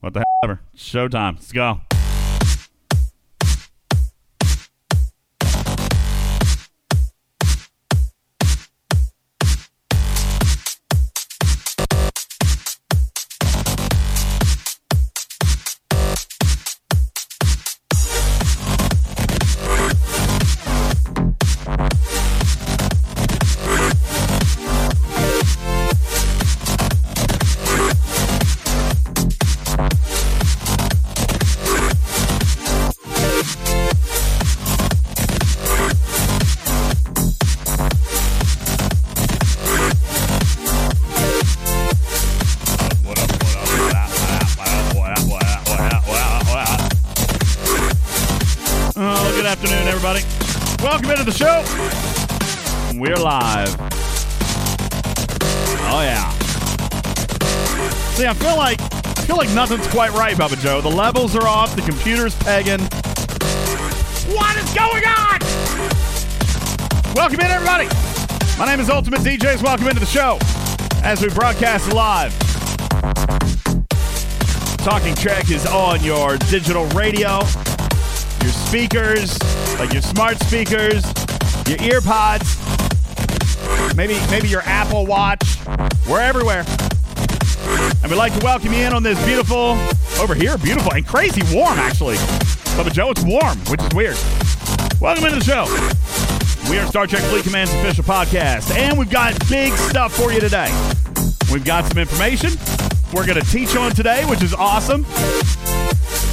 What the hell ever. Showtime. Let's go. Nothing's quite right, Bubba Joe. The levels are off. The computer's pegging. What is going on? Welcome in, everybody. My name is Ultimate DJs. Welcome into the show as we broadcast live. Talking Trek is on your digital radio, your speakers, like your smart speakers, your ear pods, maybe maybe your Apple Watch. We're everywhere. And we'd like to welcome you in on this beautiful, over here, beautiful and crazy warm actually. But Joe, it's warm, which is weird. Welcome into the show. We are Star Trek Fleet Command's official podcast, and we've got big stuff for you today. We've got some information we're going to teach on today, which is awesome.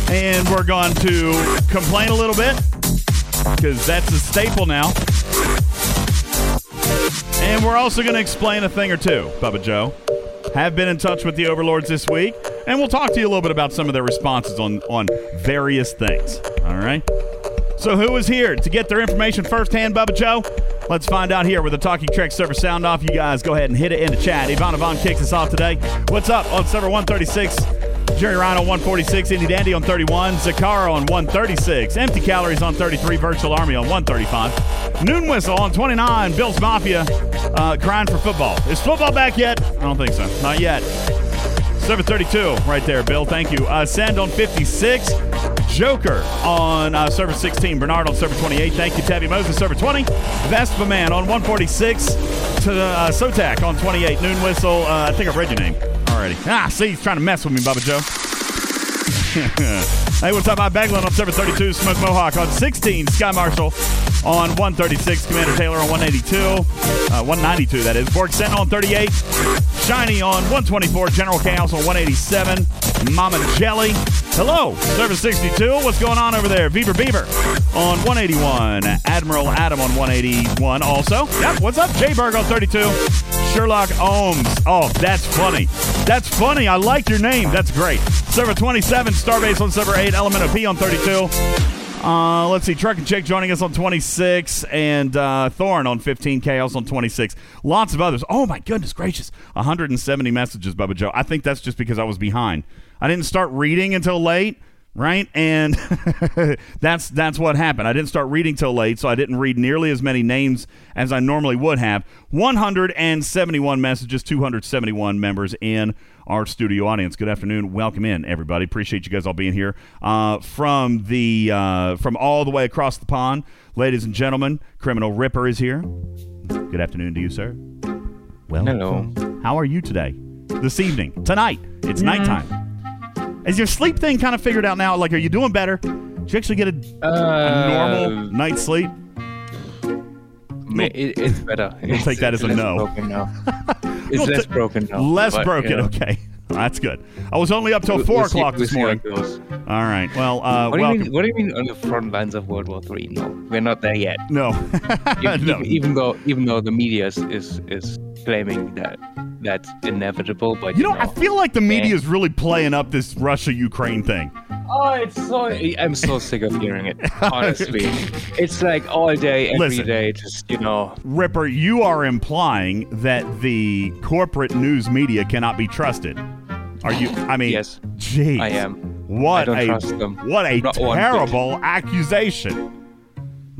And we're going to complain a little bit because that's a staple now. And we're also going to explain a thing or two, Bubba Joe. Have been in touch with the overlords this week, and we'll talk to you a little bit about some of their responses on, on various things. All right? So, who is here to get their information firsthand, Bubba Joe? Let's find out here with the Talking Trek server sound off. You guys go ahead and hit it in the chat. Ivana Vaughn kicks us off today. What's up on server 136? Jerry Ryan on 146, Indy Dandy on 31, Zakara on 136, Empty Calories on 33, Virtual Army on 135, Noon Whistle on 29, Bill's Mafia uh, crying for football. Is football back yet? I don't think so. Not yet. Server 32, right there, Bill. Thank you. Uh, Send on 56. Joker on uh, server 16. Bernard on server 28. Thank you, Tabby Moses, server 20. Vespa Man on 146. To uh, Sotak on 28. Noon Whistle. Uh, I think I've read your name already. Ah, see, he's trying to mess with me, Bubba Joe. hey, what's up? I'm Baglin on server 32. Smoke Mohawk on 16. Sky Marshal on 136. Commander Taylor on 182. Uh, 192, that is. Borg Sentinel on 38. Shiny on 124. General Chaos on 187. Mama Jelly. Hello, Service 62. What's going on over there? Beaver Beaver on 181. Admiral Adam on 181 also. Yep, what's up? J-Berg on 32. Sherlock Ohms. Oh, that's funny. That's funny. I like your name. That's great. Server 27. Starbase on server 8. Element of P on 32. Uh, let's see. Truck and Chick joining us on 26, and uh, Thorn on 15, Chaos on 26. Lots of others. Oh my goodness gracious! 170 messages, Bubba Joe. I think that's just because I was behind. I didn't start reading until late, right? And that's that's what happened. I didn't start reading till late, so I didn't read nearly as many names as I normally would have. 171 messages, 271 members in our studio audience. Good afternoon, welcome in everybody. Appreciate you guys all being here uh, from the uh, from all the way across the pond, ladies and gentlemen. Criminal Ripper is here. Good afternoon to you, sir. Well, Hello. How are you today? This evening, tonight. It's nighttime. Is your sleep thing kind of figured out now? Like, are you doing better? Did you actually get a, a Uh, normal night's sleep? Ma- it, it's better. We'll take that as a less no. Broken now. It's We'll less ta- broken now. Less but, broken. you know, Okay, that's good. I was only up till we'll- 4 we'll see- o'clock we'll this morning. All right. Well, uh, What do you mean? What do you mean on the front lines of World War Three? No, we're not there yet. No, Even, no. even, even though even though the media is is, is claiming that that's inevitable, but You know, I feel like the media is really playing up this Russia-Ukraine thing. Oh, it's so. I'm so sick of hearing it. Honestly, it's like all day, every day, Listen. just you know. Ripper, you are implying that the corporate news media cannot be trusted. Are you? I mean, Yes, Jeez. I am. What I don't a trust them. what a Not one bit. terrible accusation.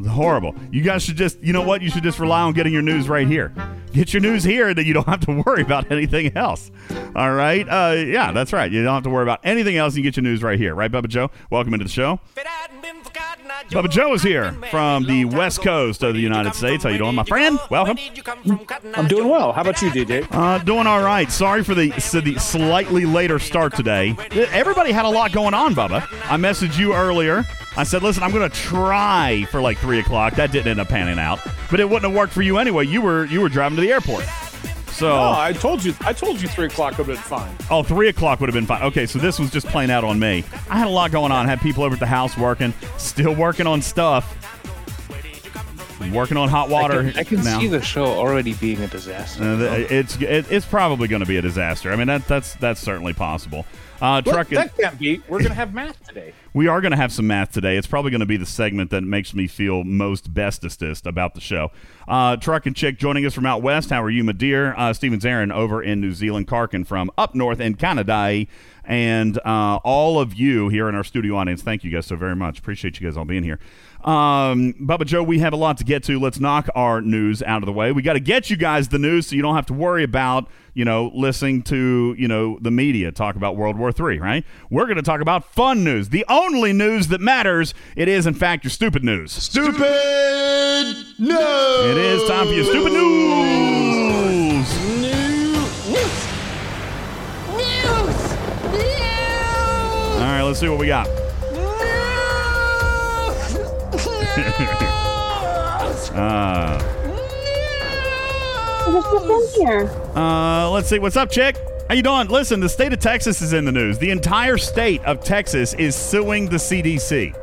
Horrible. You guys should just, you know what? You should just rely on getting your news right here. get your news here, then you don't have to worry about anything else. All right. Uh, yeah, that's right. You don't have to worry about anything else. You get your news right here, right, Bubba Joe? Welcome into the show. Bubba Joe is here from the west coast of the United States. How you doing, my friend? Welcome. I'm doing well. How about you, DJ? Uh, doing all right. Sorry for the, so the slightly later start today. Everybody had a lot going on, Bubba. I messaged you earlier. I said, listen, I'm going to try for like 3 o'clock. That didn't end up panning out. But it wouldn't have worked for you anyway. You were you were driving to the airport. So No, I told you. I told you three o'clock would have been fine. Oh, three o'clock would have been fine. Okay, so this was just playing out on me. I had a lot going on. I Had people over at the house working, still working on stuff. Working on hot water. I can, I can now. see the show already being a disaster. Uh, the- it's it, it's probably going to be a disaster. I mean that that's that's certainly possible. Uh, Look, truck. that can't be. We're gonna have math today. We are going to have some math today. It's probably going to be the segment that makes me feel most bestestest about the show. Uh, Truck and Chick joining us from out west. How are you, my dear? Uh, Steven Zarin over in New Zealand. Karkin from up north in Canada. And uh, all of you here in our studio audience, thank you guys so very much. Appreciate you guys all being here. Um, Bubba Joe, we have a lot to get to. Let's knock our news out of the way. We got to get you guys the news so you don't have to worry about, you know, listening to, you know, the media talk about World War III, right? We're going to talk about fun news. The only news that matters. It is, in fact, your stupid news. Stupid news! It is time for your stupid news. News. News. news. All right, let's see what we got. What's in here? Uh, let's see. What's up, chick? How you doing? Listen, the state of Texas is in the news. The entire state of Texas is suing the CDC.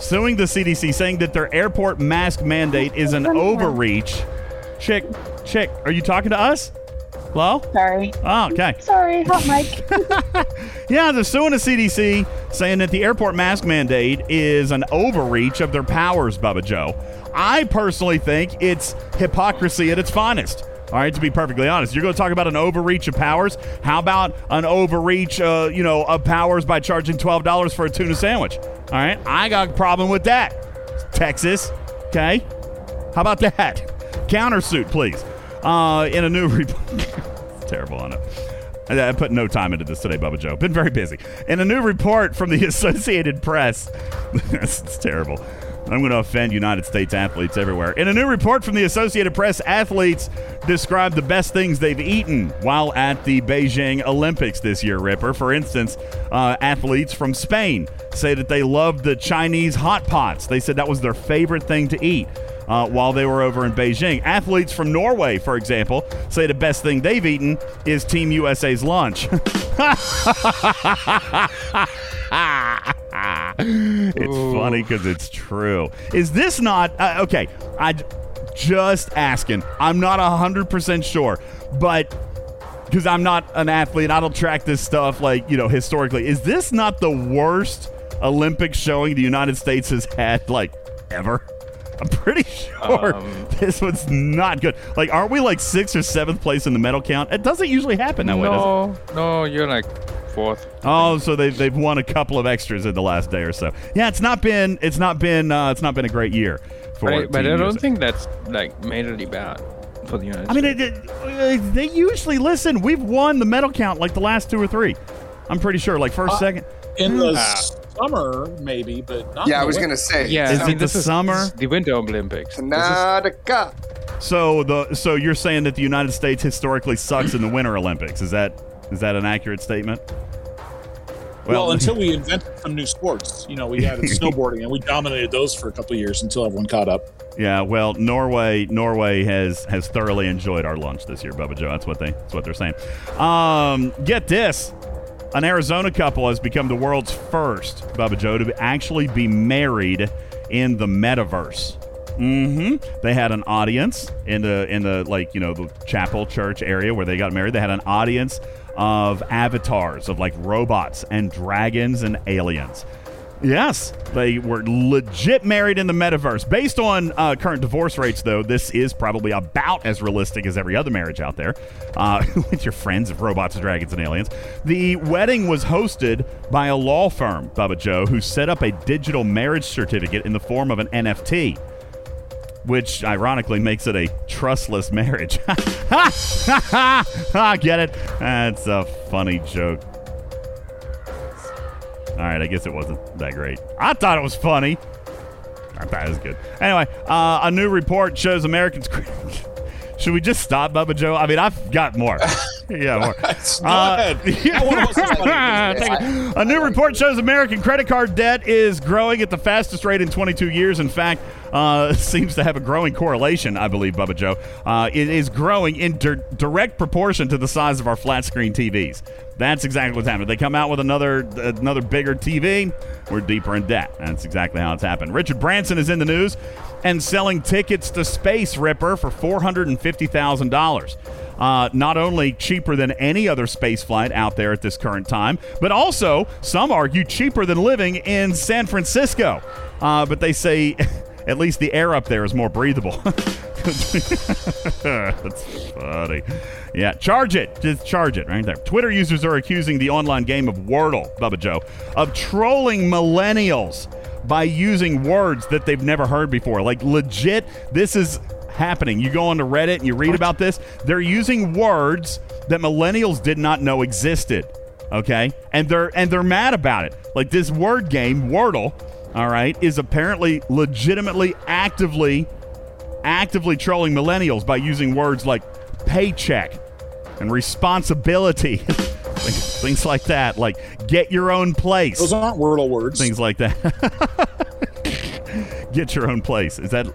Suing the CDC, saying that their airport mask mandate is an overreach. Chick, chick, are you talking to us? Hello? Sorry. Oh, okay. Sorry, hot mic. Yeah, they're suing the CDC, saying that the airport mask mandate is an overreach of their powers, Bubba Joe. I personally think it's hypocrisy at its finest. All right, to be perfectly honest, you're going to talk about an overreach of powers. How about an overreach, uh, you know, of powers by charging twelve dollars for a tuna sandwich? All right, I got a problem with that. Texas, okay. How about that? Countersuit, please. Uh, in a new report. Terrible on it. I put no time into this today, Bubba Joe. Been very busy. In a new report from the Associated Press, it's terrible. I'm going to offend United States athletes everywhere. In a new report from the Associated Press, athletes describe the best things they've eaten while at the Beijing Olympics this year, Ripper. For instance, uh, athletes from Spain say that they loved the Chinese hot pots. They said that was their favorite thing to eat uh, while they were over in Beijing. Athletes from Norway, for example, say the best thing they've eaten is Team USA's lunch. it's funny because it's true. Is this not uh, okay? I just asking. I'm not hundred percent sure, but because I'm not an athlete, I don't track this stuff like you know historically. Is this not the worst Olympic showing the United States has had like ever? I'm pretty sure Um, this one's not good. Like, aren't we like sixth or seventh place in the medal count? It doesn't usually happen that way, no, no, you're like fourth. Oh, so they've, they've won a couple of extras in the last day or so. Yeah, it's not been it's not been uh, it's not been a great year for. But, I, but I don't USA. think that's like majorly bad for the United I mean, it, it, uh, they usually listen. We've won the medal count like the last two or three. I'm pretty sure, like first, Uh, second. In the Ah. Summer, maybe, but not Yeah, I was gonna say. yeah, Is it the summer? the Winter Olympics. This is- Tanaka. So the so you're saying that the United States historically sucks in the Winter Olympics? Is that is that an accurate statement? Well, until we invented some new sports, you know, we had snowboarding and we dominated those for a couple of years until everyone caught up. Yeah, well, Norway Norway has has thoroughly enjoyed our lunch this year, Bubba Joe. That's what they that's what they're saying. Um, get this. An Arizona couple has become the world's first, Bubba Joe, to actually be married in the metaverse. hmm They had an audience in the in the like you know the chapel church area where they got married. They had an audience of avatars of like robots and dragons and aliens. Yes, they were legit married in the metaverse. Based on uh, current divorce rates, though, this is probably about as realistic as every other marriage out there uh, with your friends of robots, and dragons, and aliens. The wedding was hosted by a law firm, Bubba Joe, who set up a digital marriage certificate in the form of an NFT. which ironically makes it a trustless marriage. Get it? That's a funny joke. All right, I guess it wasn't that great. I thought it was funny. I thought it was good. Anyway, uh, a new report shows Americans. Should we just stop, Bubba Joe? I mean, I've got more. yeah, more. Go ahead. yeah. One of us is funny. A new report shows American credit card debt is growing at the fastest rate in 22 years. In fact, uh, seems to have a growing correlation, I believe, Bubba Joe. Uh, it is growing in dir- direct proportion to the size of our flat screen TVs. That's exactly what's happening. They come out with another another bigger TV, we're deeper in debt. That's exactly how it's happened. Richard Branson is in the news and selling tickets to Space Ripper for four hundred and fifty thousand dollars. Uh, not only cheaper than any other space flight out there at this current time, but also some argue cheaper than living in San Francisco. Uh, but they say at least the air up there is more breathable. That's funny. Yeah, charge it. Just charge it right there. Twitter users are accusing the online game of Wordle, Bubba Joe, of trolling millennials by using words that they've never heard before. Like legit, this is happening. You go onto Reddit and you read about this. They're using words that millennials did not know existed. Okay? And they're and they're mad about it. Like this word game, Wordle, all right, is apparently legitimately actively actively trolling millennials by using words like paycheck and responsibility. things, things like that. Like get your own place. Those aren't Wordle words. Things like that. get your own place. Is that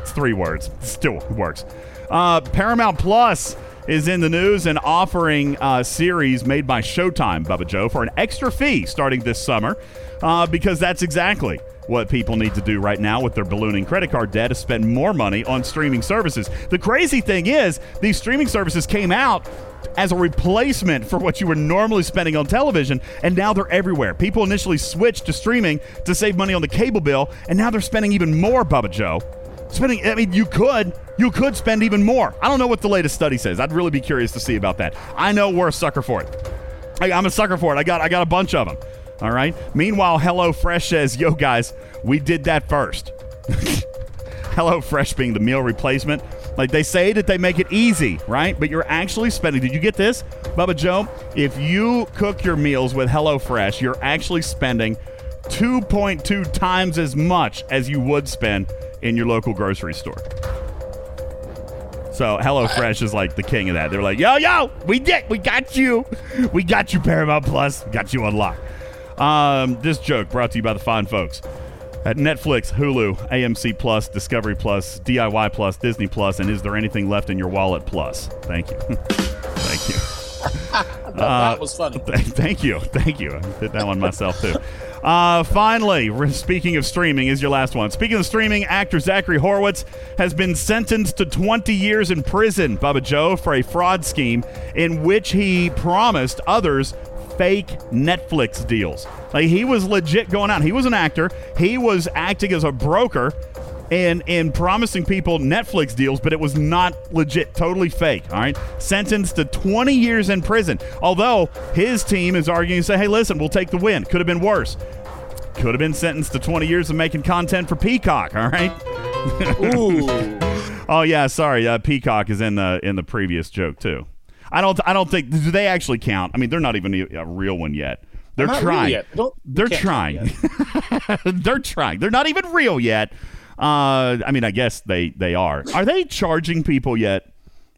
it's three words. Still works. Uh, Paramount Plus is in the news and offering a series made by Showtime, Bubba Joe, for an extra fee starting this summer uh, because that's exactly what people need to do right now with their ballooning credit card debt is spend more money on streaming services. The crazy thing is, these streaming services came out as a replacement for what you were normally spending on television, and now they're everywhere. People initially switched to streaming to save money on the cable bill, and now they're spending even more, Bubba Joe. Spending, I mean, you could, you could spend even more. I don't know what the latest study says. I'd really be curious to see about that. I know we're a sucker for it. I, I'm a sucker for it. I got, I got a bunch of them. All right. Meanwhile, HelloFresh says, "Yo, guys, we did that first. HelloFresh being the meal replacement. Like they say that they make it easy, right? But you're actually spending. Did you get this, Bubba Joe? If you cook your meals with HelloFresh, you're actually spending 2.2 times as much as you would spend in your local grocery store. So HelloFresh is like the king of that. They're like, yo, yo, we did, we got you, we got you, Paramount Plus, got you unlocked. Um, this joke brought to you by the fine folks at Netflix, Hulu, AMC Plus, Discovery Plus, DIY Plus, Disney Plus, and is there anything left in your wallet Plus? Thank you, thank you. that was funny. Th- Thank you. Thank you. I did that one myself, too. Uh, finally, speaking of streaming, is your last one. Speaking of streaming, actor Zachary Horwitz has been sentenced to 20 years in prison, Bubba Joe, for a fraud scheme in which he promised others fake Netflix deals. Like he was legit going out. He was an actor. He was acting as a broker and and promising people Netflix deals, but it was not legit, totally fake. All right, sentenced to 20 years in prison. Although his team is arguing, say, hey, listen, we'll take the win. Could have been worse. Could have been sentenced to 20 years of making content for Peacock. All right. Ooh. Oh yeah, sorry. Uh, Peacock is in the in the previous joke too. I don't I don't think do they actually count? I mean, they're not even a, a real one yet. They're trying. yet. Don't- They're trying. they're trying. They're not even real yet. Uh, I mean, I guess they they are. Are they charging people yet?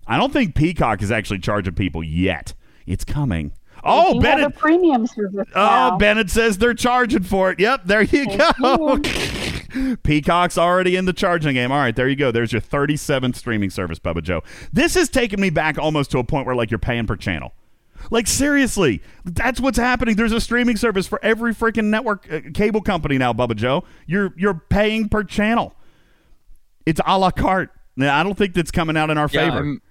I don't think Peacock is actually charging people yet. It's coming. Oh, Bennett. premium service Oh. Bennett says they're charging for it. Yep, there you go. Peacock's already in the charging game. All right, there you go. There's your 37th streaming service, Bubba Joe. This has taken me back almost to a point where like you're paying per channel. Like seriously, that's what's happening. There's a streaming service for every freaking network uh, cable company now, Bubba Joe. You're you're paying per channel. It's a la carte. Now, I don't think that's coming out in our Yeah, favor. I'm,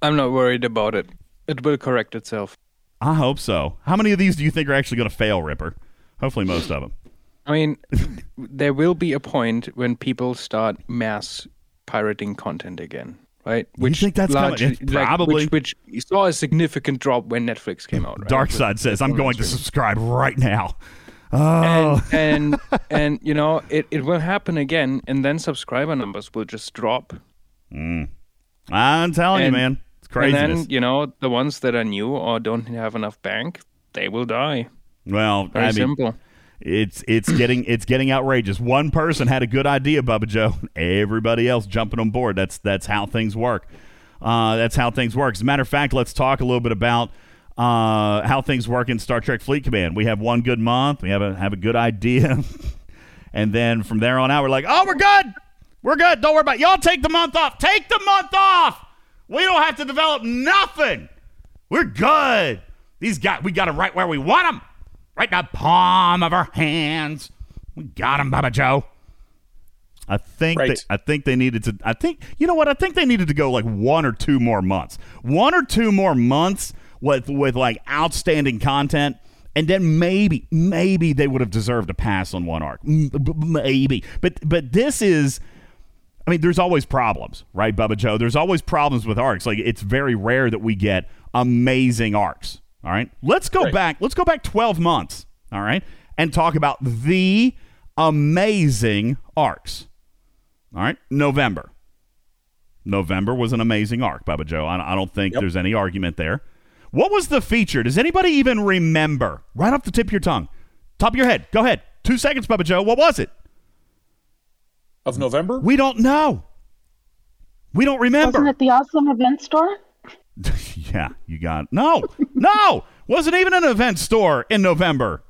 I'm not worried about it. It will correct itself. I hope so. How many of these do you think are actually going to fail, Ripper? Hopefully, most of them. I mean, there will be a point when people start mass pirating content again, right? think that's coming? It's probably- which, which saw a significant drop when Netflix came out. Right? Dark Side says, I'm going to subscribe right now. Oh, and and and you know it, it will happen again and then subscriber numbers will just drop mm. I'm telling you, man, it's crazy. and then you know the ones that are new or don't have enough bank they will die well, very I mean, simple it's it's getting it's getting outrageous. One person had a good idea, Bubba Joe. Everybody else jumping on board. That's that's how things work. Uh, that's how things work. As a matter of fact, let's talk a little bit about uh, how things work in Star Trek Fleet Command. We have one good month. We have a have a good idea, and then from there on out, we're like, oh, we're good. We're good. Don't worry about it. y'all. Take the month off. Take the month off. We don't have to develop nothing. We're good. These guys, we got them right where we want them. Right in the palm of our hands. We got them, Bubba Joe. I think Right. they, I think they needed to. I think you know what? I think they needed to go like one or two more months. One or two more months with with like outstanding content, and then maybe maybe they would have deserved a pass on one arc. M- b- b- Maybe, but but this is. I mean, there's always problems, right, Bubba Joe? There's always problems with arcs. Like it's very rare that we get amazing arcs. All right, let's go Right. back. Let's go back 12 months. All right, and talk about the amazing arcs. All right, November. November was an amazing arc, Bubba Joe. I, I don't think Yep. there's any argument there. What was the feature? Does anybody even remember? Right off the tip of your tongue, top of your head. Go ahead. Two seconds, Bubba Joe. What was it? Of November? We don't know. We don't remember. Wasn't it the awesome event store? yeah, you got no, no. Wasn't even an event store in November.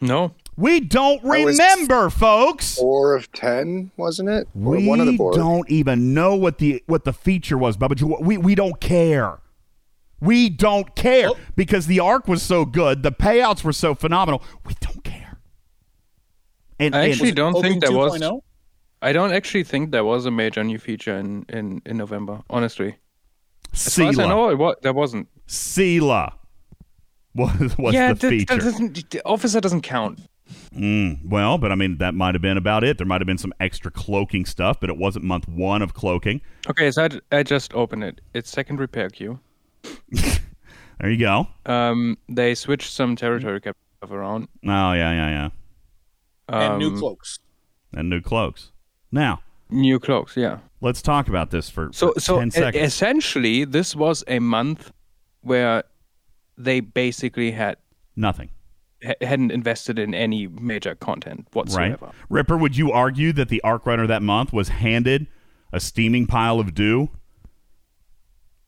no We don't That was- remember, folks. Four of ten, wasn't it? We one of the board. don't even know what the what the feature was, Bubba. We we don't care. We don't care Oh. because the arc was so good, the payouts were so phenomenal. We don't care. And, I and- actually don't Cloaking think there was 2.0? i don't actually think there was a major new feature in in, in november honestly as far as i Sela, know it wa- there wasn't Sela was was yeah the that, that feature. doesn't the officer doesn't count Mm, well, but I mean that might have been about it. There might have been some extra cloaking stuff, but it wasn't month one of cloaking. okay so I just opened it it's second repair queue There you go. um they switched some territory cap stuff around Oh yeah, yeah, yeah. and new Um, cloaks. And new cloaks. Now new cloaks yeah let's talk about this for, So, for so ten e- seconds. essentially, this was a month where they basically had Nothing. ha- hadn't invested in any major content Right. whatsoever. Ripper, would you argue that the Arc Runner that month was handed a steaming pile of dew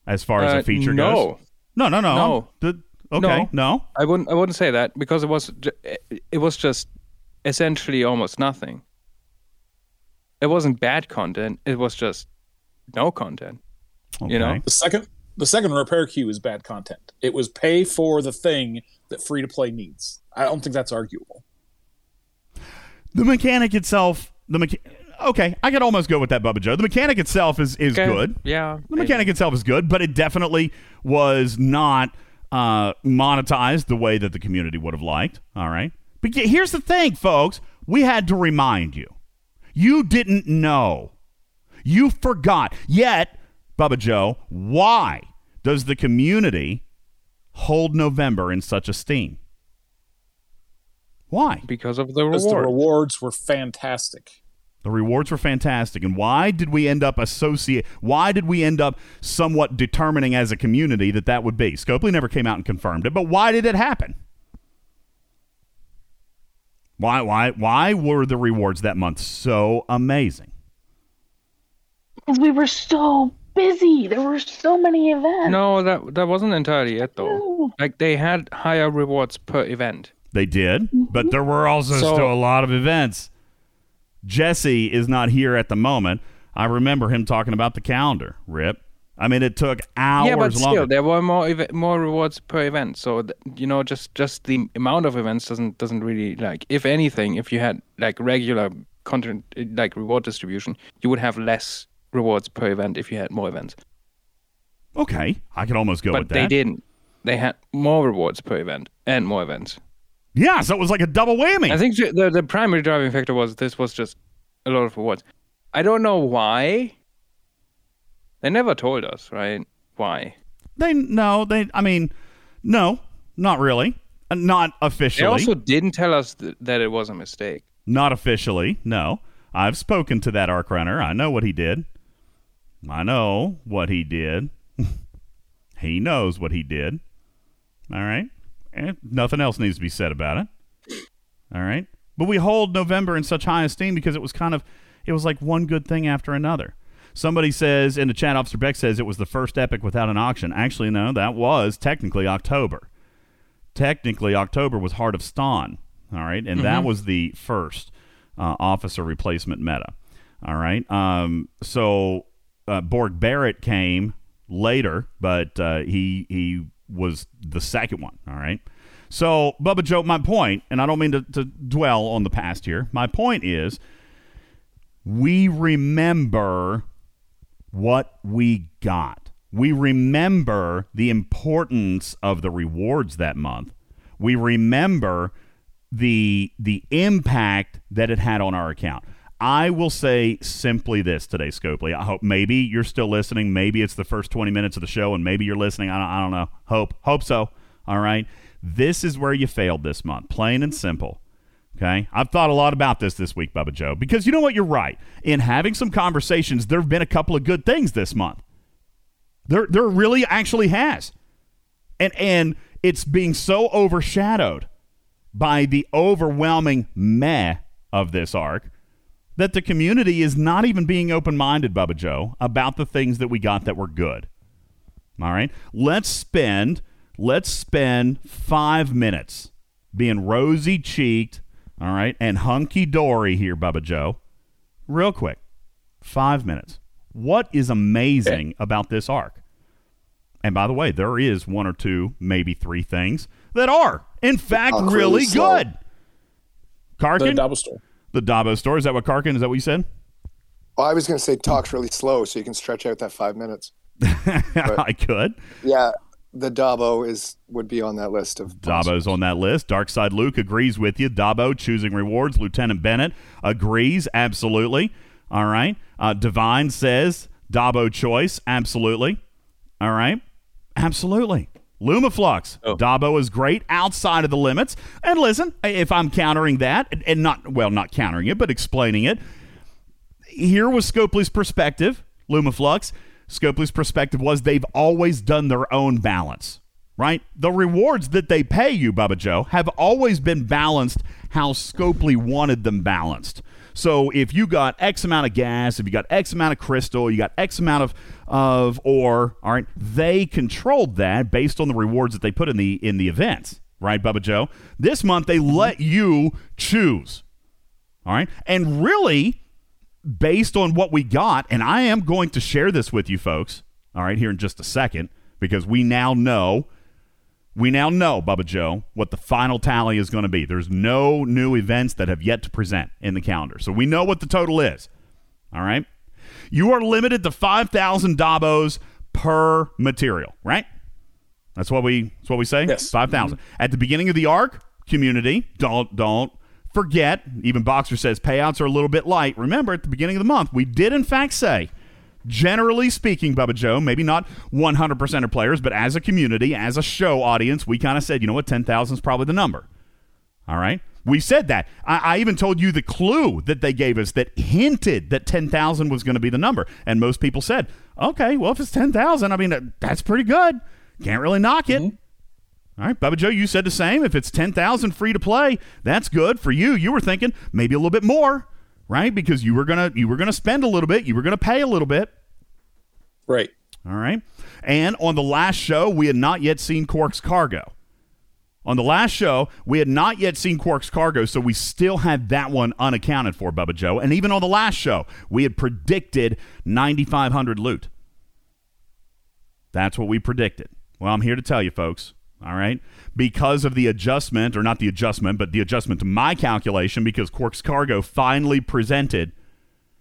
as far as Uh, a feature no, goes? No, no, no. No. The- okay, no. I wouldn't. I wouldn't say that because it was. ju- It was just essentially almost nothing. It wasn't bad content. It was just no content. Okay. You know? The second the second repair queue is bad content. It was pay for the thing that free to play needs. I don't think that's arguable. The mechanic itself, the mecha- Okay, I could almost go with that, Bubba Joe. The mechanic itself is is Okay, good. Yeah. The mechanic itself is good, but it definitely was not uh, monetized the way that the community would have liked. All right. But here's the thing, folks. We had to remind you. You didn't know. You forgot. Yet, Bubba Joe, why does the community hold November in such esteem? Why? because of the Because the rewards were fantastic. The rewards were fantastic. And why did we end up associate? Why did we end up somewhat determining as a community that that would be? Scopely never came out and confirmed it, but why did it happen? Why why why were the rewards that month so amazing? Because we were so busy. There were so many events. no, that that wasn't entirely it though. No. Like they had higher rewards per event. They did, but there were also So- still a lot of events. Jesse is not here at the moment. I remember him talking about the calendar. Rip. I mean, it took hours yeah, but longer. still, there were more ev- more rewards per event. So th- you know, just just the amount of events doesn't doesn't really like. If anything, if you had like regular content like reward distribution, you would have less rewards per event if you had more events. okay, I could almost go but with that. they didn't. They had more rewards per event and more events. Yeah, so it was like a double whammy. I think the the primary driving factor was this was just a lot of rewards. I don't know why. They never told us, right? Why? They no, they. I mean, no, not really. Uh, Not They officially. also didn't tell us th- that it was a mistake. Not officially, no. I've spoken to that arc runner. I know what he did. I know what he did. he knows what he did. All right. And nothing else needs to be said about it. All right. But we hold November in such high esteem because it was kind of, it was like one good thing after another. Somebody says in the chat, Officer Beck says it was the first epic without an auction. Actually, no, that was technically October technically October was Heart of Ston, all right, and that was the first uh, officer replacement meta, all right. Um, so uh, Borg Barrett came later, but uh, he he was the second one, all right. So Bubba Joe, my point, and I don't mean to, to dwell on the past here. My point is, we remember what we got. We remember the importance of the rewards that month. We remember the the impact that it had on our account. I will say simply this today, Scopely. I hope maybe you're still listening. Maybe it's the first 20 minutes of the show, and maybe you're listening. I don't, I don't know. Hope hope so. All right. This is where you failed this month, plain and simple. Okay. I've thought a lot about this this week, Bubba Joe, because you know what? You're right. In having some conversations, there have been a couple of good things this month. There, there really actually has. And, and it's being so overshadowed by the overwhelming meh of this arc that the community is not even being open minded, Bubba Joe, about the things that we got that were good. All right. Let's spend let's spend five minutes being rosy cheeked, all right, and hunky dory here, Bubba Joe. Real quick. Five minutes. What is amazing eh. about this arc? And by the way, there is one or two, maybe three things that are, in fact, Talk really really slow. good. The Karkin, double store. the Dabo store. Is that what Karkin? Is that what you said? Well, I was going to say talks really slow so you can stretch out that five minutes. I could. Yeah, the Dabo is would be on that list of Dabo's on that list. Darkside Luke agrees with you. Dabo choosing rewards. Lieutenant Bennett agrees. Absolutely. All right. Uh, Divine says Dabo choice. Absolutely. All right. Absolutely. Lumaflux. Oh. Dabo is great outside of the limits. And listen, if I'm countering that, and- and not, well, not countering it, but explaining it, here was Scopely's perspective, Lumaflux. Scopely's perspective was they've always done their own balance, right? The rewards that they pay you, Bubba Joe, have always been balanced how Scopely wanted them balanced. So if you got X amount of gas, if you got X amount of crystal, you got X amount of of ore, all right, they controlled that based on the rewards that they put in the in the events, right, Bubba Joe? This month they let you choose. All right. And really, based on what we got, and I am going to share this with you folks, all right, here in just a second, because we now know, we now know, Bubba Joe, what the final tally is going to be. There's no new events that have yet to present in the calendar. So we know what the total is. All right. You are limited to 5,000 Dabos per material, right? That's what we that's what we say. Yes. Five mm-hmm. at the beginning of the arc. Community, don't don't forget. Even Boxer says payouts are a little bit light. Remember, at the beginning of the month, we did in fact say, generally speaking, Bubba Joe, maybe not 100% of players, but as a community, as a show audience, we kind of said, you know what, 10,000 is probably the number. All right. We said that. I, I even told you the clue that they gave us that hinted that 10,000 was going to be the number. And most people said, okay, well, if it's 10,000, I mean, that's pretty good. Can't really knock it. Mm-hmm. All right, Bubba Joe, you said the same. If it's 10,000 free to play, that's good for you. You were thinking maybe a little bit more, right? Because you were going to you were going to spend a little bit, you were going to pay a little bit. Right. All right. And on the last show, we had not yet seen Quark's cargo. On the last show, we had not yet seen Quark's cargo, so we still had that one unaccounted for, Bubba Joe. And even on the last show, we had predicted 9,500 loot. That's what we predicted. Well, I'm here to tell you, folks. All right. Because of the adjustment, or not the adjustment, but the adjustment to my calculation, because Quark's cargo finally presented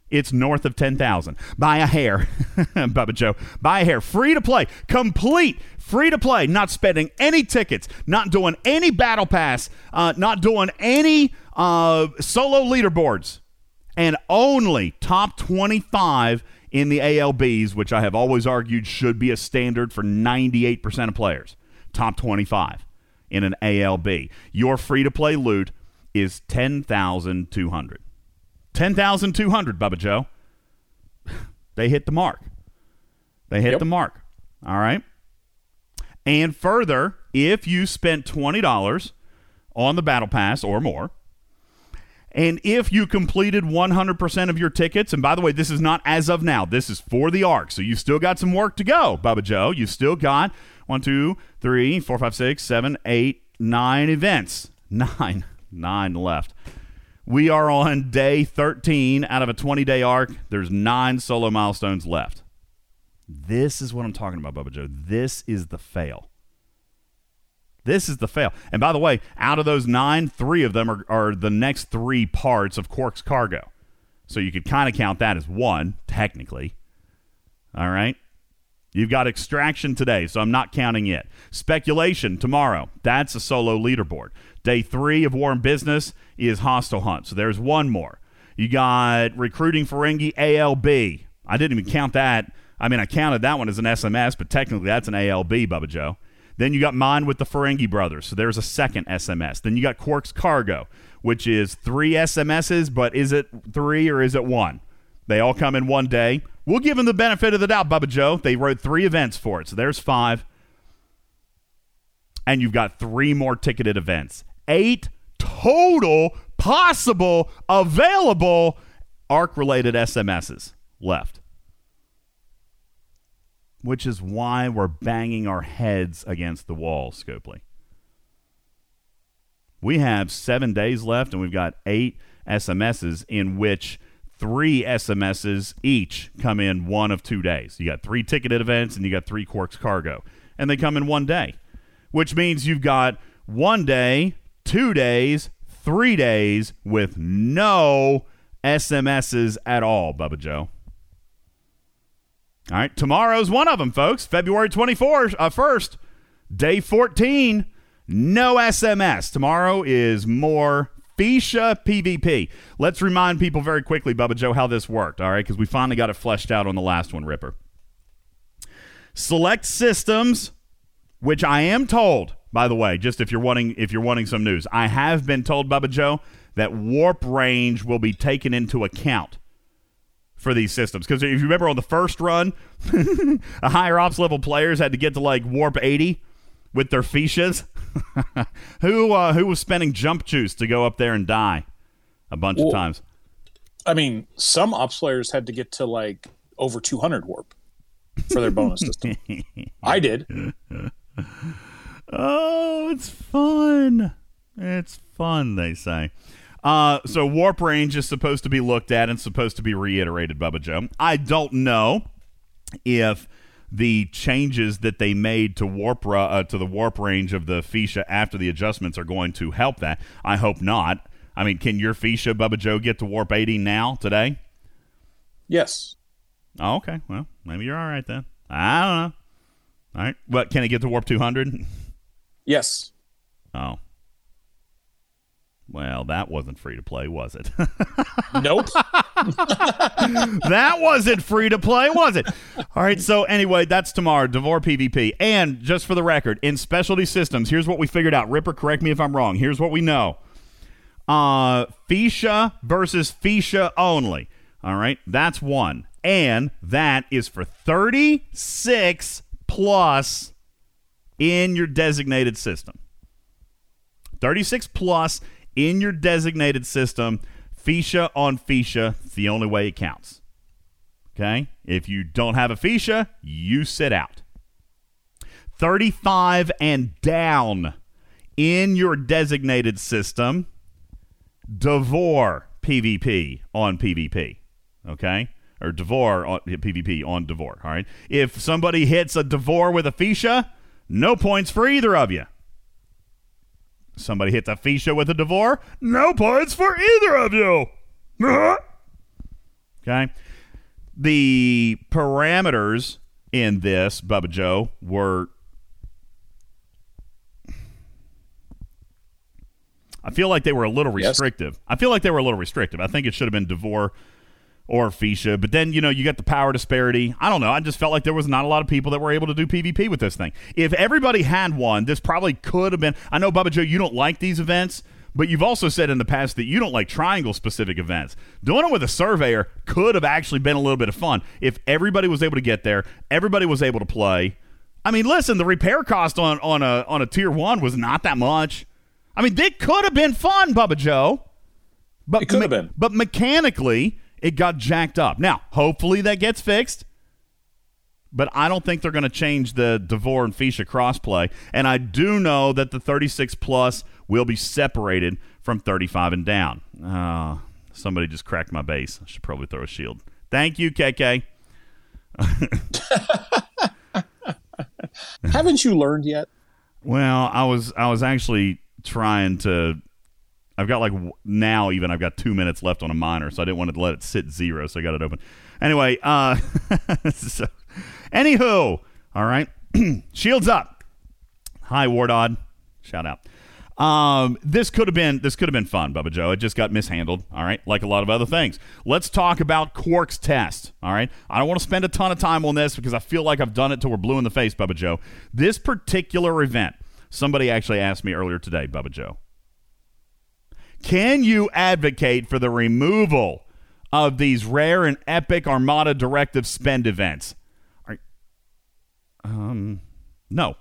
it's north of 10,000 by a hair. Bubba Joe, by a hair. Free to play. Complete free to play. Not spending any tickets, not doing any battle pass, uh, not doing any uh, solo leaderboards, and only top 25 in the ALBs, which I have always argued should be a standard for 98% of players. Top 25. in an ALB. Your free to play loot is 10,200. 10,200, Bubba Joe. they hit the mark. They hit Yep. the mark. All right. And further, if you spent $20 on the Battle Pass or more, and if you completed 100% of your tickets, and by the way, this is not as of now, this is for the ARC, so you still got some work to go, Bubba Joe. You still got one, two, three, four, five, six, seven, eight, nine events. Nine. Nine left. We are on day 13 out of a 20 day arc. There's nine solo milestones left. This is what I'm talking about, Bubba Joe. This is the fail. This is the fail. And by the way, out of those nine, three of them are, are the next three parts of Quark's cargo. So you could kind of count that as one, technically. All right. You've got extraction today, so I'm not counting it. Speculation tomorrow. That's a solo leaderboard. Day three of War and Business is Hostile Hunt. So there's one more. You got recruiting Ferengi ALB. I didn't even count that. I mean, I counted that one as an SMS, but technically that's an ALB, Bubba Joe. Then you got mine with the Ferengi brothers. So there's a second SMS. Then you got Quark's Cargo, which is three SMSs, but is it three or is it one? They all come in one day. We'll give them the benefit of the doubt, Bubba Joe. They wrote three events for it. So there's five. And you've got three more ticketed events. Eight total possible available ARC related SMSs left. Which is why we're banging our heads against the wall, Scopely. We have seven days left, and we've got eight SMSs in which three SMSs each come in one of two days. You got three ticketed events, and you got three Quarks cargo, and they come in one day, which means you've got one day, two days, three days with no SMSs at all, Bubba Joe. All right, tomorrow's one of them, folks. February 24th, uh, 1st, day 14. No SMS. Tomorrow is more Feesha PvP. Let's remind people very quickly, Bubba Joe, how this worked, all right? Because we finally got it fleshed out on the last one, Ripper. Select systems, which I am told, by the way, just if you're wanting if you're wanting some news, I have been told, Bubba Joe, that warp range will be taken into account for these systems. Because if you remember on the first run, a higher ops level players had to get to like warp 80 with their Feeshas. who uh, who was spending jump juice to go up there and die a bunch of times? I mean, some ops players had to get to like over 200 warp for their bonus system. I did. Oh, it's fun. It's fun, they say. Uh, so warp range is supposed to be looked at and supposed to be reiterated, Bubba Joe. I don't know if the changes that they made to warp uh, to the warp range of the Feesha after the adjustments are going to help that. I hope not. I mean, can your Feesha, Bubba Joe, get to warp 80 now today? Yes. Oh, okay. Well, maybe you're all right then. I don't know. All right. But can it get to warp 200? Yes. Oh. Well, that wasn't free to play, was it? Nope. that wasn't free to play, was it? All right. So anyway, that's tomorrow. Devore PvP. And just for the record, in specialty systems, here's what we figured out. Ripper, correct me if I'm wrong. Here's what we know. Uh, Feesha versus Feesha only. All right. That's one. And that is for 36 plus in your designated system. 36 plus in your designated system. Feesha on Feesha. It's the only way it counts. Okay? If you don't have a Feesha, you sit out. 35 and down in your designated system. Devore PvP on PvP. Okay? Or Devore on PvP on Devore. All right? If somebody hits a Devore with a Feesha, no points for either of you. Somebody hits a Feesha with a Devore, no points for either of you. Uh-huh. okay? The parameters in this, Bubba Joe, were. I feel like they were a little Yes. restrictive. I feel like they were a little restrictive. I think it should have been Devore or Feesha. But then, you know, you got the power disparity. I don't know. I just felt like there was not a lot of people that were able to do PvP with this thing. If everybody had one, this probably could have been. I know, Bubba Joe, you don't like these events, but you've also said in the past that you don't like triangle specific events. Doing it with a surveyor could have actually been a little bit of fun if everybody was able to get there, everybody was able to play. I mean, listen, the repair cost on, on a on a tier one was not that much. I mean, they could have been fun, Bubba Joe. But It could have me- been. But mechanically, it got jacked up. Now, hopefully that gets fixed. But I don't think they're going to change the Devore and Feesha crossplay. And I do know that the 36 plus will be separated from 35 and down. Uh, somebody just cracked my base. I should probably throw a shield. Thank you, KK. Haven't you learned yet? Well, I was I was actually trying to. I've got like now even I've got two minutes left on a miner, so I didn't want to let it sit zero, so I got it open. Anyway, uh, so, anywho, all right, shields up. Hi, Wardod, shout out. Um, this could have been this could have been fun, Bubba Joe. It just got mishandled. All right, like a lot of other things. Let's talk about Quark's test. All right, I don't want to spend a ton of time on this because I feel like I've done it till we're blue in the face, Bubba Joe. This particular event, somebody actually asked me earlier today, Bubba Joe. Can you advocate for the removal of these rare and epic Armada directive spend events? Are, um, no.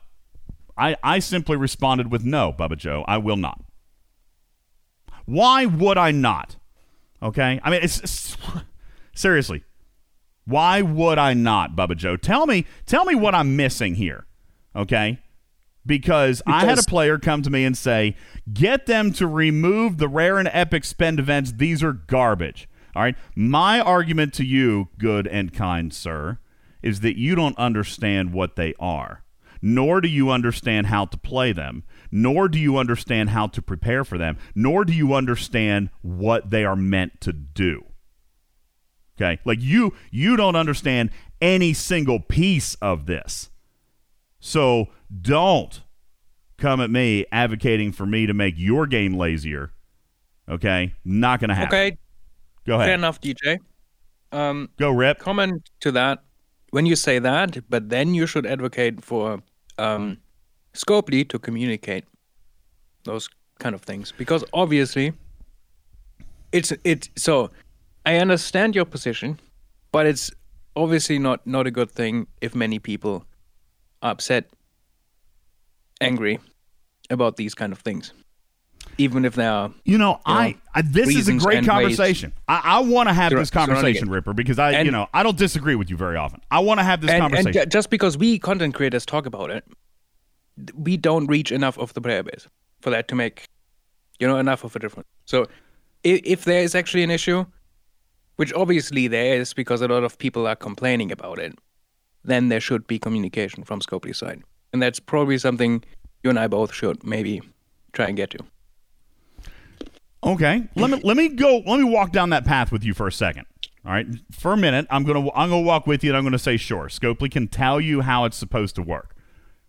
I, I simply responded with no, Bubba Joe. I will not. Why would I not? Okay? I mean, it's, it's seriously. Why would I not, Bubba Joe? Tell me, tell me what I'm missing here. Okay? Because, I had a player come to me and say, "Get them to remove the rare and epic spend events. These are garbage." All right? My argument to you, good and kind sir, is that you don't understand what they are nor do you understand how to play them, nor do you understand how to prepare for them, nor do you understand what they are meant to do. Okay? Like you you don't understand any single piece of this. So don't come at me advocating for me to make your game lazier. Okay? Not going to happen. Okay, Go fair ahead. enough, DJ. Um, Go rip. comment to that. When you say that, but then you should advocate for um, Scopely to communicate those kind of things because obviously it's it's so I understand your position, but it's obviously not not a good thing if many people are upset, angry about these kind of things, even if they are You know, I, know, I this is a great and conversation. I, I want to have Sur- this conversation. Ripper, because I, you know, I don't disagree with you very often. I want to have this and, and conversation. ju- just because we content creators talk about it, we don't reach enough of the player base for that to make, you know, enough of a difference. So, if, if there is actually an issue, which obviously there is because a lot of people are complaining about it, then there should be communication from Scopely's side, and that's probably something you and I both should maybe try and get to. Okay, let me let me go. Let me walk down that path with you for a second. All right, for a minute, I'm gonna I'm gonna walk with you, and I'm gonna say, sure, Scopely can tell you how it's supposed to work.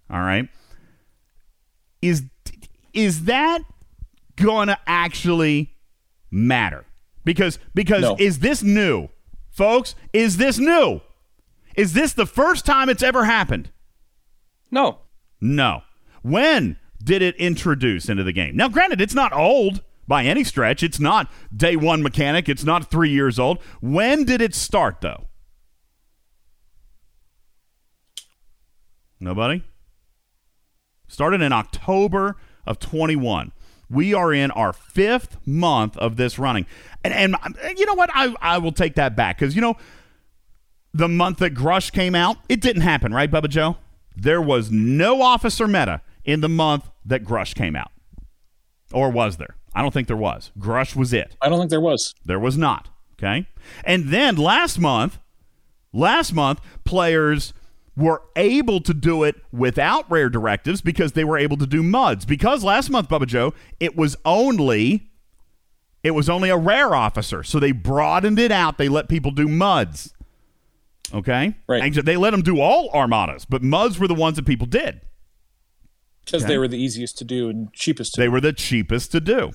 All right, is is that gonna actually matter? Because because No. is this new, folks? Is this new? Is this the first time it's ever happened? No, No. When did it introduce into the game? Now, granted, it's not old by any stretch. It's not day one mechanic. It's not three years old. When did it start, though? Nobody? Started in October of 21. We are in our fifth month of this running. And, and uh, you know what? I, I will take that back because, you know, the month that Grush came out, it didn't happen, right, Bubba Joe? There was no officer meta in the month that Grush came out. Or was there? I don't think there was. Grush was it. I don't think there was. There was not. Okay. And then last month, last month, players were able to do it without rare directives because they were able to do muds. Because last month, Bubba Joe, it was only it was only a rare officer. So they broadened it out. They let people do muds. Okay? Right. And they let them do all armadas, but muds were the ones that people did. Because Okay. they were the easiest to do and cheapest to They do. were the cheapest to do.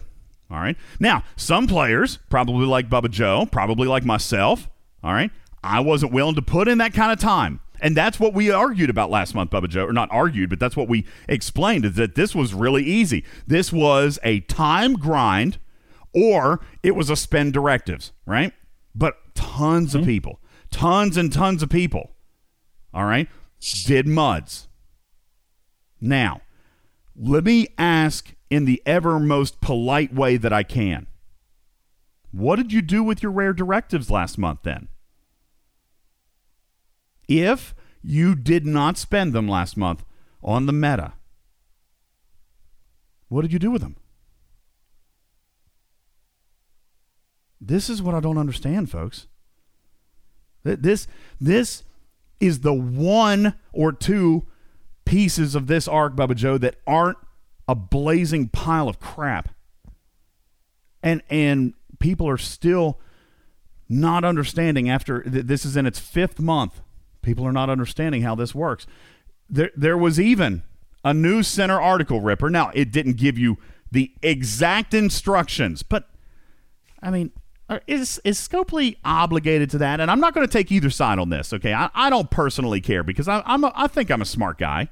All right. Now, some players, probably like Bubba Joe, probably like myself, All right. I wasn't willing to put in that kind of time. And that's what we argued about last month, Bubba Joe. Or not argued, but that's what we explained is that this was really easy. This was a time grind or it was a spend directives, right? But tons mm-hmm. of people, tons and tons of people, all right, did muds. Now, let me ask in the ever most polite way that I can. What did you do with your rare directives last month then? If you did not spend them last month on the meta, what did you do with them? This is what I don't understand, folks. This this is the one or two pieces of this arc, Bubba Joe, that aren't a blazing pile of crap. And and people are still not understanding after this is in its fifth month. People are not understanding how this works. There there was even a news center article ripper. Now it didn't give you the exact instructions, but I mean, is is Scopely obligated to that? And I'm not going to take either side on this. Okay, I, I don't personally care because I, I'm a, I think I'm a smart guy.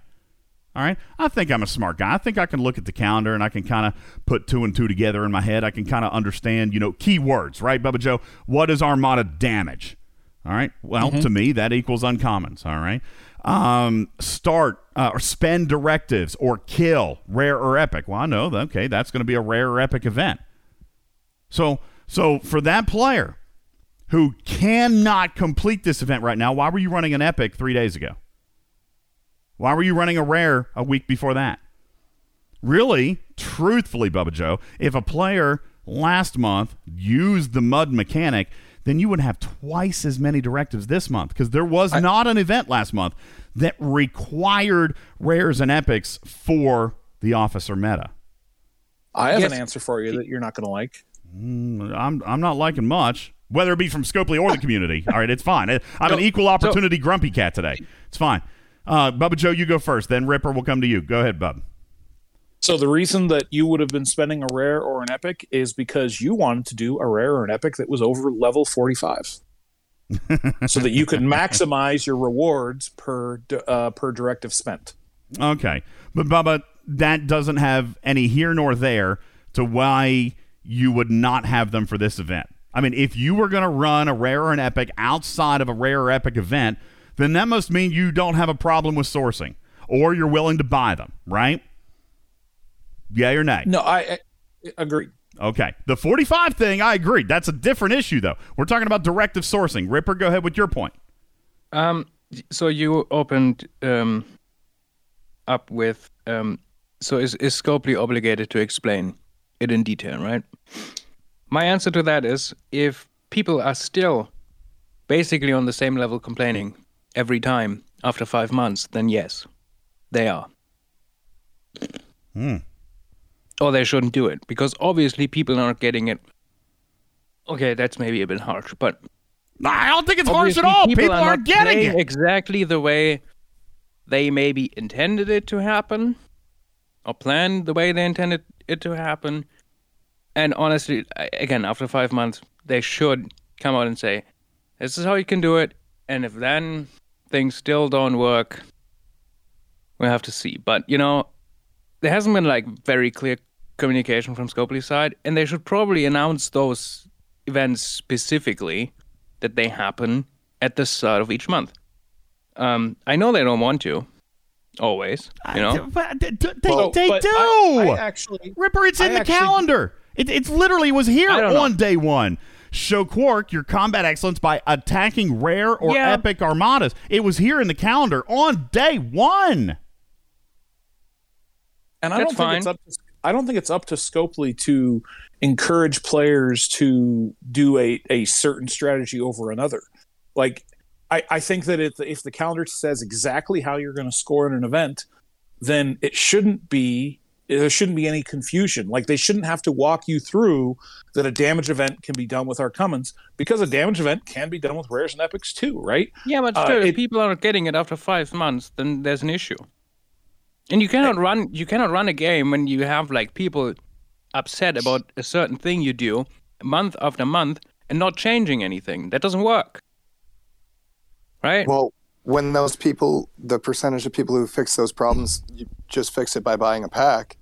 All right, I think I'm a smart guy. I think I can look at the calendar and I can kind of put two and two together in my head. I can kind of understand, you know, keywords, right, Bubba Joe? What is Armada damage? All right. Well, mm-hmm. to me, that equals uncommons. All right. Um, start uh, or spend directives or kill rare or epic. Well, I know. Okay, that's going to be a rare or epic event. So so for that player who cannot complete this event right now, why were you running an epic three days ago? Why were you running a rare a week before that? Really, truthfully, Bubba Joe, if a player last month used the mud mechanic, then you would have twice as many directives this month because there was I, not an event last month that required rares and epics for the officer meta. I have yes. an answer for you that you're not going to like. Mm, I'm I'm not liking much, whether it be from Scopely or the community. All right, it's fine. I'm an equal opportunity grumpy cat today. It's fine. Uh, Bubba Joe, you go first. Then Ripper will come to you. Go ahead, Bub. So the reason that you would have been spending a rare or an epic is because you wanted to do a rare or an epic that was over level 45. so that you could maximize your rewards per uh, per directive spent. Okay, but Bubba, that doesn't have any here nor there to why you would not have them for this event. I mean, if you were going to run a rare or an epic outside of a rare or epic event, then that must mean you don't have a problem with sourcing or you're willing to buy them, right? Yeah or nay? No, I, I agree. Okay. The 45 thing, I agree. That's a different issue, though. We're talking about directive sourcing. Ripper, go ahead with your point. Um, so you opened um, up with um, so is, is Scopely obligated to explain it in detail, right? My answer to that is if people are still basically on the same level complaining every time after five months, then yes, they are. Hmm. Or they shouldn't do it because obviously people aren't getting it. Okay, that's maybe a bit harsh, but I don't think it's harsh at all. People, people are not getting it exactly the way they maybe intended it to happen or planned the way they intended it to happen. And honestly, again, after five months, they should come out and say, "This is how you can do it." And if then things still don't work, we'll have to see. But you know, there hasn't been like very clear communication from Scopely's side, and they should probably announce those events specifically that they happen at the start of each month. Um, I know they don't want to, always. You know, but they, well, they do. I, I actually, Ripper, it's in I the actually, calendar. It, it's literally was here on know. day one. Show Quark your combat excellence by attacking rare or yeah. epic armadas. It was here in the calendar on day one. And I That's don't fine. think it's up. To, I don't think it's up to Scopely to encourage players to do a, a certain strategy over another. Like I, I think that if if the calendar says exactly how you're going to score in an event, then it shouldn't be there shouldn't be any confusion. Like they shouldn't have to walk you through that a damage event can be done with uncommons because a damage event can be done with rares and epics too, right? Yeah, but uh, if people aren't getting it after five months, then there's an issue. And you cannot I, run you cannot run a game when you have like people upset about a certain thing you do month after month and not changing anything. That doesn't work. right? Well, when those people, the percentage of people who fix those problems, you just fix it by buying a pack,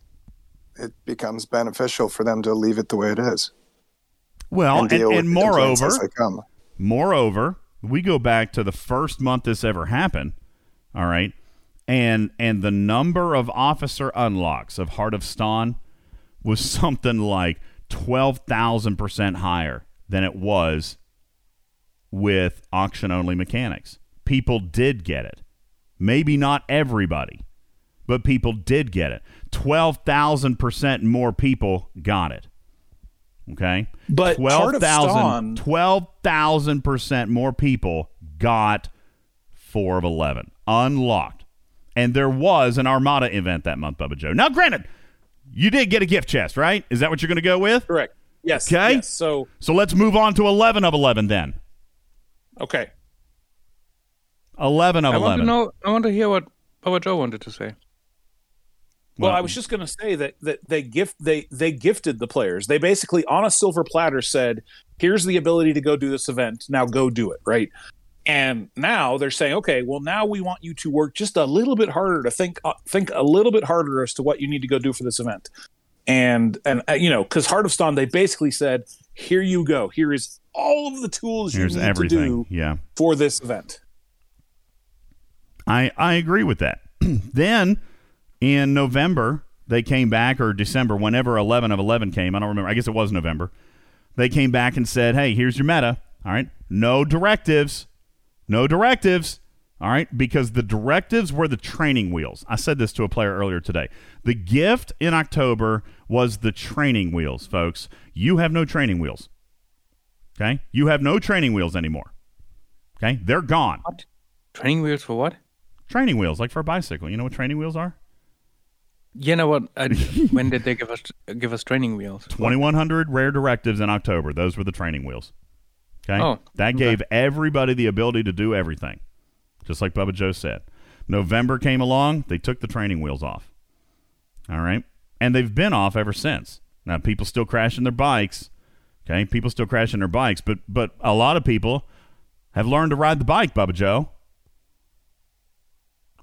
it becomes beneficial for them to leave it the way it is. Well, and, and, complaints moreover, as they come. moreover, we go back to the first month this ever happened. All right, and and the number of officer unlocks of Heart of Stone was something like twelve thousand percent higher than it was with auction only mechanics. People did get it. Maybe not everybody, but people did get it. 12,000% more people got it. Okay? But Heart of 12,000 Stone- 12,000% more people got 4 of 11 unlocked. And there was an Armada event that month, Bubba Joe. Now, granted, you did get a gift chest, right? Is that what you're going to go with? Correct. Yes. Okay. yes. So So let's move on to 11 of 11 then. okay. 11 of I want 11. to know. I want to hear what Papa Joe wanted to say. Well, Well- I was just going to say that that they gift they they gifted the players. They basically on a silver platter said, "Here's the ability to go do this event. Now go do it." Right. And now they're saying, "Okay, well now we want you to work just a little bit harder to think uh, think a little bit harder as to what you need to go do for this event." And and uh, you know, because Heart of Stone, they basically said, "Here you go. Here is all of the tools Here's you need everything. to do Yeah. for this event." I, I agree with that. then in November, they came back, or December, whenever 11 of 11 came. I don't remember. I guess it was November. They came back and said, hey, here's your meta. All right. No directives. No directives. All right. Because the directives were the training wheels. I said this to a player earlier today. The gift in October was the training wheels, folks. You have no training wheels. Okay. You have no training wheels anymore. Okay. They're gone. What? Training wheels for what? Training wheels, like for a bicycle. You know what training wheels are? You know what? I, when did they give us give us training wheels? 2100 rare directives in October. Those were the training wheels. Okay? Oh, that okay. gave everybody the ability to do everything, just like Bubba Joe said. November came along, they took the training wheels off. All right? And they've been off ever since. Now, people still crashing their bikes. Okay? People still crashing their bikes, but but a lot of people have learned to ride the bike, Bubba Joe.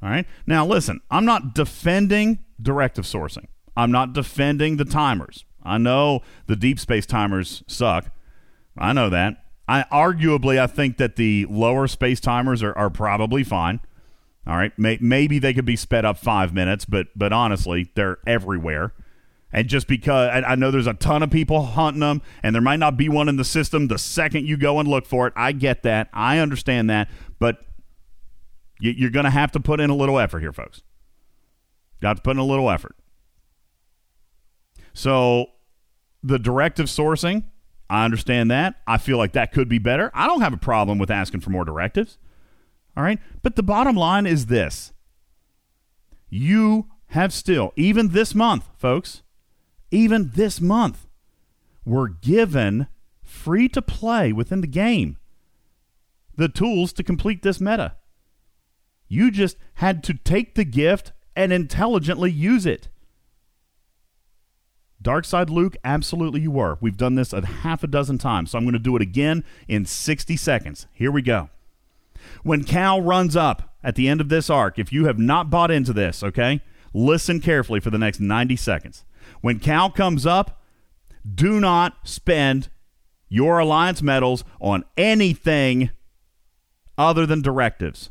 All right. Now, listen, I'm not defending directive sourcing. I'm not defending the timers. I know the deep space timers suck. I know that. I arguably, I think that the lower space timers are, are probably fine. All right. May, maybe they could be sped up five minutes, but but honestly, they're everywhere. And just because I, I know there's a ton of people hunting them, and there might not be one in the system the second you go and look for it, I get that. I understand that. But you, you're going to have to put in a little effort here, folks. Have to put in a little effort. So the directive sourcing, I understand that. I feel like that could be better. I don't have a problem with asking for more directives. All right. But the bottom line is this you have still, even this month, folks, even this month, were given free to play within the game the tools to complete this meta. You just had to take the gift and intelligently use it. Dark Side Luke, absolutely you were. We've done this a half a dozen times, so I'm going to do it again in 60 seconds. Here we go. When Cal runs up at the end of this arc, if you have not bought into this, okay, listen carefully for the next 90 seconds. When Cal comes up, do not spend your alliance medals on anything other than directives.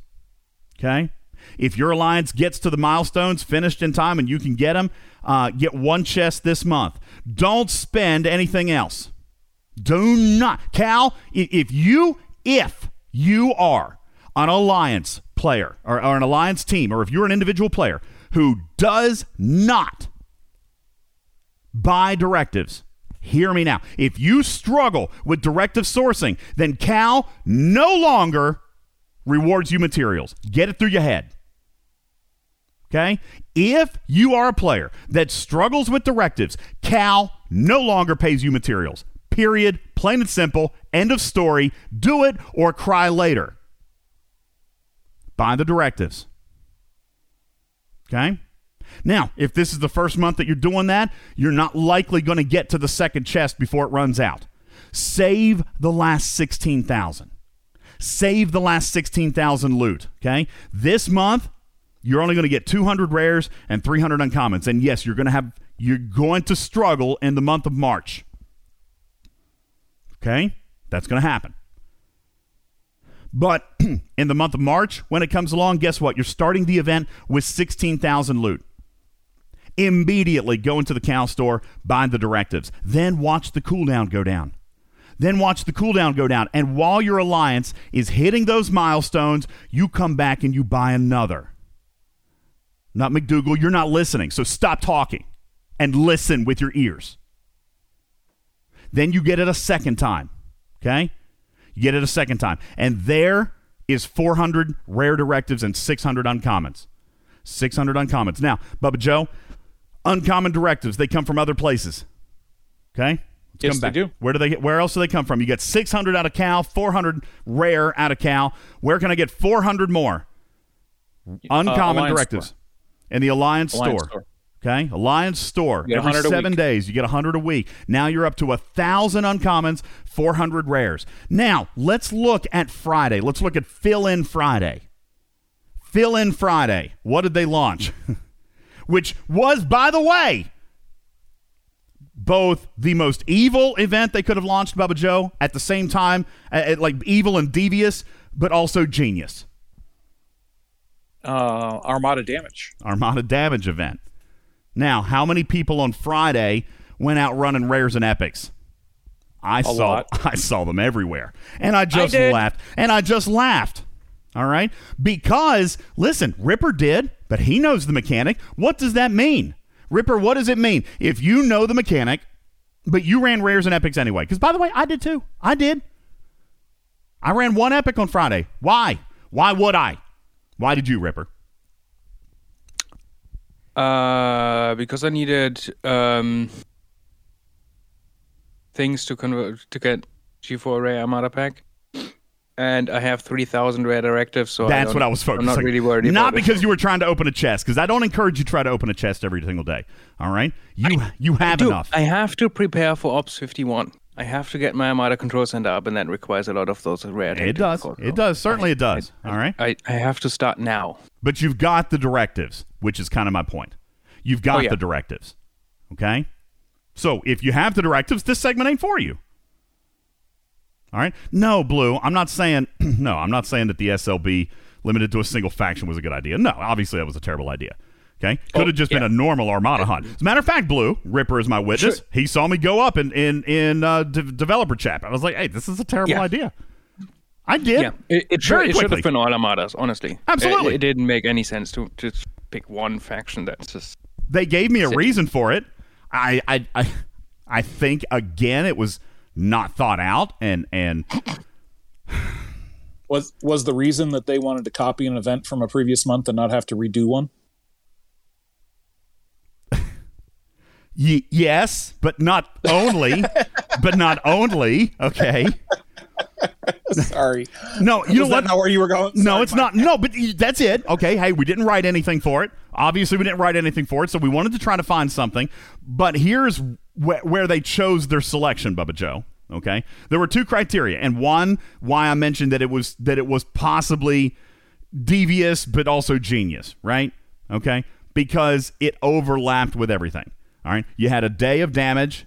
Okay? If your alliance gets to the milestones finished in time and you can get them, uh, get one chest this month. Don't spend anything else. Do not. Cal, if you, if you are an alliance player or, or an alliance team, or if you're an individual player who does not buy directives, hear me now. If you struggle with directive sourcing, then Cal no longer rewards you materials. Get it through your head. Okay? If you are a player that struggles with directives, Cal no longer pays you materials. Period. Plain and simple. End of story. Do it or cry later. Buy the directives. Okay? Now, if this is the first month that you're doing that, you're not likely going to get to the second chest before it runs out. Save the last 16,000. save the last 16,000 loot. Okay. This month, you're only going to get 200 rares and 300 uncommons. And yes, you're going to have, you're going to struggle in the month of March. Okay. That's going to happen. But in the month of March, when it comes along, guess what? You're starting the event with 16,000 loot. Immediately go into the cow store, buy the directives. Then watch the cooldown go down. Then watch the cooldown go down. And while your alliance is hitting those milestones, you come back and you buy another. Not McDougal, you're not listening. So stop talking and listen with your ears. Then you get it a second time. Okay? You get it a second time. And there is 400 rare directives and 600 uncommons. 600 uncommons. Now, Bubba Joe, uncommon directives, they come from other places. Okay? Let's Yes, come they do. Where do they where else do they come from? You get 600 out of Cal, 400 rare out of Cal. Where can I get 400 more? Uh, uncommon Alliance directives. In the Alliance, Alliance store. store. Okay, Alliance Store. Every seven days, you get 100 a week. Now you're up to a thousand uncommons, 400 rares. Now let's look at Friday. Let's look at Fill In Friday. Fill In Friday. What did they launch? Which was, by the way, both the most evil event they could have launched, Bubba Joe, at the same time, uh, uh, like evil and devious, but also genius. Uh, Armada damage. Armada Damage event. Now, how many people on Friday went out running rares and epics? I saw lot. I saw them everywhere. And I just did. laughed. And I just laughed. All right? Because listen, Ripper did, but he knows the mechanic. What does that mean? Ripper, what does it mean? If you know the mechanic, but you ran rares and epics anyway. Because by the way, I did too. I did. I ran one epic on Friday. Why? Why would I? Why did you, Ripper? Uh, because I needed um things to convert to get G4 Ray Armada pack, and I have three thousand rare directives. So That's I what I was I'm focusing. not really worried. Not about it. because you were trying to open a chest, because I don't encourage you to try to open a chest every single day. All right, you you have Dude, enough. I have to prepare for Ops 51. I have to get my Armada control center up, and that requires a lot of those rare. it does. It does. Certainly, it does. All right, I, I have to start now. but you've got the directives, which is kind of my point. You've got Oh, yeah. the directives. Okay, so if you have the directives, this segment ain't for you. All right. No, Blue. I'm not saying. no, I'm not saying that the SLB limited to a single faction was a good idea. No, obviously that was a terrible idea. Okay, could have just been a normal Armada hunt. As a matter of fact, Blue Ripper is my witness. Sure. He saw me go up in in in uh, de- developer chat. I was like, hey, this is a terrible Yeah. idea. I did. Yeah, it, it, should, very it should have been all Armadas, honestly. Absolutely. It, it didn't make any sense to just pick one faction that's just. They gave me a Sick. reason for it. I I I, I think again it was not thought out and and Was was the reason that they wanted to copy an event from a previous month and not have to redo one? Y- yes, but not only, but not only. Okay. Sorry, No, you know was that what? not where you were going? no, it's not. No, but that's it. Okay. Hey, we didn't write anything for it. Obviously, we didn't write anything for it, so we wanted to try to find something. But here's wh- where they chose their selection, Bubba Joe. Okay, there were two criteria, and one why I mentioned that it was that it was possibly devious but also genius, right? Okay, because it overlapped with everything. All right, you had a day of damage.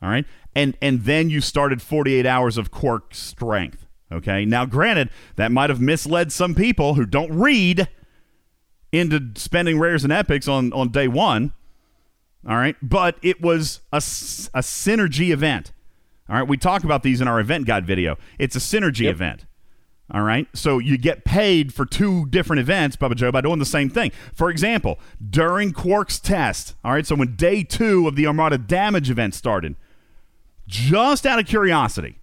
All right. And and then you started 48 hours of Quark strength. Okay. Now, granted, that might have misled some people who don't read into spending rares and epics on, on day one. All right. But it was a, a synergy event. All right. We talk about these in our event guide video. It's a synergy event. All right. So you get paid for two different events, Bubba Joe, by doing the same thing. For example, during Quark's test, all right, so when day two of the Armada damage event started, just out of curiosity,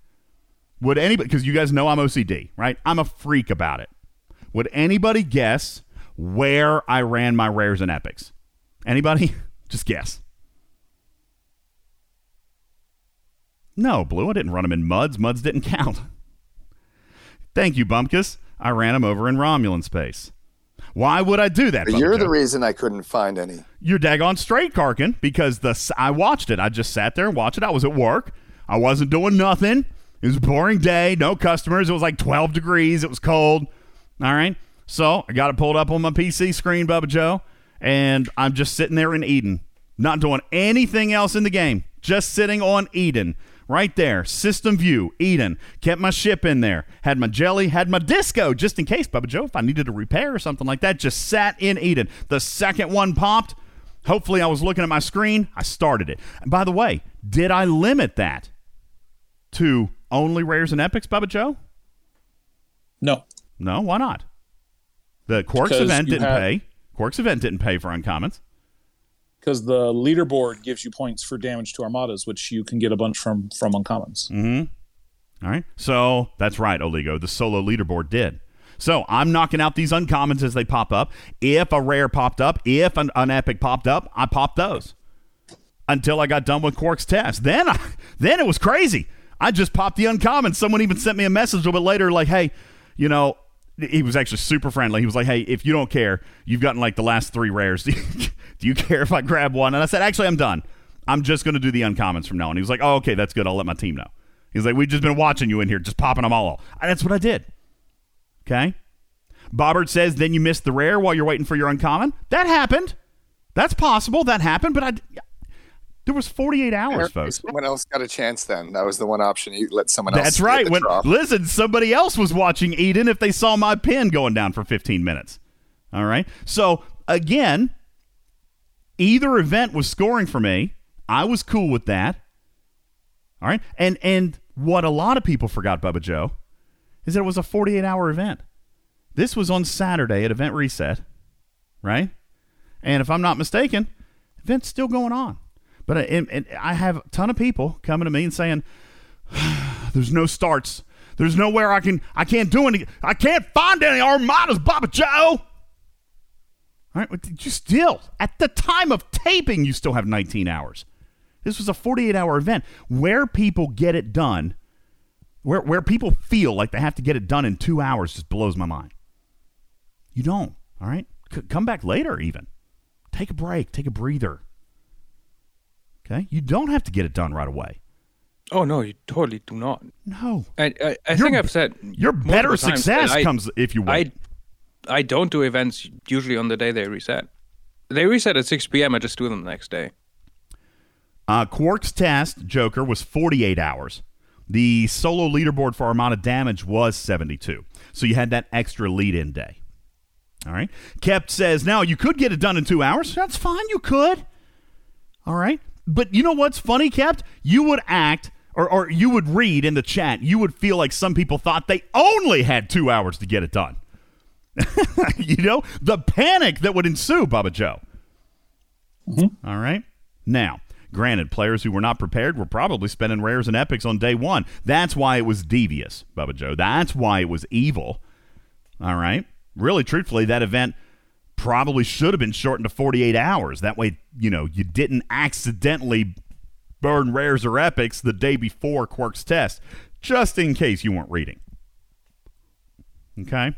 would anybody, because you guys know I'm OCD, right? I'm a freak about it. Would anybody guess where I ran my rares and epics? Anybody? Just guess. No, Blue, I didn't run them in Muds. Muds didn't count. Thank you, Bumpkus. I ran him over in Romulan space. Why would I do that? Bubba you're Joe? the reason I couldn't find any. You're daggone straight, Karkin, because the I watched it. I just sat there and watched it. I was at work. I wasn't doing nothing. It was a boring day, no customers. It was like 12 degrees. It was cold. All right. So I got it pulled up on my PC screen, Bubba Joe, and I'm just sitting there in Eden, not doing anything else in the game, just sitting on Eden. Right there, system view, Eden. Kept my ship in there. Had my jelly, had my disco, just in case, Bubba Joe, if I needed a repair or something like that, just sat in Eden. The second one popped. Hopefully, I was looking at my screen. I started it. And by the way, did I limit that to only rares and epics, Bubba Joe? No, No, why not? The Quarks Because event didn't pay. Quarks event didn't pay for uncommons. Because the leaderboard gives you points for damage to armadas, which you can get a bunch from from uncommons. Mm-hmm. All right. So that's right, Oligo. The solo leaderboard did. So I'm knocking out these uncommons as they pop up. If a rare popped up, if an, an epic popped up, I popped those until I got done with Quark's test. Then, I, then it was crazy. I just popped the uncommon. Someone even sent me a message a little bit later, like, "Hey, you know." He was actually super friendly. He was like, "Hey, if you don't care, you've gotten like the last three rares. Do you, care if I grab one?" And I said, "Actually, I'm done. I'm just going to do the uncommons from now on." He was like, "Oh, okay, that's good. I'll let my team know." He's like, "We've just been watching you in here, just popping them all." And that's what I did. Okay. Bobbert says, "Then you missed the rare while you're waiting for your uncommon." That happened. That's possible. That happened. But I, there was 48 hours, folks. Someone else got a chance then. That was the one option. You let someone else. That's right. When listen, somebody else was watching Eden if they saw my pin going down for 15 minutes. All right. So again, either event was scoring for me. I was cool with that. All right. And and what a lot of people forgot, Bubba Joe, is that it was a 48 hour event. This was on Saturday at Event Reset, right? And if I'm not mistaken, event's still going on. But I, and, and I have a ton of people coming to me and saying, there's no starts. There's nowhere I can. I can't do any. I can't find any armadas, Bubba Joe. All right, you still at the time of taping, you still have 19 hours. This was a 48 hour event where people get it done. Where where people feel like they have to get it done in two hours just blows my mind. You don't. All right, C- come back later. Even take a break. Take a breather. Okay, you don't have to get it done right away. Oh no, you totally do not. No. I I, I think I've said Your better success I- comes if you wait. I I don't do events usually on the day they reset. They reset at 6 p.m. I just do them the next day. Uh, Quark's test, Joker, was 48 hours. The solo leaderboard for Armada damage was 72. So you had that extra lead in day. All right. Kept says, now you could get it done in two hours. That's fine. You could. All right. But you know what's funny, Kept? You would act, or, or you would read in the chat, you would feel like some people thought they only had two hours to get it done. you know, the panic that would ensue, Bubba Joe. Mm-hmm. All right. Now, granted, players who were not prepared were probably spending rares and epics on day one. That's why it was devious, Bubba Joe. That's why it was evil. All right. Really, truthfully, that event probably should have been shortened to 48 hours. That way, you know, you didn't accidentally burn rares or epics the day before Quark's test, just in case you weren't reading. Okay.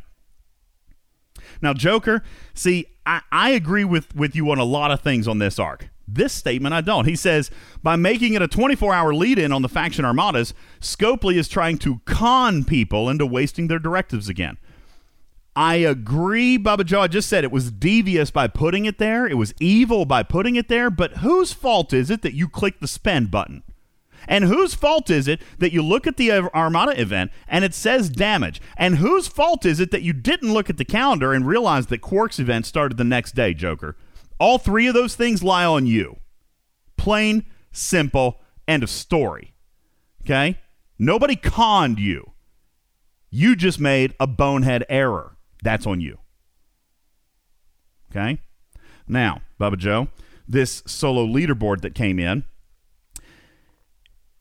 Now, Joker, see, I, I agree with, with you on a lot of things on this arc. This statement, I don't. He says, by making it a 24 hour lead in on the faction armadas, Scopely is trying to con people into wasting their directives again. I agree, Bubba Joe. I just said it was devious by putting it there. It was evil by putting it there. But whose fault is it that you click the spend button? And whose fault is it that you look at the Armada event and it says damage? And whose fault is it that you didn't look at the calendar and realize that Quark's event started the next day, Joker? All three of those things lie on you. Plain, simple, end of story. Okay? Nobody conned you. You just made a bonehead error. That's on you. Okay? Now, Bubba Joe, this solo leaderboard that came in,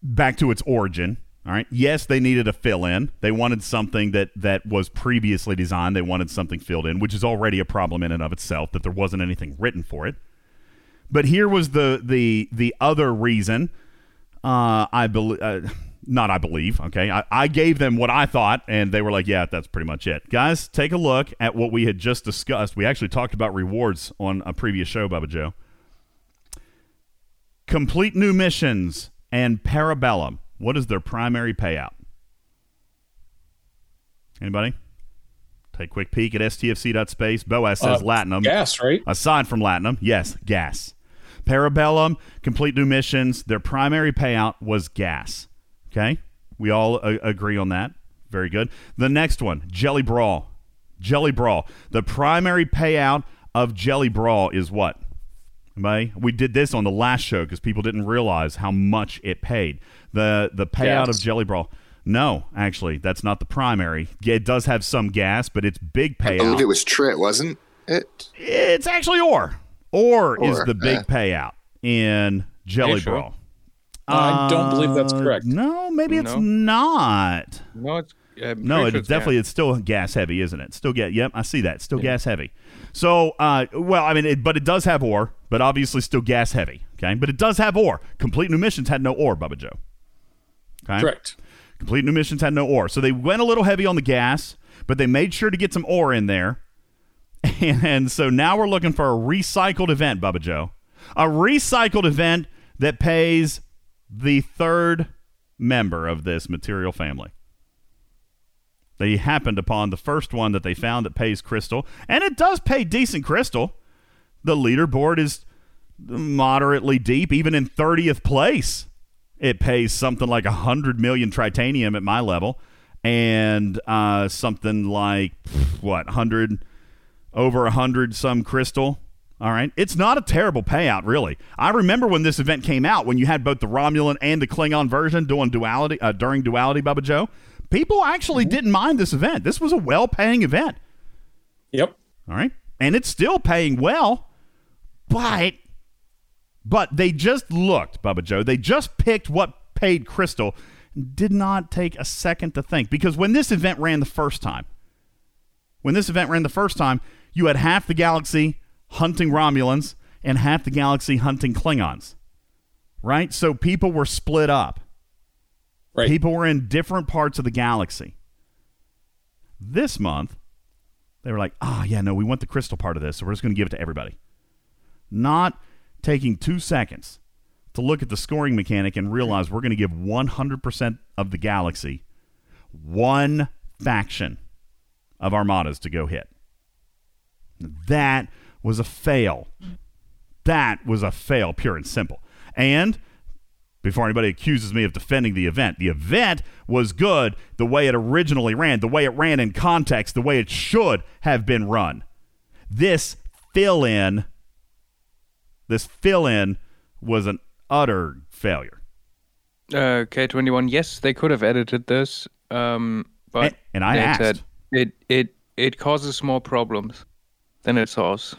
back to its origin. All right. Yes, they needed a fill in. They wanted something that that was previously designed. They wanted something filled in, which is already a problem in and of itself that there wasn't anything written for it. But here was the the the other reason. Uh, I believe. Uh, not I believe, okay? I, I gave them what I thought, and they were like, yeah, that's pretty much it. Guys, take a look at what we had just discussed. We actually talked about rewards on a previous show, Bubba Joe. Complete new missions and Parabellum. What is their primary payout? Anybody? Take a quick peek at stfc.space. Boaz says Uh, Latinum. Gas, right? Aside from Latinum, yes, gas. Parabellum, complete new missions, their primary payout was gas. Okay? We all a- agree on that. Very good. The next one, Jelly Brawl. Jelly Brawl. The primary payout of Jelly Brawl is what? Anybody? We did this on the last show because people didn't realize how much it paid. The the payout Gas. of Jelly Brawl. No, actually, that's not the primary. It does have some gas, but it's big I payout. believe it was Trit, wasn't it? It's actually ore. Ore, is the big uh. payout in Jelly Are you sure? Brawl. I don't believe that's Uh, correct. No, maybe it's No. not. No, it's uh, No, it's definitely it's still gas heavy, isn't it? Still get. Yep, I see that. Still gas heavy. So, uh, well, I mean, it, but it does have ore, but obviously still gas heavy. Okay, but it does have ore. Complete New Missions had no ore, Bubba Joe. Okay, Correct. Complete New Missions had no ore, so they went a little heavy on the gas, but they made sure to get some ore in there. And so now we're looking for a recycled event, Bubba Joe. A recycled event that pays the third member of this material family. They happened upon the first one that they found that pays crystal, and it does pay decent crystal. The leaderboard is moderately deep, even in 30th place. It pays something like 100 million tritanium at my level, and uh, something like, what, 100, over 100 some crystal. All right. It's not a terrible payout, really. I remember when this event came out, when you had both the Romulan and the Klingon version doing duality, uh, during duality, Bubba Joe. People actually didn't mind this event. This was a well paying event. Yep. All right. And it's still paying well, but but they just looked, Bubba Joe. They just picked what paid Crystal. Did not take a second to think because when this event ran the first time, when this event ran the first time, you had half the galaxy hunting Romulans and half the galaxy hunting Klingons. Right? So people were split up. Right. People were in different parts of the galaxy. This month, they were like, oh, yeah, no, we want the crystal part of this, so we're just going to give it to everybody. Not taking two seconds to look at the scoring mechanic and realize we're going to give 100% of the galaxy one faction of armadas to go hit. That was a fail. That was a fail, pure and simple. And before anybody accuses me of defending the event. The event was good the way it originally ran, the way it ran in context, the way it should have been run. This fill in, this fill in was an utter failure. Uh, K21, yes, they could have edited this, um, but And- and I asked. it it it causes more problems than it solves.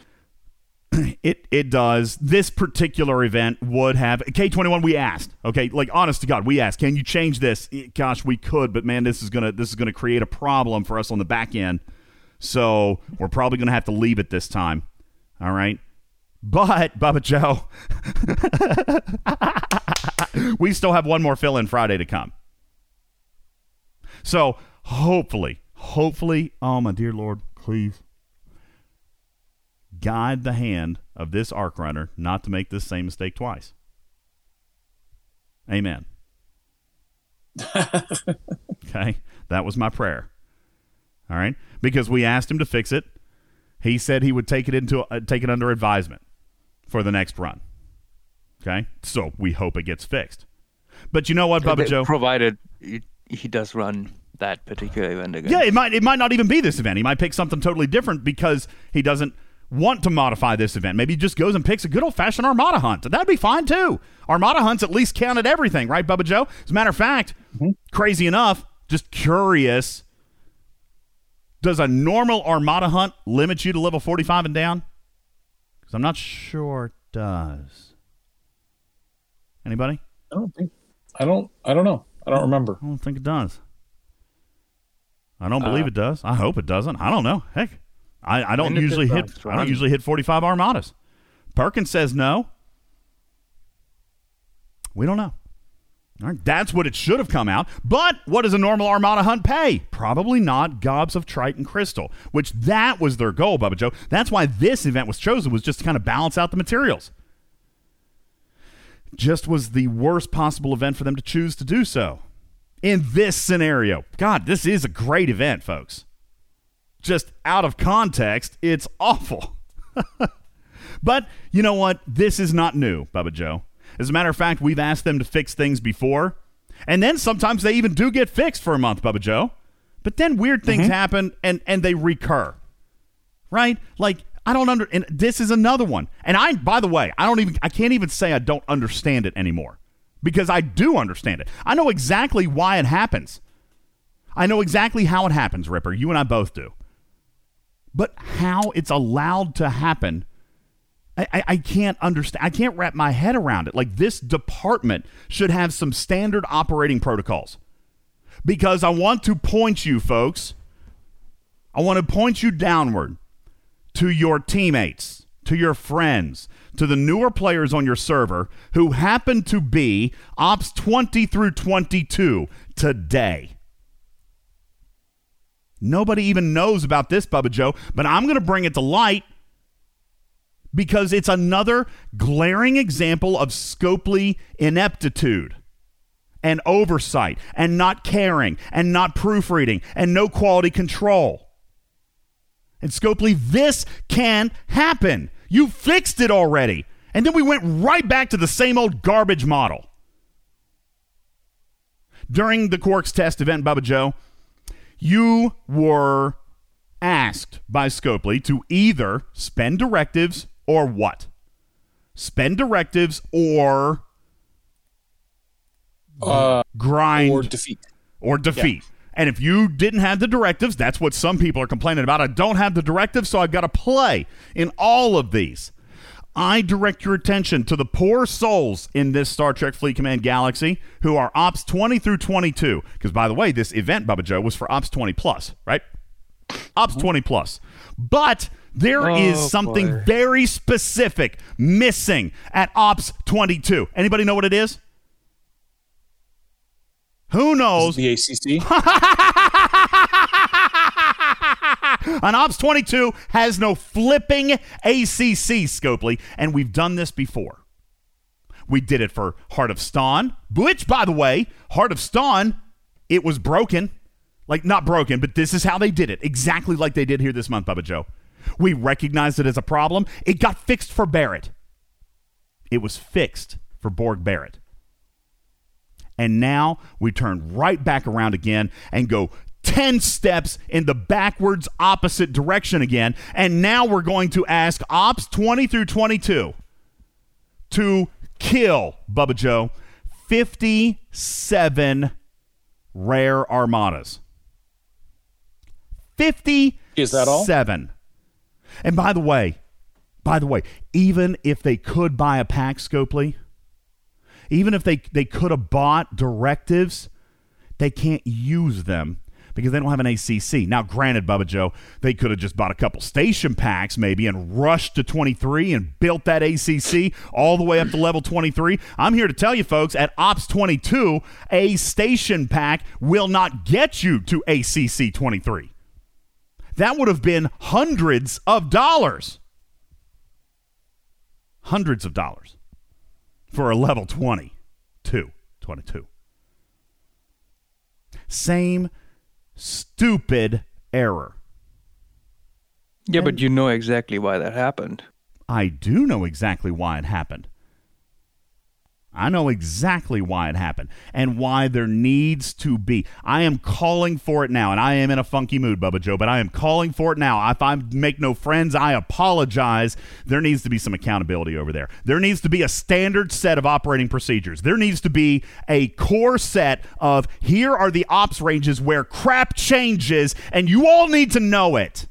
It it does. This particular event would have K twenty one. We asked, okay, like honest to God, we asked, can you change this? Eh, Gosh, we could, but man, this is gonna this is gonna create a problem for us on the back end. So we're probably gonna have to leave it this time. All right, but Bubba Joe, we still have one more fill in Friday to come. So hopefully, hopefully, oh my dear Lord, please guide the hand of this arc runner not to make this same mistake twice. Amen. okay, that was my prayer. All right, because we asked him to fix it. He said he would take it into uh, take it under advisement for the next run. Okay, so we hope it gets fixed. But you know what, Bubba Joe? Provided he, he does run that particular event again. Yeah, it might it might not even be this event. He might pick something totally different because he doesn't want to modify this event. Maybe he just goes and picks a good old fashioned Armada hunt. That'd be fine too. Armada hunts at least counted everything, right, Bubba Joe? As a matter of fact, crazy enough, just curious. Does a normal Armada hunt limit you to level 45 and down? Because I'm not sure it does. Anybody? I don't think. I don't. I don't know. I don't remember. I don't think it does. I don't believe Uh, it does. I hope it doesn't. I don't know. Heck, I, I don't usually hit. I don't usually hit forty five armadas. Perkins says no. We don't know. All right, that's what it should have come out. But what does a normal Armada hunt pay? Probably not gobs of Triton crystal, which that was their goal, Bubba Joe. That's why this event was chosen was just to kind of balance out the materials. Just was the worst possible event for them to choose to do so. in this scenario. God, this is a great event, folks. Just out of context, it's awful. but you know what? This is not new, Bubba Joe. As a matter of fact, we've asked them to fix things before, and then sometimes they even do get fixed for a month, Bubba Joe. But then weird things mm-hmm. happen and and they recur. Right? Like I don't under and this is another one. And I by the way, I don't even I can't even say I don't understand it anymore because I do understand it. I know exactly why it happens. I know exactly how it happens, Ripper. You and I both do. But how it's allowed to happen, I, I, can't understand. I can't wrap my head around it. Like this department should have some standard operating protocols. Because I want to point you, folks. I want to point you downward to your teammates, to your friends, to the newer players on your server who happen to be Ops 20 through 22 today. Nobody even knows about this, Bubba Joe, but I'm going to bring it to light because it's another glaring example of Scopely ineptitude and oversight and not caring and not proofreading and no quality control. And Scopely, this can happen. You fixed it already. And then we went right back to the same old garbage model. During the Quark's test event, Bubba Joe, you were asked by Scopely to either spend directives or what? Spend directives or Uh, grind or defeat. or defeat. And if you didn't have the directives, that's what some people are complaining about. I don't have the directives, so I've got to play in all of these. I direct your attention to the poor souls in this Star Trek Fleet Command galaxy who are Ops 20 through 22. Because, by the way, this event, Bubba Joe, was for Ops 20 plus, right? Ops mm-hmm. 20 plus. But there oh, is Oh, something boy. very specific missing at Ops 22. Anybody know what it is? Who knows? The ACC. An Ops 22 has no flipping ACC, Scopely, and we've done this before. We did it for Heart of Stawn, which, by the way, Heart of Stawn, it was broken. Like, not broken, but this is how they did it. Exactly like they did here this month, Bubba Joe. We recognized it as a problem. It got fixed for Barrett. It was fixed for Borg Barrett. And now we turn right back around again and go 10 steps in the backwards opposite direction again. And now we're going to ask Ops 20 through 22 to kill, Bubba Joe, 57 rare armadas. 57. Is that all? Seven. And by the way, by the way, even if they could buy a pack, Scopely, even if they, they could have bought directives, they can't use them because they don't have an ACC. Now, granted, Bubba Joe, they could have just bought a couple station packs maybe and rushed to 23 and built that ACC all the way up to level 23. I'm here to tell you, folks, at Ops 22, a station pack will not get you to ACC 23. That would have been hundreds of dollars. Hundreds of dollars for a level 22. 22. Same stupid error. Yeah, but you know exactly why that happened. I do know exactly why it happened. I know exactly why it happened and why there needs to be. I am calling for it now, and I am in a funky mood, Bubba Joe, but I am calling for it now. If I make no friends, I apologize. There needs to be some accountability over there. There needs to be a standard set of operating procedures. There needs to be a core set of here are the ops ranges where crap changes, and you all need to know it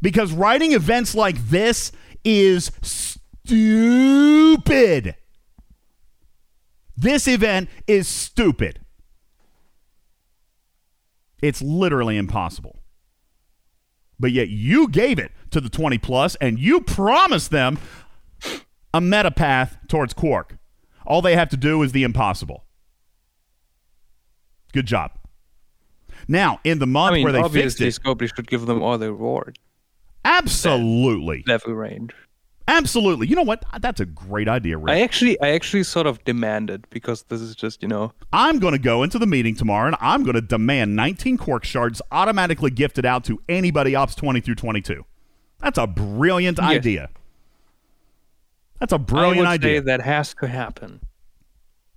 because writing events like this is stupid. This event is stupid. It's literally impossible. But yet you gave it to the 20 plus and you promised them a meta path towards Quark. All they have to do is the impossible. Good job. Now, in the month I mean, where they fixed obviously, it, Scopely should give them all the reward absolutely. level range. Absolutely. You know what? That's a great idea, Rick. I actually, I actually sort of demanded because this is just, you know, I'm going to go into the meeting tomorrow and I'm going to demand 19 Quark shards automatically gifted out to anybody ops 20 through 22. That's a brilliant Yes. idea. That's a brilliant idea. that has to happen.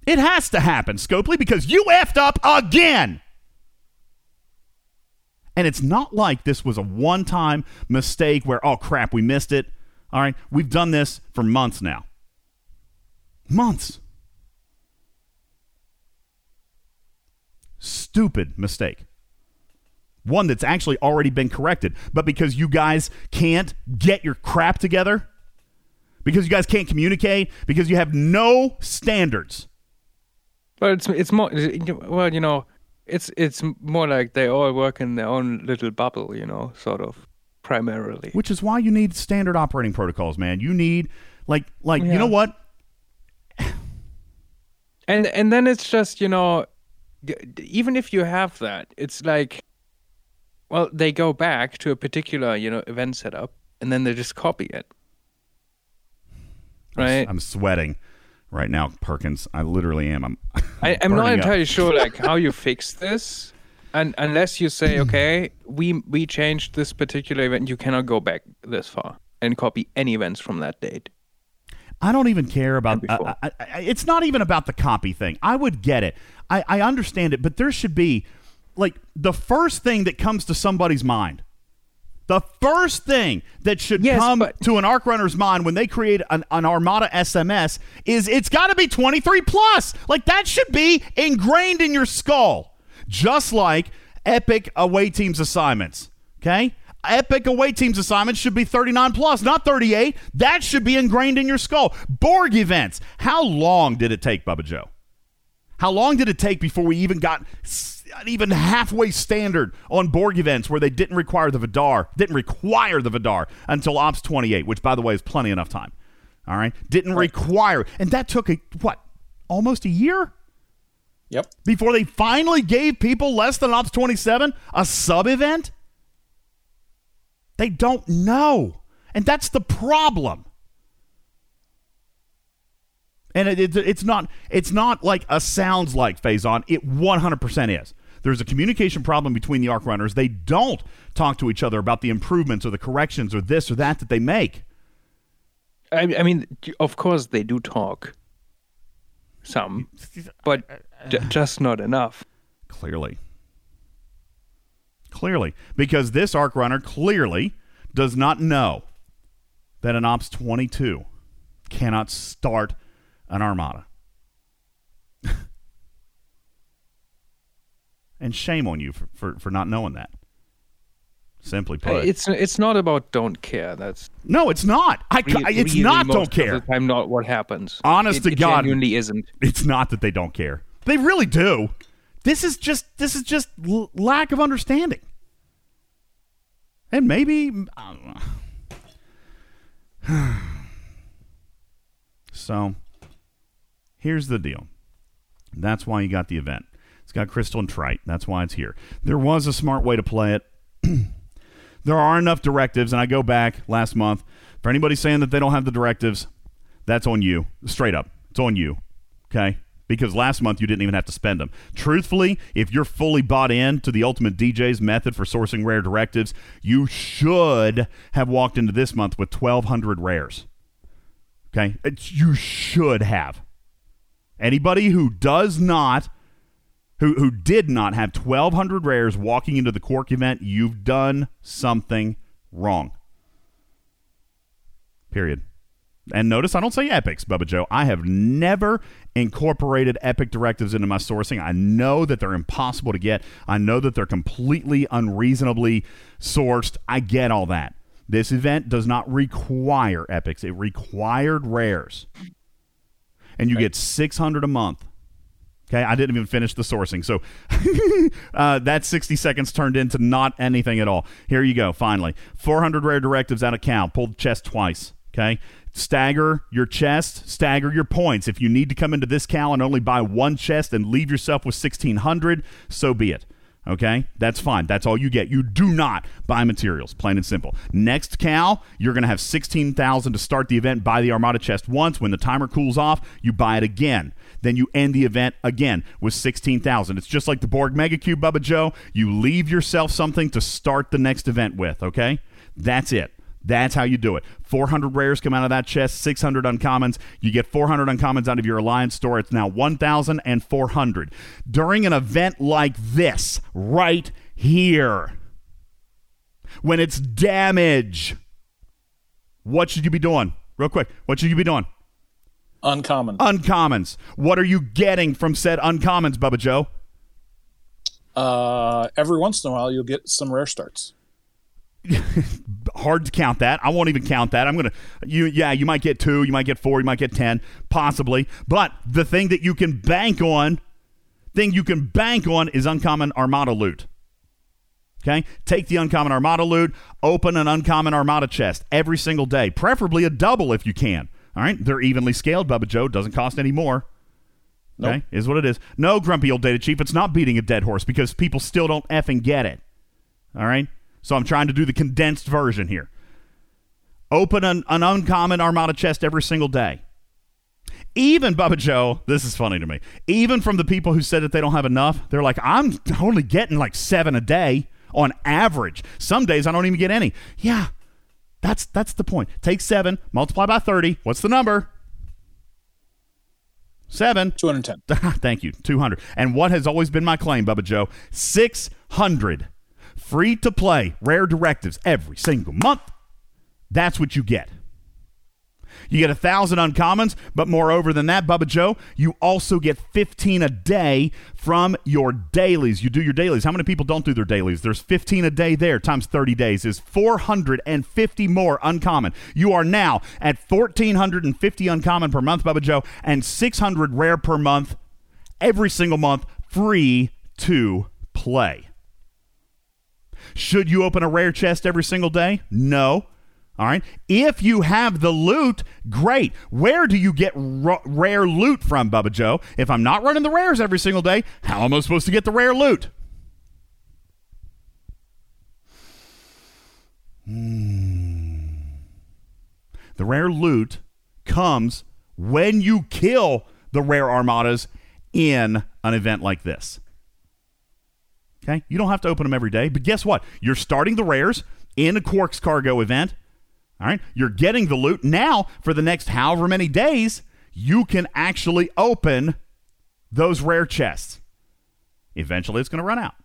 It has to happen, Scopely, because you effed up again. And it's not like this was a one time mistake where, oh crap, we missed it. All right. We've done this for months now. Months. Stupid mistake. One that's actually already been corrected. But because you guys can't get your crap together, because you guys can't communicate, because you have no standards. But it's it's more well, you know, it's it's more like they all work in their own little bubble, you know, sort of primarily. which is why you need standard operating protocols man you need like like you know what And and then it's just, you know, even if you have that, it's like well, they go back to a particular, you know, event setup and then they just copy it. Right? i'm sweating right now perkins i literally am i'm I, I'm not burning up. entirely sure like how you fix this, and unless you say, hmm. okay, we we changed this particular event, you cannot go back this far and copy any events from that date. I don't even care about. I, I, I- it's not even about the copy thing. I would get it. I, I understand it, but there should be like the first thing that comes to somebody's mind. The first thing that should Yes, come but- to an arc runner's mind when they create an, an Armada SMS is it's got to be 23 plus. Like that should be ingrained in your skull, just like Epic away teams assignments. Okay, Epic away teams assignments should be 39 plus, not 38. That should be ingrained in your skull. Borg events. How long did it take, Bubba Joe? How long did it take before we even got even halfway standard on Borg events where they didn't require the Vidar, didn't require the Vidar until Ops 28, which by the way is plenty enough time. All right, didn't require, and that took a what, almost a year Yep. before they finally gave people less than Ops 27 a sub event. They don't know, and that's the problem. And it, it, it's not it's not like a sounds like phase on. It 100% is. There's a communication problem between the arc runners. They don't talk to each other about the improvements or the corrections or this or that that they make. I, I mean, of course they do talk, some, but j- just not enough. Clearly. Clearly. Because this arc runner clearly does not know that an Ops 22 cannot start an Armada. and shame on you for, for, for not knowing that. Simply put. It's it's not about don't care. That's no, it's not. I, re- it's really not don't care. time not what happens. Honest It- to it God. genuinely isn't. It's not that they don't care. They really do. This is just this is just l- lack of understanding. And maybe so here's the deal. That's why you got the event. It's got Crystal and Trite. That's why it's here. There was a smart way to play it. there are enough directives, and I go back last month. For anybody saying that they don't have the directives, that's on you. Straight up. It's on you. Okay? Because last month you didn't even have to spend them. Truthfully, if you're fully bought in to the Ultimate DJ's method for sourcing rare directives, you should have walked into this month with 1,200 rares. Okay? It's, you should have. Anybody who does not, who, who did not have 1,200 rares walking into the Quark event, you've done something wrong. Period. And notice I don't say epics, Bubba Joe. I have never incorporated epic directives into my sourcing. I know that they're impossible to get. I know that they're completely unreasonably sourced. I get all that. This event does not require epics. It required rares. And you get 600 a month. Okay, I didn't even finish the sourcing. So uh, that 60 seconds turned into not anything at all. Here you go, finally. 400 rare directives out of count. Pulled chest twice. Okay, stagger your chest, stagger your points. If you need to come into this cal and only buy one chest and leave yourself with 1600, so be it. Okay, that's fine. That's all you get. You do not buy materials, plain and simple. Next cal, you're going to have 16,000 to start the event. Buy the Armada chest once. When the timer cools off, you buy it again. Then you end the event again with 16,000. It's just like the Borg Mega Cube, Bubba Joe. You leave yourself something to start the next event with, okay? That's it. That's how you do it. 400 rares come out of that chest, 600 uncommons. You get 400 uncommons out of your Alliance store. It's now 1,400. During an event like this, right here, when it's damage, what should you be doing? Real quick, what should you be doing? Uncommon. Uncommons. What are you getting from said uncommons, Bubba Joe? Uh, every once in a while, you'll get some rare starts. hard to count that. I won't even count that. I'm gonna you yeah, you might get two, you might get four, you might get ten, possibly. But the thing that you can bank on, thing you can bank on is uncommon armada loot. Okay? Take the uncommon armada loot, open an uncommon armada chest every single day, preferably a double if you can. All right? They're evenly scaled, Bubba Joe, doesn't cost any more. Okay? Nope. Is what it is. No, grumpy old data chief, it's not beating a dead horse because people still don't effing get it. All right? So I'm trying to do the condensed version here. Open an, an uncommon Armada chest every single day. Even Bubba Joe, this is funny to me. Even from the people who said that they don't have enough, they're like, I'm only getting like seven a day on average. Some days I don't even get any. Yeah, that's that's the point. Take seven, multiply by thirty. What's the number? Seven. 210. Thank you. 200. And what has always been my claim, Bubba Joe? 600 free to play rare directives every single month. That's what you get. You get a thousand uncommons, but moreover than that, Bubba Joe, you also get 15 a day from your dailies. You do your dailies. How many people don't do their dailies? There's 15 a day there times 30 days is 450 more uncommon. You are now at 1,450 uncommon per month, Bubba Joe, and 600 rare per month, every single month, free to play. Should you open a rare chest every single day? No. All right. If you have the loot, great. Where do you get r- rare loot from, Bubba Joe? If I'm not running the rares every single day, how am I supposed to get the rare loot? Hmm. The rare loot comes when you kill the rare armadas in an event like this. Okay? You don't have to open them every day, but guess what? You're starting the rares in a Quark's cargo event. All right? You're getting the loot. Now, for the next however many days, you can actually open those rare chests. Eventually, it's going to run out.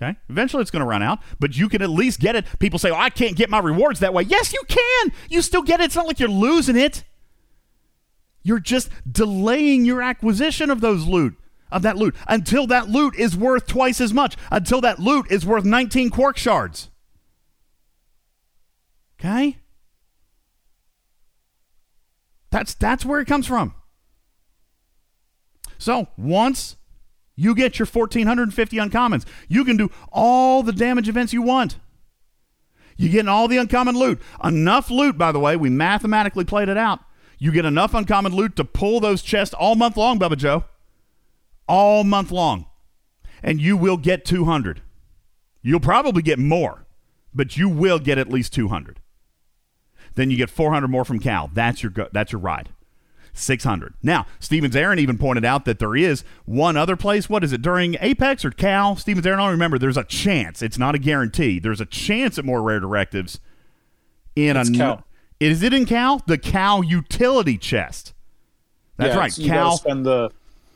Okay? Eventually, it's going to run out, but you can at least get it. People say, oh, I can't get my rewards that way. Yes, you can. You still get it. It's not like you're losing it. You're just delaying your acquisition of those loot of that loot until that loot is worth twice as much, until that loot is worth 19 quark shards. Okay? That's that's where it comes from. So, once you get your 1450 uncommons, you can do all the damage events you want. You're getting all the uncommon loot. Enough loot, by the way, we mathematically played it out. You get enough uncommon loot to pull those chests all month long, Bubba Joe all month long, and you will get 200. You'll probably get more, but you will get at least 200. Then you get 400 more from Cal. That's your go- that's your ride. 600. Now, Stevens Aaron even pointed out that there is one other place. What is it during Apex or Cal? Stevens Aaron, I don't remember. There's a chance. It's not a guarantee. There's a chance at more rare directives in It's a Cal. Is it in Cal? The Cal utility chest. That's Yeah, right. so Cal spend the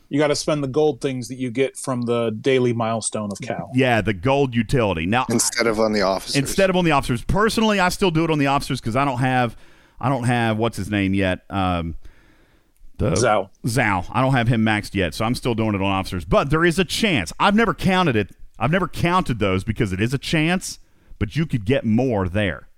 you got to spend the gold things that you get from the daily milestone of Cal. Yeah, the gold utility. Now, instead of on the officers. instead of on the officers, personally, I still do it on the officers because I don't have, I don't have what's his name yet. Um, the Zhao. Zhao. I don't have him maxed yet, so I'm still doing it on officers. But there is a chance. I've never counted it. I've never counted those because it is a chance, but you could get more there.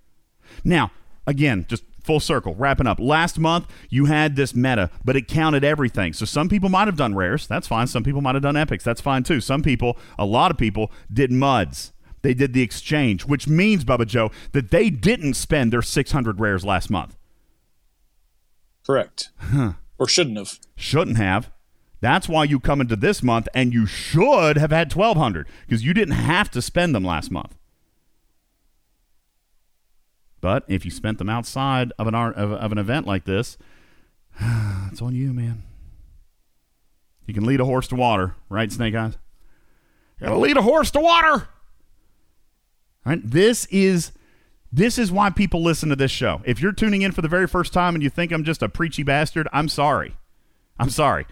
Now, again, just full circle, wrapping up. Last month, you had this meta, but it counted everything. So some people might have done rares. That's fine. Some people might have done epics. That's fine too. Some people, a lot of people, did muds. They did the exchange, which means, Bubba Joe, that they didn't spend their 600 rares last month. Correct. Or shouldn't have. Shouldn't have. That's why you come into this month and you should have had 1200 because you didn't have to spend them last month. But if you spent them outside of an art, of, of an event like this, it's on you, man. You can lead a horse to water, right, Snake Eyes? You gotta lead a horse to water. Right? This is this is why people listen to this show. If you're tuning in for the very first time and you think I'm just a preachy bastard, I'm sorry. I'm sorry.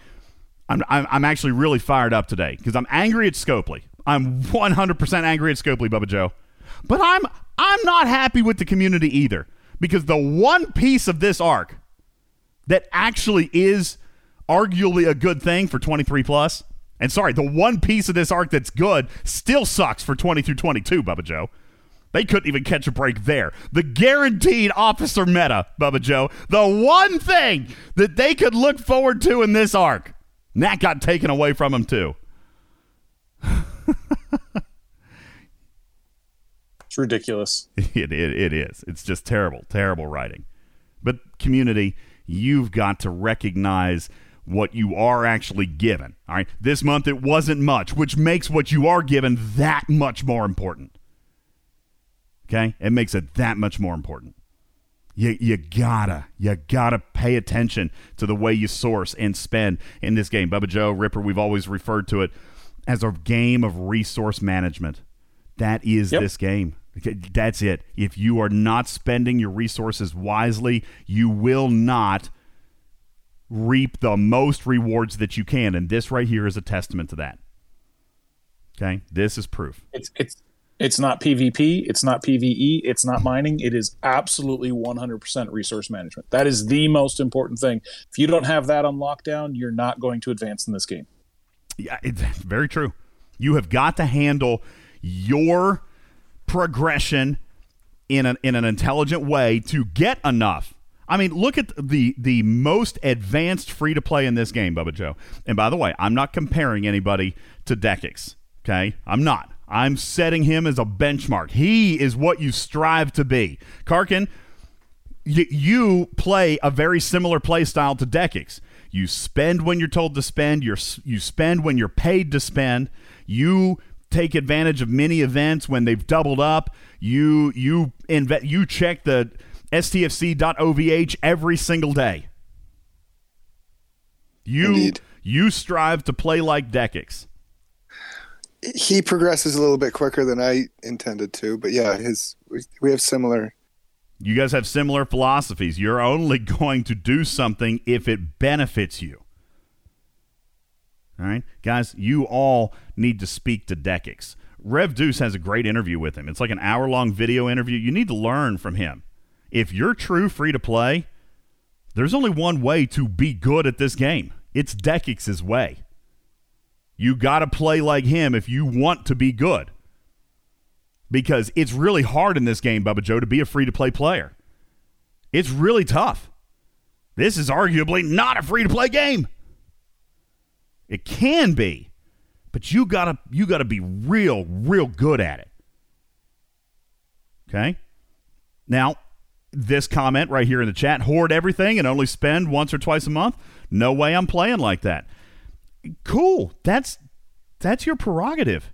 I'm, I'm, I'm actually really fired up today because I'm angry at Scopely. I'm 100% angry at Scopely, Bubba Joe. But I'm I'm not happy with the community either because the one piece of this arc that actually is arguably a good thing for 23 plus, and sorry, the one piece of this arc that's good still sucks for 20 through 22, Bubba Joe. They couldn't even catch a break there. The guaranteed officer meta, Bubba Joe, the one thing that they could look forward to in this arc, and that got taken away from them too. It's ridiculous. It, it, it is. It's just terrible, terrible writing. But community, you've got to recognize what you are actually given. All right. This month it wasn't much, which makes what you are given that much more important. Okay? It makes it that much more important. You, you gotta, you gotta pay attention to the way you source and spend in this game. Bubba Joe, Ripper, we've always referred to it as a game of resource management. That is Yep. this game. Okay, That's it. If you are not spending your resources wisely, you will not reap the most rewards that you can. And this right here is a testament to that. Okay? This is proof. It's it's it's not PvP, it's not PvE, it's not mining. It is absolutely 100% resource management. That is the most important thing. If you don't have that on lockdown, you're not going to advance in this game. Yeah, it's very true. You have got to handle your progression in an in an intelligent way to get enough. I mean, look at the the most advanced free to play in this game, Bubba Joe. And by the way, I'm not comparing anybody to Dekix. Okay, I'm not. I'm setting him as a benchmark. He is what you strive to be. Karkin, y- you play a very similar play style to Dekix. You spend when you're told to spend. You're, you spend when you're paid to spend. You take advantage of many events when they've doubled up. You you inve- you check the stfc.ovh every single day. You Indeed. you strive to play like Dekix. He progresses a little bit quicker than I intended to, but yeah, his we, we have similar. You guys have similar philosophies. You're only going to do something if it benefits you. All right, guys, you all need to speak to Dekix. Rev Deuce has a great interview with him. It's like an hour long video interview. You need to learn from him. If you're true free to play, there's only one way to be good at this game. It's Dekix's way. You got to play like him if you want to be good. Because it's really hard in this game, Bubba Joe, to be a free to play player. It's really tough. This is arguably not a free to play game. It can be, but you gotta you gotta be real, real good at it. Okay? Now, this comment right here in the chat, hoard everything and only spend once or twice a month. No way I'm playing like that. Cool. That's that's your prerogative.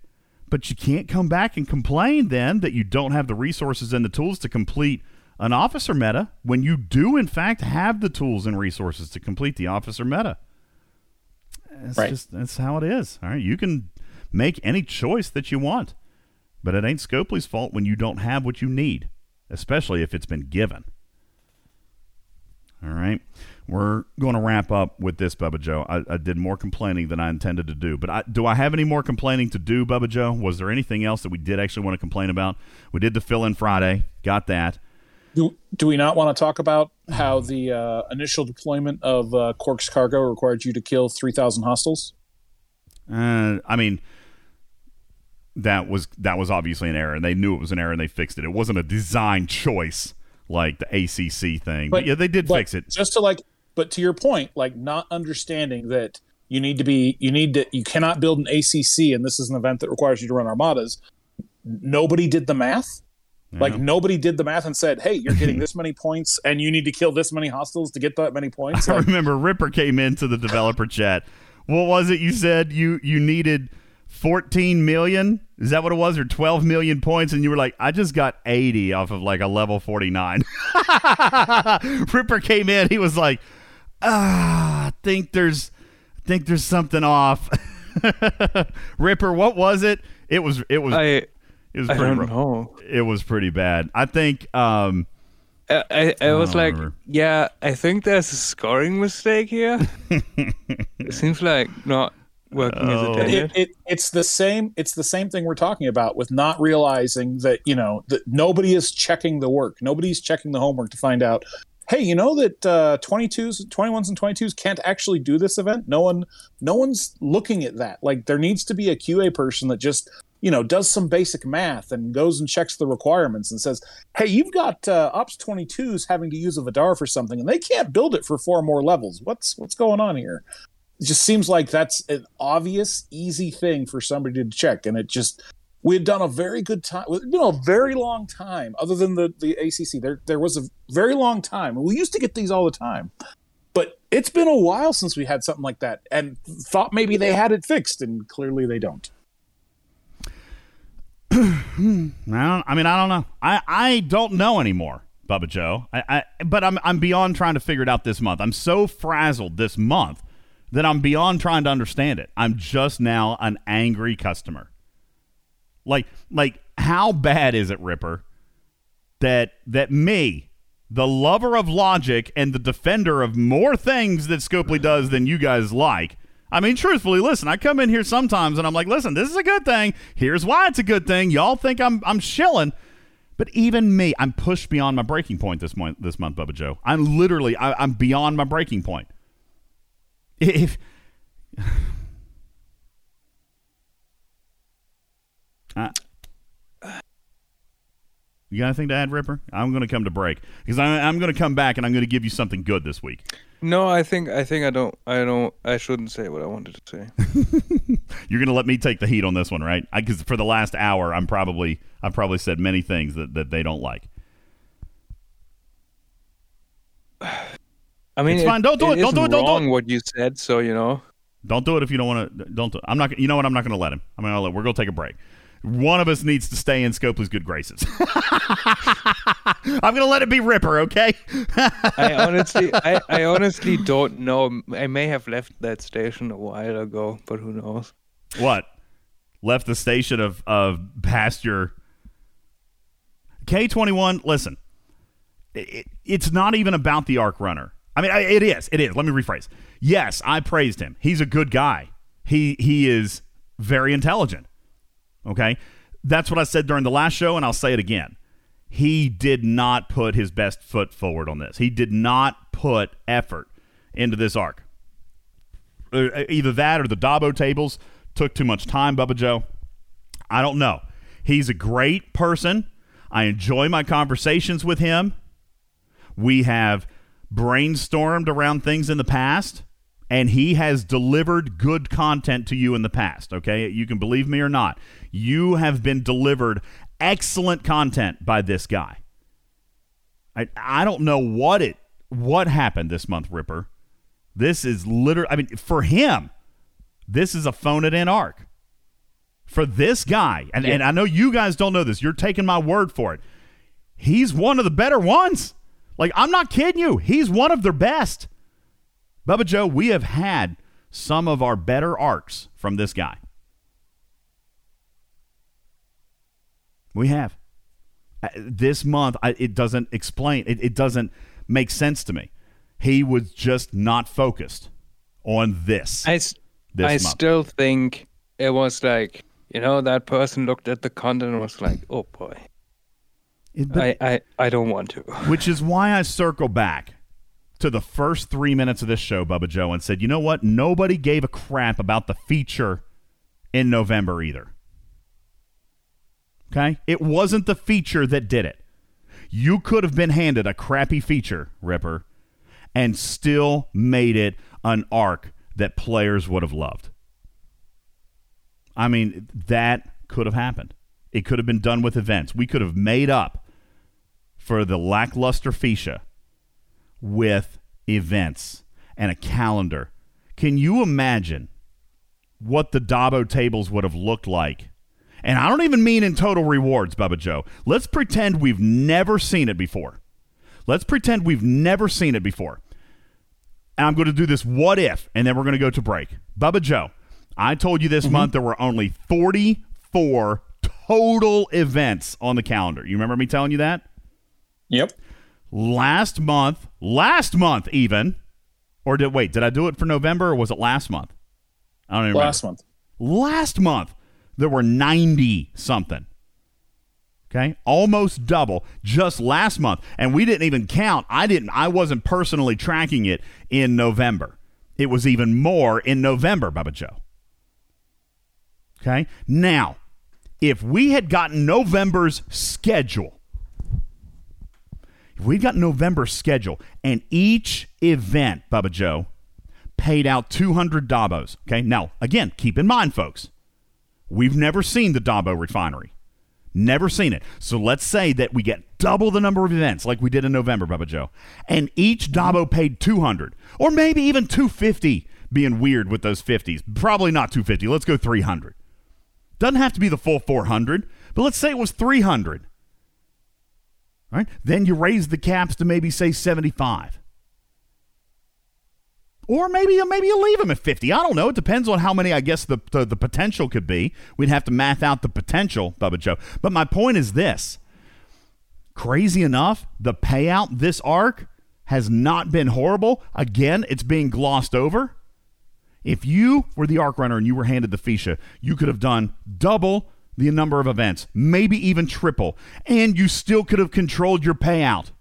But you can't come back and complain then that you don't have the resources and the tools to complete an officer meta when you do in fact have the tools and resources to complete the officer meta. That's Right. just that's how it is. All right. You can make any choice that you want. But it ain't Scopely's fault when you don't have what you need, especially if it's been given. All right. We're going to wrap up with this, Bubba Joe. I, I did more complaining than I intended to do. But I, do I have any more complaining to do, Bubba Joe? Was there anything else that we did actually want to complain about? We did the fill in Friday. Got that. Do, do we not want to talk about how the uh, initial deployment of uh, Quark's cargo required you to kill 3,000 hostiles? Uh, I mean, that was that was obviously an error, and they knew it was an error, and they fixed it. It wasn't a design choice like the ACC thing, but, yeah, they did fix it. Just to like, but to your point, like not understanding that you need to be, you need to, you cannot build an ACC, and this is an event that requires you to run armadas. Nobody did the math. Like nobody did the math and said, "Hey, you're getting this many points, and you need to kill this many hostiles to get that many points." I remember Ripper came into the developer chat what was it you said you you needed 14 million? Is that what it was or 12 million points and you were like I just got 80 off of like a level 49. Ripper came in, he was like ah, I think there's I think there's something off. Ripper, what was it? It was it was I it was I pretty don't rough. know. It was pretty bad. I think um I I, I was don't like, remember. yeah, I think there's a scoring mistake here. it seems like not working as Oh. intended. it, it, it's the same it's the same thing we're talking about with not realizing that you know that nobody is checking the work nobody's checking the homework to find out hey you know that uh, 22s 21s and 22s can't actually do this event no one no one's looking at that like there needs to be a qa person that just you know does some basic math and goes and checks the requirements and says hey you've got uh, ops 22s having to use a vidar for something and they can't build it for four more levels what's what's going on here it just seems like that's an obvious, easy thing for somebody to check, and it just we had done a very good time. It's been a very long time, other than the the ACC. There there was a very long time, and we used to get these all the time. But it's been a while since we had something like that, and thought maybe they had it fixed, and clearly they don't. I don't. I mean, I don't know. I, I don't know anymore, Bubba Joe. I, I but I'm I'm beyond trying to figure it out this month. I'm so frazzled this month that I'm beyond trying to understand it. I'm just now an angry customer. Like like how bad is it, Ripper? That that me, the lover of logic and the defender of more things that Scopely does than you guys like. I mean, truthfully, listen, I come in here sometimes and I'm like, listen, this is a good thing. Here's why it's a good thing. Y'all think I'm I'm shilling. But even me, I'm pushed beyond my breaking point this month, this month, Bubba Joe. I'm literally, I, I'm beyond my breaking point. If I, you got anything to add, Ripper? I'm going to come to break because I, I'm going to come back and I'm going to give you something good this week. No, I think I think I don't I don't I shouldn't say what I wanted to say. You're going to let me take the heat on this one, right? Because for the last hour, I'm probably I've probably said many things that, that they don't like. I mean, It's fine. Don't do it. Don't do it. Don't do it. what you said, so you know. Don't do it if you don't want to. Don't. Do, I'm not. You know what? I'm not going to let him. I'm going to let. We're going to take a break. One of us needs to stay in Scopely's good graces. I'm going to let it be Ripper, okay? I honestly, I, I honestly don't know. I may have left that station a while ago, but who knows? what? Left the station of of past your K21. Listen, it, it's not even about the arc runner. I mean, it is. It is. Let me rephrase. Yes, I praised him. He's a good guy. He he is very intelligent. Okay, that's what I said during the last show, and I'll say it again. He did not put his best foot forward on this. He did not put effort into this arc. Uh, Either that or the Dabo tables took too much time, Bubba Joe. I don't know. He's a great person. I enjoy my conversations with him. We have brainstormed around things in the past, and he has delivered good content to you in the past. Okay, you can believe me or not. You have been delivered excellent content by this guy. I I don't know what it what happened this month, Ripper. This is literally. I mean, for him, this is a phone it in arc. For this guy, and, and I know you guys don't know this. You're taking my word for it. He's one of the better ones. Like, I'm not kidding you. He's one of their best. Bubba Joe, we have had some of our better arcs from this guy. We have. Uh, This month, I, it doesn't explain, it, it doesn't make sense to me. He was just not focused on this. I, This I month. still think it was like you know that person looked at the content and was like, oh boy, It- but- I, I I don't want to. Which is why I circle back to the first three minutes of this show, Bubba Joe, and said, you know what? Nobody gave a crap about the feature in November either. Okay? It wasn't the feature that did it. You could have been handed a crappy feature, Ripper, and still made it an arc that players would have loved. I mean, that could have happened. It could have been done with events. We could have made up for the lackluster Feesha with events and a calendar. Can you imagine what the Dabo tables would have looked like. And I don't even mean in total rewards, Bubba Joe. Let's pretend we've never seen it before. Let's pretend we've never seen it before. And I'm going to do this what if, and then we're going to go to break. Bubba Joe, I told you this mm-hmm. month there were only 44 total events on the calendar. You remember me telling you that? Yep. Last month, last month even, or did wait? Did I do it for November or was it last month? I don't even Last remember. month. Last month there were 90 something. Okay? Almost double just last month. And we didn't even count. I didn't I wasn't personally tracking it in November. It was even more in November, Bubba Joe. Okay? Now, if we had gotten November's schedule, if we got November schedule and each event, Bubba Joe, paid out 200 Dabos. Okay, now, again, keep in mind, folks, we've never seen the Dabo refinery. Never seen it. So let's say that we get double the number of events like we did in November, Bubba Joe, and each Dabo paid 200 or maybe even 250, being weird with those 50s. Probably not 250. Let's go 300. Doesn't have to be the full 400, but let's say it was 300. Then you raise the caps to maybe say 75. Or maybe uh, maybe you leave them at 50. I don't know. It depends on how many I guess the, the the potential could be. We'd have to math out the potential, Bubba Joe. But my point is this. Crazy enough, the payout this arc has not been horrible. Again, it's being glossed over. If you were the arc runner and you were handed the Feesha, you could have done double the number of events, maybe even triple, and you still could have controlled your payout.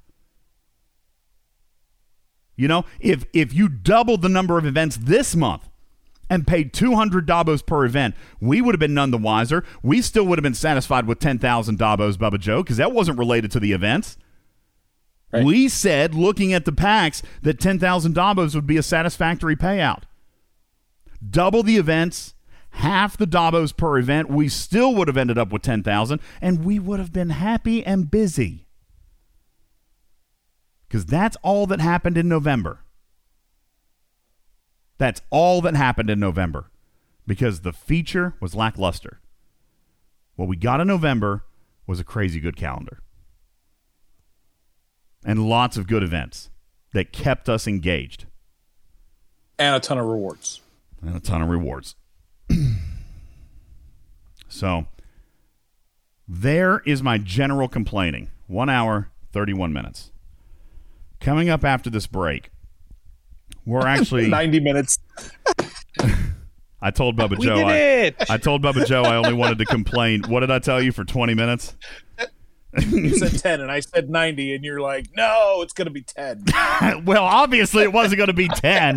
You know, if if you doubled the number of events this month and paid 200 Dabos per event, we would have been none the wiser. We still would have been satisfied with 10,000 Dabos, Bubba Joe, because that wasn't related to the events. Right. We said, looking at the packs, that 10,000 Dabos would be a satisfactory payout. Double the events, half the Dabos per event, we still would have ended up with 10,000, and we would have been happy and busy because that's all that happened in November. That's all that happened in November because the feature was lackluster. What we got in November was a crazy good calendar and lots of good events that kept us engaged And a ton of rewards. and a ton of rewards. so there is my general complaining. One hour, 31 minutes. Coming up after this break, we're actually. 90 minutes. I told Bubba We Joe. did I, it! I told Bubba Joe I only wanted to complain. What did I tell you for 20 minutes? You said 10 and I said 90 and you're like, "No, it's going to be 10." well, obviously it wasn't going to be 10.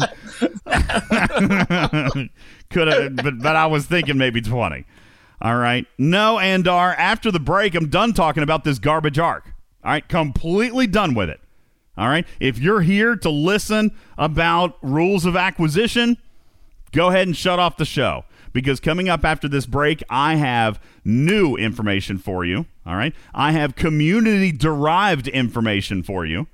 Could have, but, but I was thinking maybe 20. All right. No, Andar, after the break, I'm done talking about this garbage arc. All right. Completely done with it. All right. If you're here to listen about rules of acquisition, go ahead and shut off the show because coming up after this break, I have new information for you. All right. I have community derived information for you.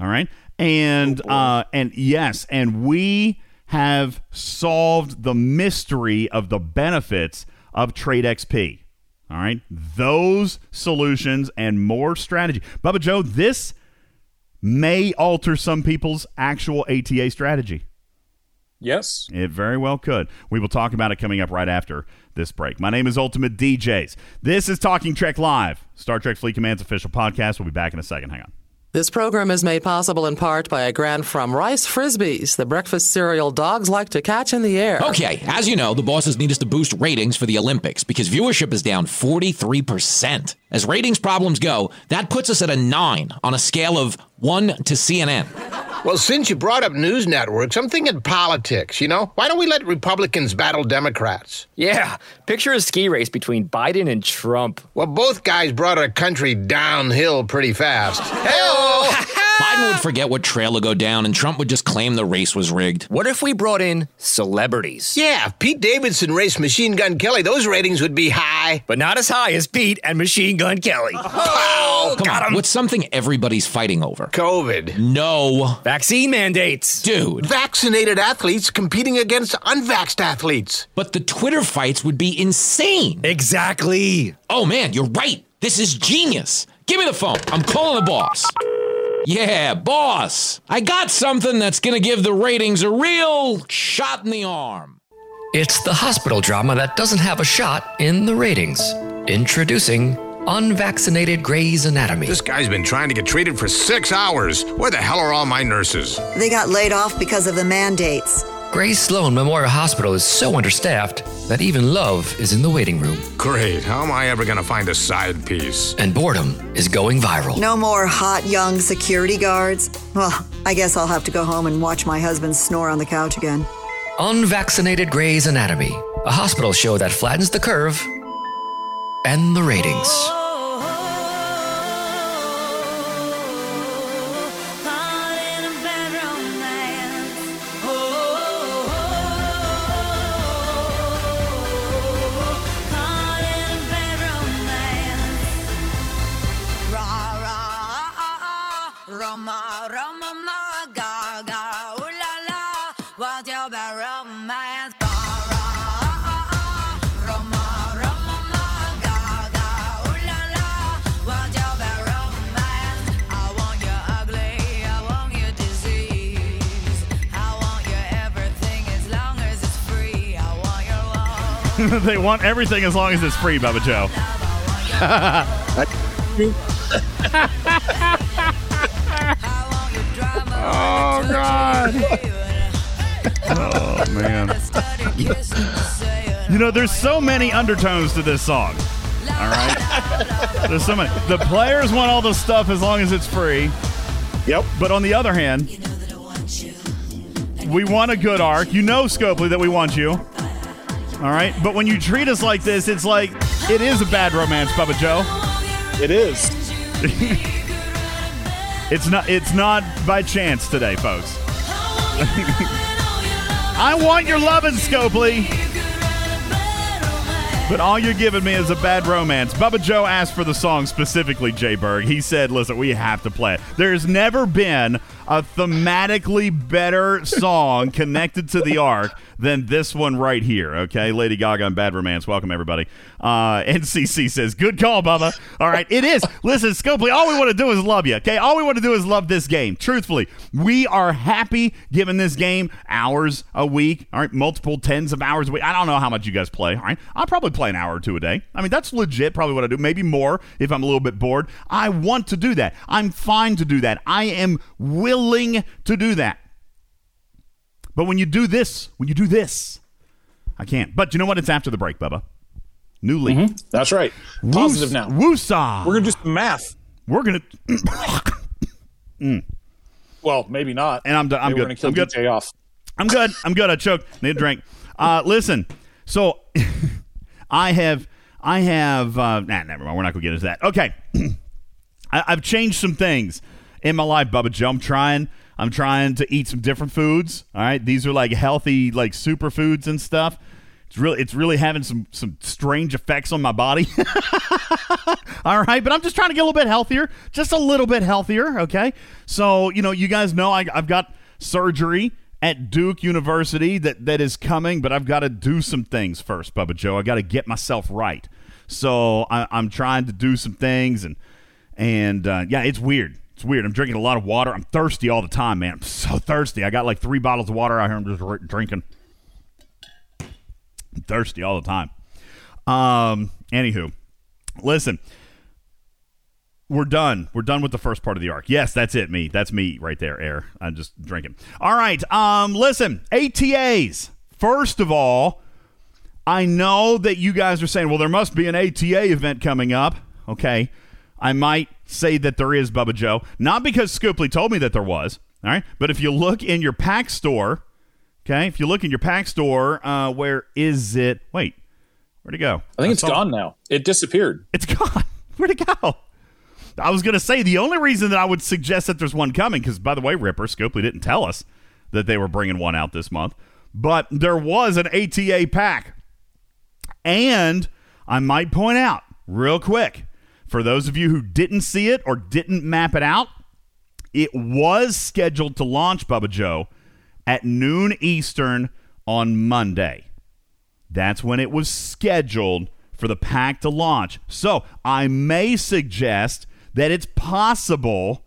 All right. And uh and yes, and we have solved the mystery of the benefits of Trade XP. All right. Those solutions and more strategy. Bubba Joe, this may alter some people's actual ATA strategy. yes. It very well could. We will talk about it coming up right after this break. My name is Ultimate DJs. This is Talking Trek Live, Star Trek Fleet Command's official podcast. We'll be back in a second. Hang on. This program is made possible in part by a grant from Rice Frisbees, the breakfast cereal dogs like to catch in the air. Okay, as you know, the bosses need us to boost ratings for the Olympics because viewership is down 43%. As ratings problems go, that puts us at a 9 on a scale of 1 to CNN. Well, since you brought up news networks, I'm thinking politics, you know? Why don't we let Republicans battle Democrats? Yeah, picture a ski race between Biden and Trump. Well, both guys brought our country downhill pretty fast. Hey-oh! Biden would forget what trail to go down and Trump would just claim the race was rigged. What if we brought in celebrities? yeah, if Pete Davidson raced Machine Gun Kelly, those ratings would be high high. But not as high as Pete and Machine Gun Kelly. Oh, oh Come got on, him. what's something everybody's fighting over? COVID. No. Vaccine mandates. Dude. Vaccinated athletes competing against unvaxxed athletes. But the Twitter fights would be insane. Exactly. Oh man, you're right. This is genius. Give me the phone. I'm calling the boss. Yeah, boss. I got something that's gonna give the ratings a real shot in the arm. It's the hospital drama that doesn't have a shot in the ratings. Introducing Unvaccinated Grey's Anatomy. This guy's been trying to get treated for six hours. Where the hell are all my nurses? They got laid off because of the mandates. Grace Sloan Memorial Hospital is so understaffed that even love is in the waiting room. Great. How am I ever going to find a side piece? And boredom is going viral. No more hot young security guards. Well, I guess I'll have to go home and watch my husband snore on the couch again. Unvaccinated Grey's Anatomy, a hospital show that flattens the curve and the ratings. they want everything as long as it's free, Bubba Joe. oh God. Oh man. You know, there's so many undertones to this song. All right. There's so many. The players want all the stuff as long as it's free. Yep. But on the other hand, we want a good arc. You know, Scopely, that we want you. All right. But when you treat us like this, it's like it is a bad romance, Bubba Joe. It is. It's not. It's not by chance today, folks. I want your loving, Scopely. But all you're giving me is a bad romance. Bubba Joe asked for the song specifically, Jay Berg. He said, listen, we have to play it. There's never been a thematically better song connected to the arc than this one right here, okay? Lady Gaga and Bad Romance. Welcome, everybody. Uh, NCC says, good call, Bubba. All right, it is. Listen, Scopely, all we want to do is love you, okay? All we want to do is love this game. Truthfully, we are happy giving this game hours a week, all right? Multiple tens of hours a week. I don't know how much you guys play, all right? I'll probably play an hour or two a day. I mean, that's legit, probably what I do. Maybe more if I'm a little bit bored. I want to do that. I'm fine to do that. I am willing to do that. But when you do this, when you do this, I can't. But you know what? It's after the break, Bubba. New league. That's right. Positive now. Woosah. We're gonna do some math. We're gonna. Well, maybe not. And I'm done. I'm Maybe good. We're gonna kill I'm good. DJ off. I'm good. I'm good. I choked. Need a drink. Uh, listen. So, I have. I have. Uh, nah, never mind. We're not gonna get into that. Okay. I, I've changed some things in my life, Bubba Joe. I'm trying. I'm trying to eat some different foods. All right. These are like healthy, like superfoods and stuff. It's really, it's really having some some strange effects on my body. All right, but I'm just trying to get a little bit healthier, just a little bit healthier. Okay, so you know, you guys know I, I've got surgery at Duke University that that is coming, but I've got to do some things first, Bubba Joe. I got to get myself right. So I, I'm trying to do some things, and and uh, yeah, it's weird. It's weird. I'm drinking a lot of water. I'm thirsty all the time, man. I'm so thirsty. I got like three bottles of water out here. I'm just r- drinking. I'm thirsty all the time. Um. Anywho, listen. We're done. We're done with the first part of the arc. Yes, that's it. Me. That's me right there. Air. I'm just drinking. All right. Um. Listen. ATAs. First of all, I know that you guys are saying, well, there must be an ATA event coming up. Okay. I might say that there is, Bubba Joe. Not because Scopely told me that there was. All right. But if you look in your pack store, okay, if you look in your pack store, uh, where is it? Wait, where'd it go? I think it's saw- gone now. It disappeared. It's gone. Where'd it go? I was going to say the only reason that I would suggest that there's one coming, because by the way, Ripper Scopely didn't tell us that they were bringing one out this month, but there was an ATA pack, and I might point out real quick for those of you who didn't see it or didn't map it out, it was scheduled to launch Bubba Joe at noon Eastern on Monday. That's when it was scheduled for the pack to launch. So I may suggest that it's possible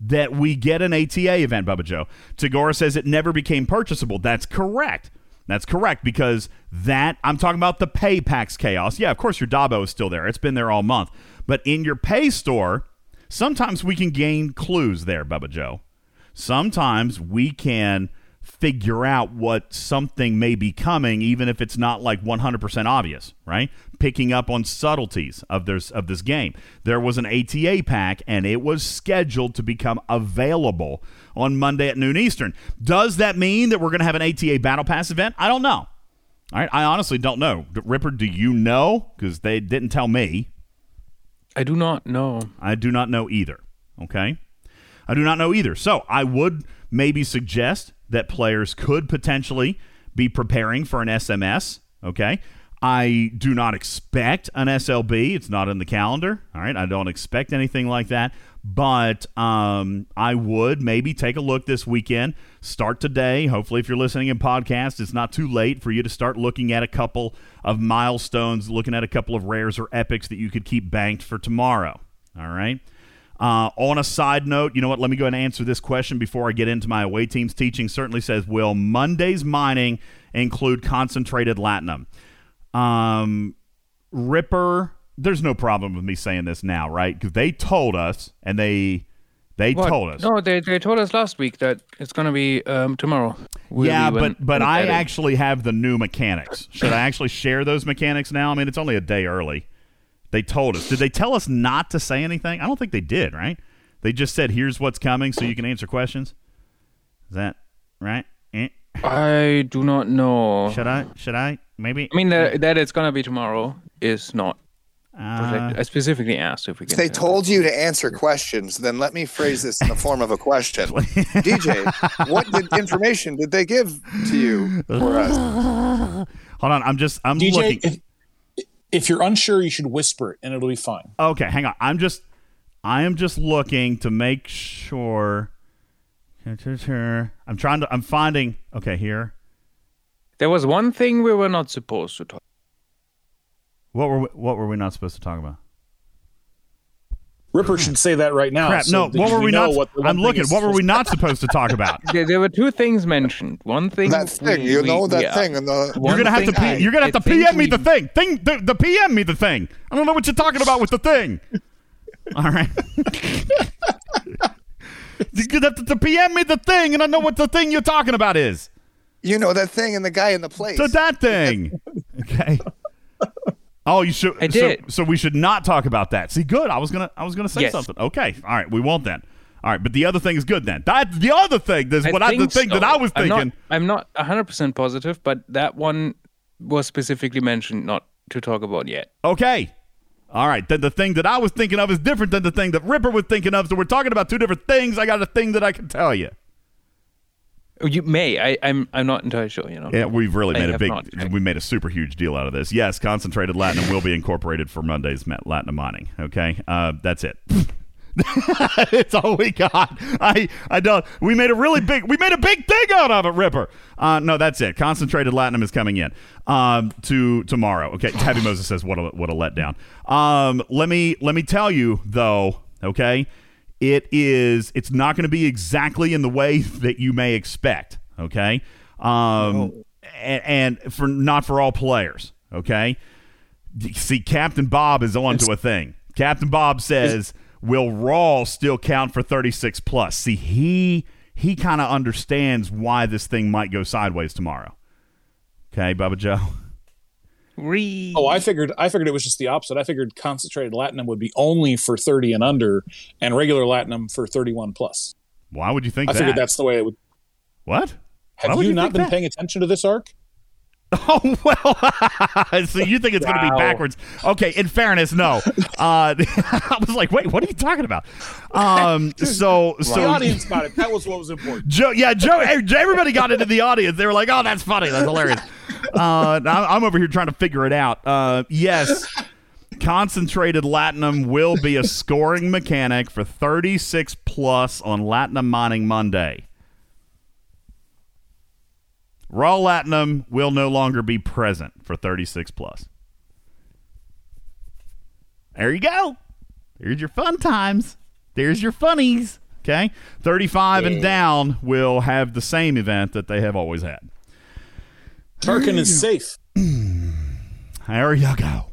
that we get an ATA event, Bubba Joe. Tagora says it never became purchasable. That's correct. That's correct because that I'm talking about the pay packs chaos. Yeah, of course your Dabo is still there. It's been there all month. But in your pay store, sometimes we can gain clues there, Bubba Joe. Sometimes we can figure out what something may be coming, even if it's not like 100% obvious, right? Picking up on subtleties of this of this game. There was an ATA pack, and it was scheduled to become available on Monday at noon Eastern. Does that mean that we're going to have an ATA Battle Pass event? I don't know. All right, I honestly don't know. Ripper, do you know? Because they didn't tell me. I do not know. I do not know either. Okay. I do not know either. So I would maybe suggest that players could potentially be preparing for an SMS. Okay. I do not expect an SLB. It's not in the calendar. All right. I don't expect anything like that. But um, I would maybe take a look this weekend. Start today. Hopefully, if you're listening in podcast, it's not too late for you to start looking at a couple of milestones, looking at a couple of rares or epics that you could keep banked for tomorrow. All right. Uh, on a side note, you know what? Let me go ahead and answer this question before I get into my away team's teaching. Certainly says, will Monday's mining include concentrated latinum? Um, Ripper, there's no problem with me saying this now, right? Because they told us, and they they What? told us. No, they, they told us last week that it's going to be um, tomorrow. Will yeah, be when- but but I actually have the new mechanics. Should I actually share those mechanics now? I mean, it's only a day early. They told us. Did they tell us not to say anything? I don't think they did. Right? They just said, "Here's what's coming," so you can answer questions. Is that right? Eh. I do not know. Should I? Should I? Maybe. I mean, the, that it's going to be tomorrow is not. Uh. I specifically asked if we If can. they told you to answer questions, then let me phrase this in the form of a question. DJ, what did, information did they give to you for us? Hold on. I'm just. I'm DJ, looking. if, if you're unsure, you should whisper it, and it'll be fine. Okay, hang on. I'm just I am just looking to make sure I'm trying to I'm finding okay, here. There was one thing we were not supposed to talk. What were we, what were we not supposed to talk about? Ripper should say that right now. Crap, so no, what were we know not what the I'm looking. What were we not supposed to talk about? There, there were two things mentioned. One thing That thing, we- you we- know that we, uh, thing in the. You're gonna have to thing P, you're gonna have to think PM me the thing. Thing the, the PM me the thing. I don't know what you're talking about with the thing. All right. you're gonna have to, to PM me the thing, and I know what the thing you're talking about is. You know that thing and the guy in the place. So that thing. Okay. Oh, you should. I so- did. So, we should not talk about that. See, good. I was gonna. I was gonna say Yes. something. Okay. All right. We won't then. All right. But the other thing is good then. That the other thing. This is what I, the thing that. I was thinking. I'm not 100% positive, but that one was specifically mentioned not to talk about yet. Okay. All right. Then the thing that I was thinking of is different than the thing that Ripper was thinking of. So we're talking about two different things. I got a thing that I can tell you. Oh, You may. I, I'm. I'm not entirely sure. You know. Yeah, we've really I made a big, not we made a super huge deal out of this. Yes, concentrated Latinum will be incorporated for Monday's Latinum mining. Okay, uh, that's it. it's all we got. I, I don't. We made a really big, we made a big thing out of it, Ripper. Uh, no, that's it. Concentrated Latinum is coming in um, to tomorrow. Okay, Tabby Moses says what a what a letdown. Um, let me let me tell you though. Okay, it is it's not going to be exactly in the way that you may expect okay? Um and, and for not for all players okay? See captain bob is on to a thing. Captain bob says will raw still count for 36 plus? See he he kind of understands why this thing might go sideways tomorrow. Okay bubba joe Re- Oh, I figured. I figured it was just the opposite. I figured concentrated latinum would be only for thirty and under, and regular latinum for thirty-one plus. why would you think I that figured that's the way it would. what Have would you, you not been that? paying attention to this arc? Oh well, so you think it's going to be backwards? Okay. In fairness, no. Uh, I was like, wait, what are you talking about? Um, so the so audience got it. That was what was important. Joe, yeah, Joe, everybody got into the audience. They were like, oh, that's funny, that's hilarious. Uh, I'm over here trying to figure it out. Uh, yes, concentrated latinum will be a scoring mechanic for 36 plus on Latinum Mining Monday. Raw Latinum will no longer be present for 36 plus. There you go. There's your fun times. There's your funnies. Okay. 35 and down will have the same event that they have always had. Tarkin is safe. There you go.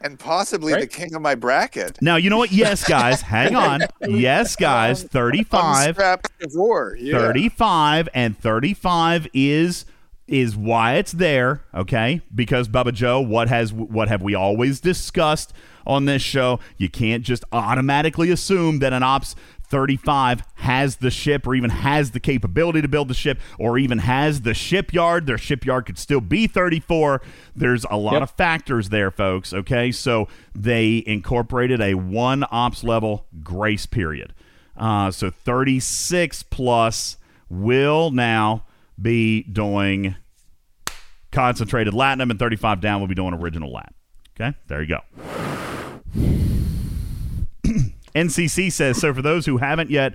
And possibly the king of my bracket. Now, you know what? Yes, guys. hang on. Yes, guys. 35. Unstrapped war. Yeah. 35 and 35 is is why it's there, okay? Because Bubba Joe, what has what have we always discussed on this show? You can't just automatically assume that an ops 35 has the ship or even has the capability to build the ship or even has the shipyard. Their shipyard could still be 34. There's a lot Yep. of factors there, folks, okay? So they incorporated a one ops level grace period. Uh, so 36 plus will now be doing concentrated latinum, and 35 down will be doing original lat. Okay, there you go. NCC says so. For those who haven't yet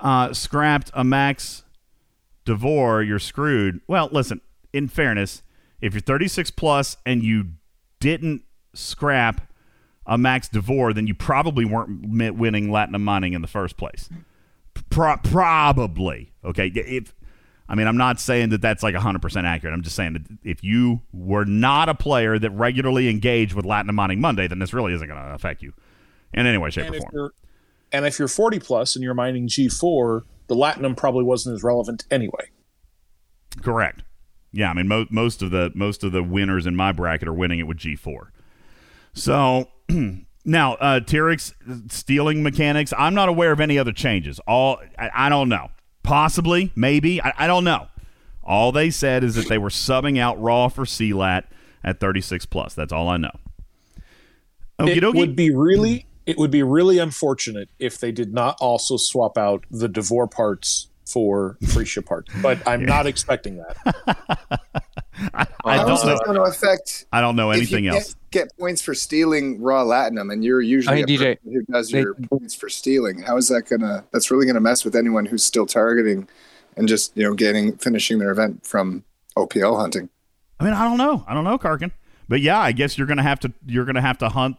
uh, scrapped a Max D'Vor, you're screwed. Well, listen. In fairness, if you're 36 plus and you didn't scrap a Max D'Vor, then you probably weren't winning Latinum mining in the first place. Pro- probably. Okay. If I mean, I'm not saying that that's like 100% accurate. I'm just saying that if you were not a player that regularly engaged with Latinum mining Monday, then this really isn't going to affect you in any way, shape, And or form. and if you're 40 plus and you're mining G4, the Latinum probably wasn't as relevant anyway. Correct. Yeah, I mean mo- most of the most of the winners in my bracket are winning it with G4. So now uh Tyrix stealing mechanics. I'm not aware of any other changes. All I, I don't know. Possibly, maybe. I, I don't know. All they said is that they were subbing out raw for CLAT at 36 plus. That's all I know. it Okey-dokey. would be really it would be really unfortunate if they did not also swap out the D'Vor parts for Feesha parts. But I'm not expecting that. I How is don't know. going to affect? I don't know if anything you else. Get, get points for stealing raw latinum, and you're usually Hey, a DJ, who does they- your points for stealing. How is that gonna? That's really gonna mess with anyone who's still targeting and just you know getting finishing their event from OPL hunting. I mean, I don't know. I don't know, Karkin. But yeah, I guess you're gonna have to you're gonna have to hunt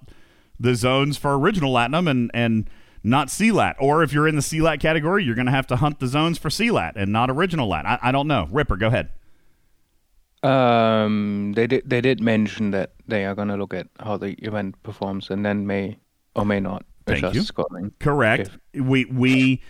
the zones for original Latinum and and not CLAT. Or if you're in the CLAT category, you're gonna have to hunt the zones for CLAT and not original Lat. I, I don't know. Ripper, go ahead. Um, they did they did mention that they are gonna look at how the event performs and then may or may not Thank adjust you. scoring. Correct. We we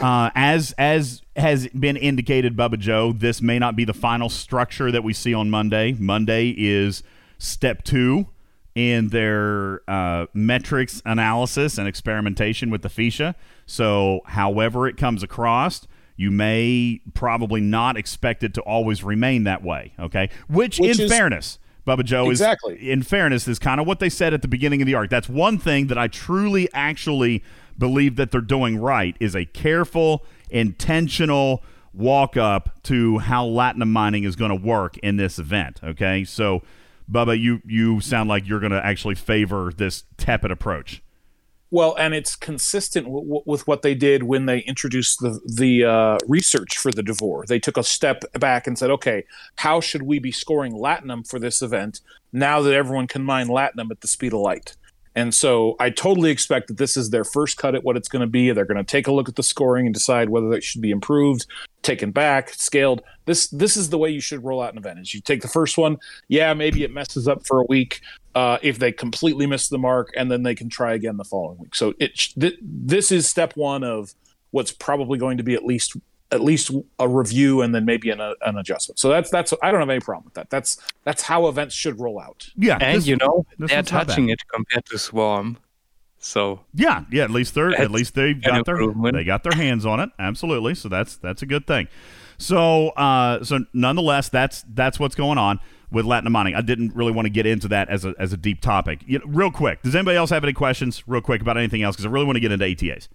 uh, as as has been indicated, Bubba Joe, this may not be the final structure that we see on Monday. Monday is step two in their uh, metrics analysis and experimentation with the Feesha. So, however it comes across, you may probably not expect it to always remain that way. Okay, which, Which in is- fairness. Bubba Joe Exactly. is in fairness is kind of what they said at the beginning of the arc. That's one thing that I truly actually believe that they're doing right is a careful, intentional walk up to how Latinum mining is going to work in this event. Okay, so Bubba, you you sound like you're going to actually favor this tepid approach. Well, and it's consistent w- w- with what they did when they introduced the the uh, research for the D'Vor. They took a step back and said, "Okay, how should we be scoring Latinum for this event now that everyone can mine Latinum at the speed of light?" And so I totally expect that this is their first cut at what it's going to be. They're going to take a look at the scoring and decide whether it should be improved, taken back, scaled. This this is the way you should roll out an event. Is you take the first one, yeah, maybe it messes up for a week. Uh, if they completely miss the mark, and then they can try again the following week. So it th- this is step one of what's probably going to be at least at least a review and then maybe an, uh, an adjustment. So that's that's I don't have any problem with that. That's that's how events should roll out. Yeah, And this- you know, they're one's not bad. touching it compared to Swarm. So Yeah, yeah. At least they're at least they got their they got their hands on it. Absolutely. So that's that's a good thing. So uh, so nonetheless, that's that's what's going on with Latin mining. I didn't really want to get into that as a as a deep topic. You know, real quick, does anybody else have any questions, real quick, about anything else? Because I really want to get into ATAs.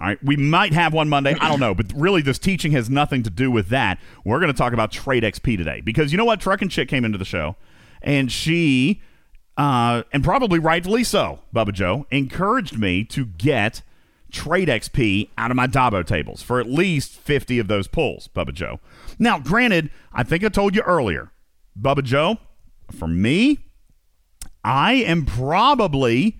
All right, we might have one Monday. I don't know, but really, this teaching has nothing to do with that. We're going to talk about Trade XP today because you know what? Truck and Chick came into the show, and she, uh, and probably rightfully so, Bubba Joe, encouraged me to get Trade XP out of my Dabo tables for at least 50 of those pulls, Bubba Joe. Now, granted, I think I told you earlier, Bubba Joe, for me, I am probably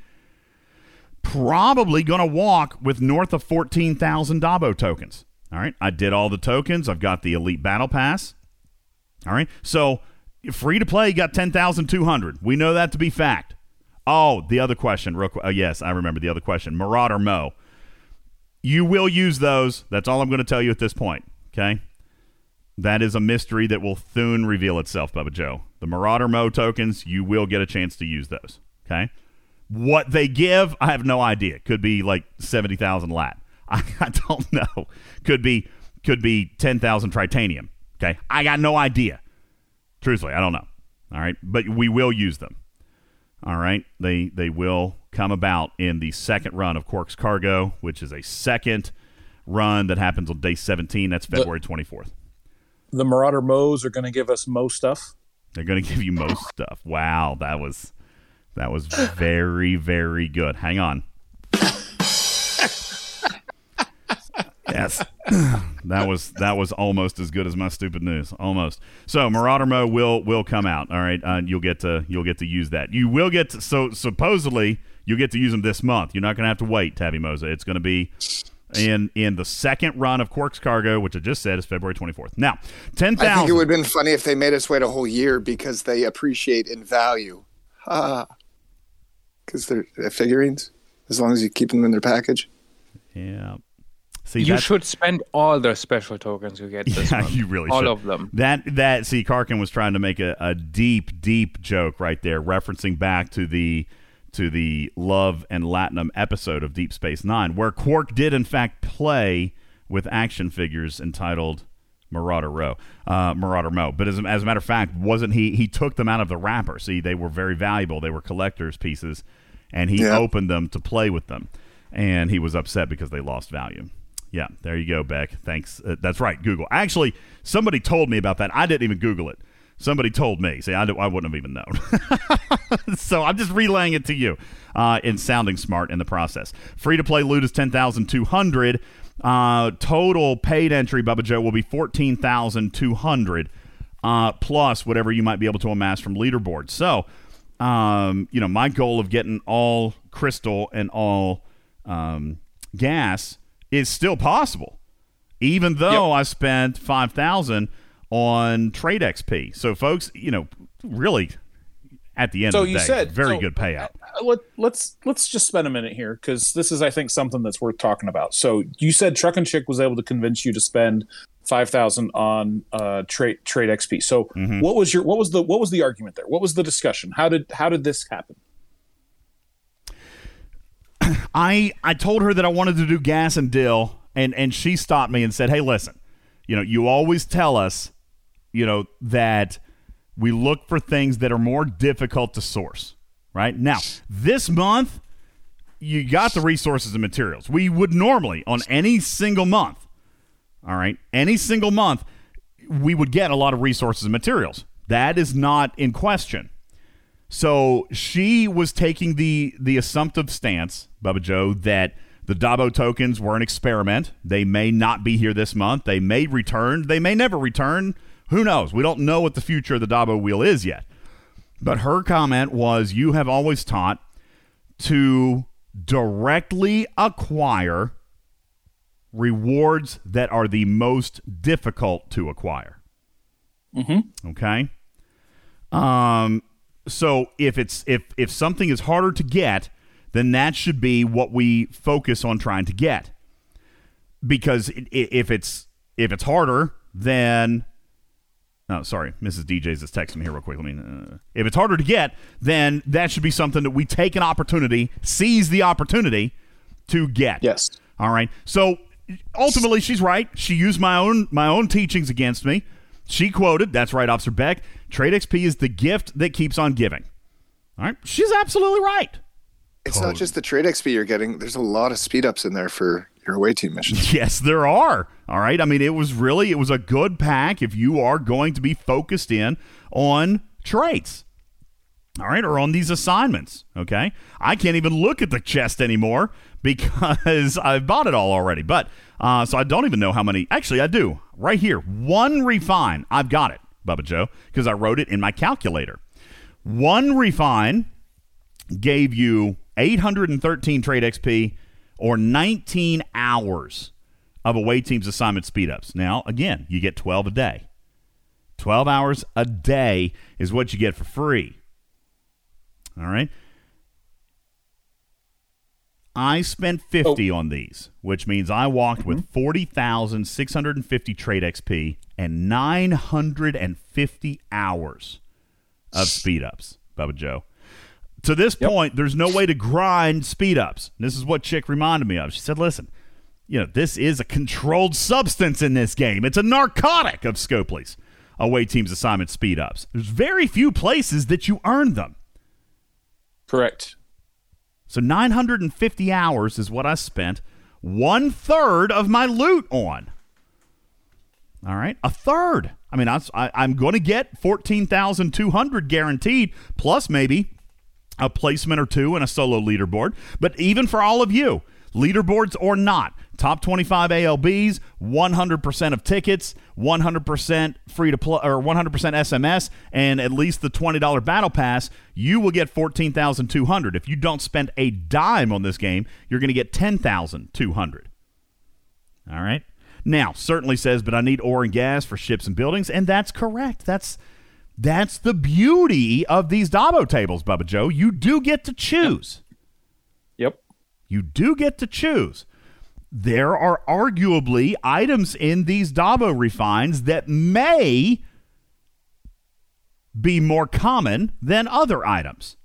probably going to walk with north of 14,000 Dabo tokens. All right. I did all the tokens. I've got the Elite Battle Pass. All right. So free to play, got 10,200. We know that to be fact. Oh, the other question. Real quick. uh, yes, I remember the other question. Marauder Mo. You will use those. That's all I'm going to tell you at this point. Okay. That is a mystery that will soon reveal itself, Bubba Joe. The Marauder Mo tokens, you will get a chance to use those. Okay. What they give, I have no idea. Could be like seventy thousand lat. I, I don't know. Could be could be ten thousand tritanium. Okay, I got no idea. Truthfully, I don't know. All right, but we will use them. All right, they they will come about in the second run of Quark's Cargo, which is a second run that happens on day seventeen. That's February twenty fourth. The Marauder Moes are going to give us Mo stuff. They're going to give you most stuff. Wow, that was that was very very good. Hang on. Yes, that was that was almost as good as my stupid news. Almost. So Marauder Mo will will come out. All right, uh, you'll get to you'll get to use that. You will get to, so supposedly you'll get to use them this month. You're not going to have to wait, Tabby Moza. It's going to be in in the second run of Quark's Cargo, which I just said is February 24th. Now, ten I think it would have been funny if they made us wait a whole year because they appreciate in value. Because they're, they're figurines, as long as you keep them in their package. Yeah. See, you should spend all the special tokens you get this Yeah, month. you really all should. of them. That that see, Karkin was trying to make a, a deep, deep joke right there, referencing back to the to the Love and Latinum episode of Deep Space Nine, where Quark did in fact play with action figures entitled Marauder Row, uh, Marauder Mo. But as, a- as a matter of fact, wasn't he? He took them out of the wrapper. See, they were very valuable. They were collectors pieces, and he Yeah. opened them to play with them, and he was upset because they lost value. Yeah, there you go, Beck. Thanks. Uh, that's right, Google. Actually, somebody told me about that. I didn't even Google it. Somebody told me. See, I wouldn't have even known. so I'm just relaying it to you uh, and sounding smart in the process. Free to play loot is 10,200. Uh, total paid entry, Bubba Joe, will be 14,200 uh, plus whatever you might be able to amass from leaderboard. So, um, you know, my goal of getting all crystal and all um, gas is still possible, even though I spent 5,000 on trade XP. So, folks, you know, really at the end so of the you day, said very so, good payout. Let, let's let's just spend a minute here because this is, I think, something that's worth talking about. So you said Truck and Chick was able to convince you to spend five thousand on uh, trade trade XP. So Mm-hmm. what was your what was the what was the argument there? What was the discussion? How did how did this happen? I I told her that I wanted to do gas and dill, and and she stopped me and said, "Hey, listen, you know, you always tell us, you know, that we look for things that are more difficult to source, right? Now, this month, you got the resources and materials. We would normally on any single month, all right, any single month, we would get a lot of resources and materials. That is not in question." So she was taking the the assumptive stance, Bubba Joe, that the Dabo tokens were an experiment. They may not be here this month. They may return. They may never return. Who knows? We don't know what the future of the Dabo wheel is yet. But her comment was, "You have always taught to directly acquire rewards that are the most difficult to acquire." Mm-hmm. Okay. Um. So if it's if if something is harder to get, then that should be what we focus on trying to get. Because if it's if it's harder, then oh, sorry, Mrs. DJ's is texting me here real quick. Let me. Uh, if it's harder to get, then that should be something that we take an opportunity, seize the opportunity to get. Yes. All right. So ultimately, she's right. She used my own my own teachings against me. She quoted, "That's right, Officer Beck. Trade XP is the gift that keeps on giving." All right. She's absolutely right. It's not just the trade XP you're getting. There's a lot of speed ups in there for your away team missions. Yes, there are. All right. I mean, it was really it was a good pack if you are going to be focused in on traits. All right, or on these assignments. Okay. I can't even look at the chest anymore because I've bought it all already. But uh, so I don't even know how many. Actually, I do. Right here, one refine. I've got it, Bubba Joe, because I wrote it in my calculator. One refine gave you 813 trade XP or 19 hours of away team's assignment speed ups. Now, again, you get 12 a day. 12 hours a day is what you get for free. All right. I spent 50 on these, which means I walked with mm-hmm. 40,650 trade XP and 950 hours of speed ups, Bubba Joe. To this point, there's no way to grind speed ups. This is what Chick reminded me of. She said, listen, you know, this is a controlled substance in this game. It's a narcotic of Scopely's away team's assignment speed ups. There's very few places that you earn them. Correct. So 950 hours is what I spent one third of my loot on. All right, a third. I mean, I, am going to get 14,200 guaranteed, plus maybe a placement or two in a solo leaderboard. But even for all of you, leaderboards or not, top 25 ALBs, 100% of tickets, 100% free to play or 100% SMS, and at least the $20 battle pass, you will get 14,200. If you don't spend a dime on this game, you're going to get 10,200. All right. Now, certainly says, but I need ore and gas for ships and buildings, and that's correct. That's that's the beauty of these Dabo tables, Bubba Joe. You do get to choose. Yep. You do get to choose. There are arguably items in these Dabo refines that may be more common than other items.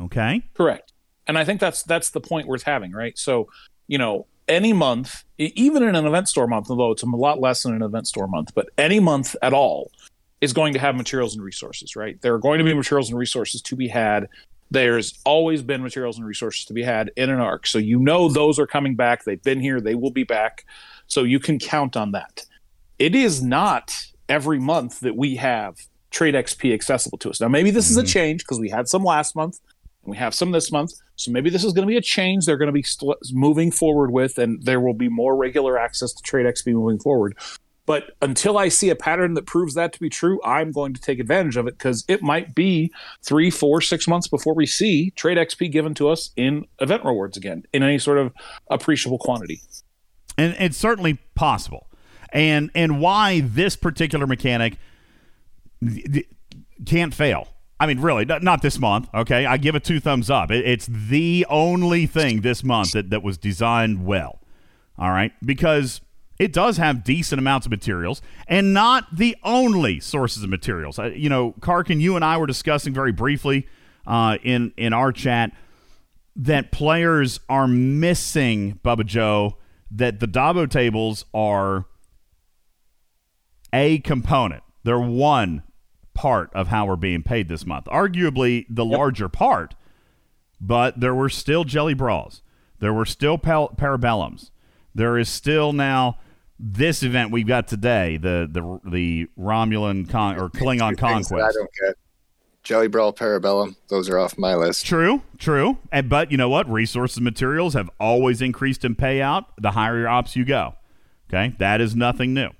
Okay? Correct. And I think that's that's the point worth having, right? So, you know, any month, even in an event store month, although it's a lot less than an event store month, but any month at all is going to have materials and resources, right? There are going to be materials and resources to be had. There's always been materials and resources to be had in an arc. So you know those are coming back. They've been here, they will be back. So you can count on that. It is not every month that we have trade XP accessible to us. Now, maybe this is a mm-hmm. change because we had some last month and we have some this month. So maybe this is going to be a change they're going to be st- moving forward with, and there will be more regular access to trade XP moving forward. But until I see a pattern that proves that to be true, I'm going to take advantage of it because it might be three, four, six months before we see trade XP given to us in event rewards again in any sort of appreciable quantity. And it's certainly possible. And and why this particular mechanic can't fail. I mean, really, not, this month. Okay, I give it two thumbs up. It, it's the only thing this month that, that was designed well. All right, because it does have decent amounts of materials and not the only sources of materials. Uh, you know, Karkin, you and I were discussing very briefly uh, in in our chat that players are missing Bubba Joe that the Dabo tables are a component. They're one part of how we're being paid this month. Arguably the larger part, but there were still Jelly Brawls. There were still pal- parabellums. There is still now this event we've got today, the the the Romulan con- or Klingon that I conquest. don't get. Jelly Brawl, Parabellum, those are off my list. True, true. And but you know what? Resources and materials have always increased in payout the higher your ops you go. Okay? That is nothing new.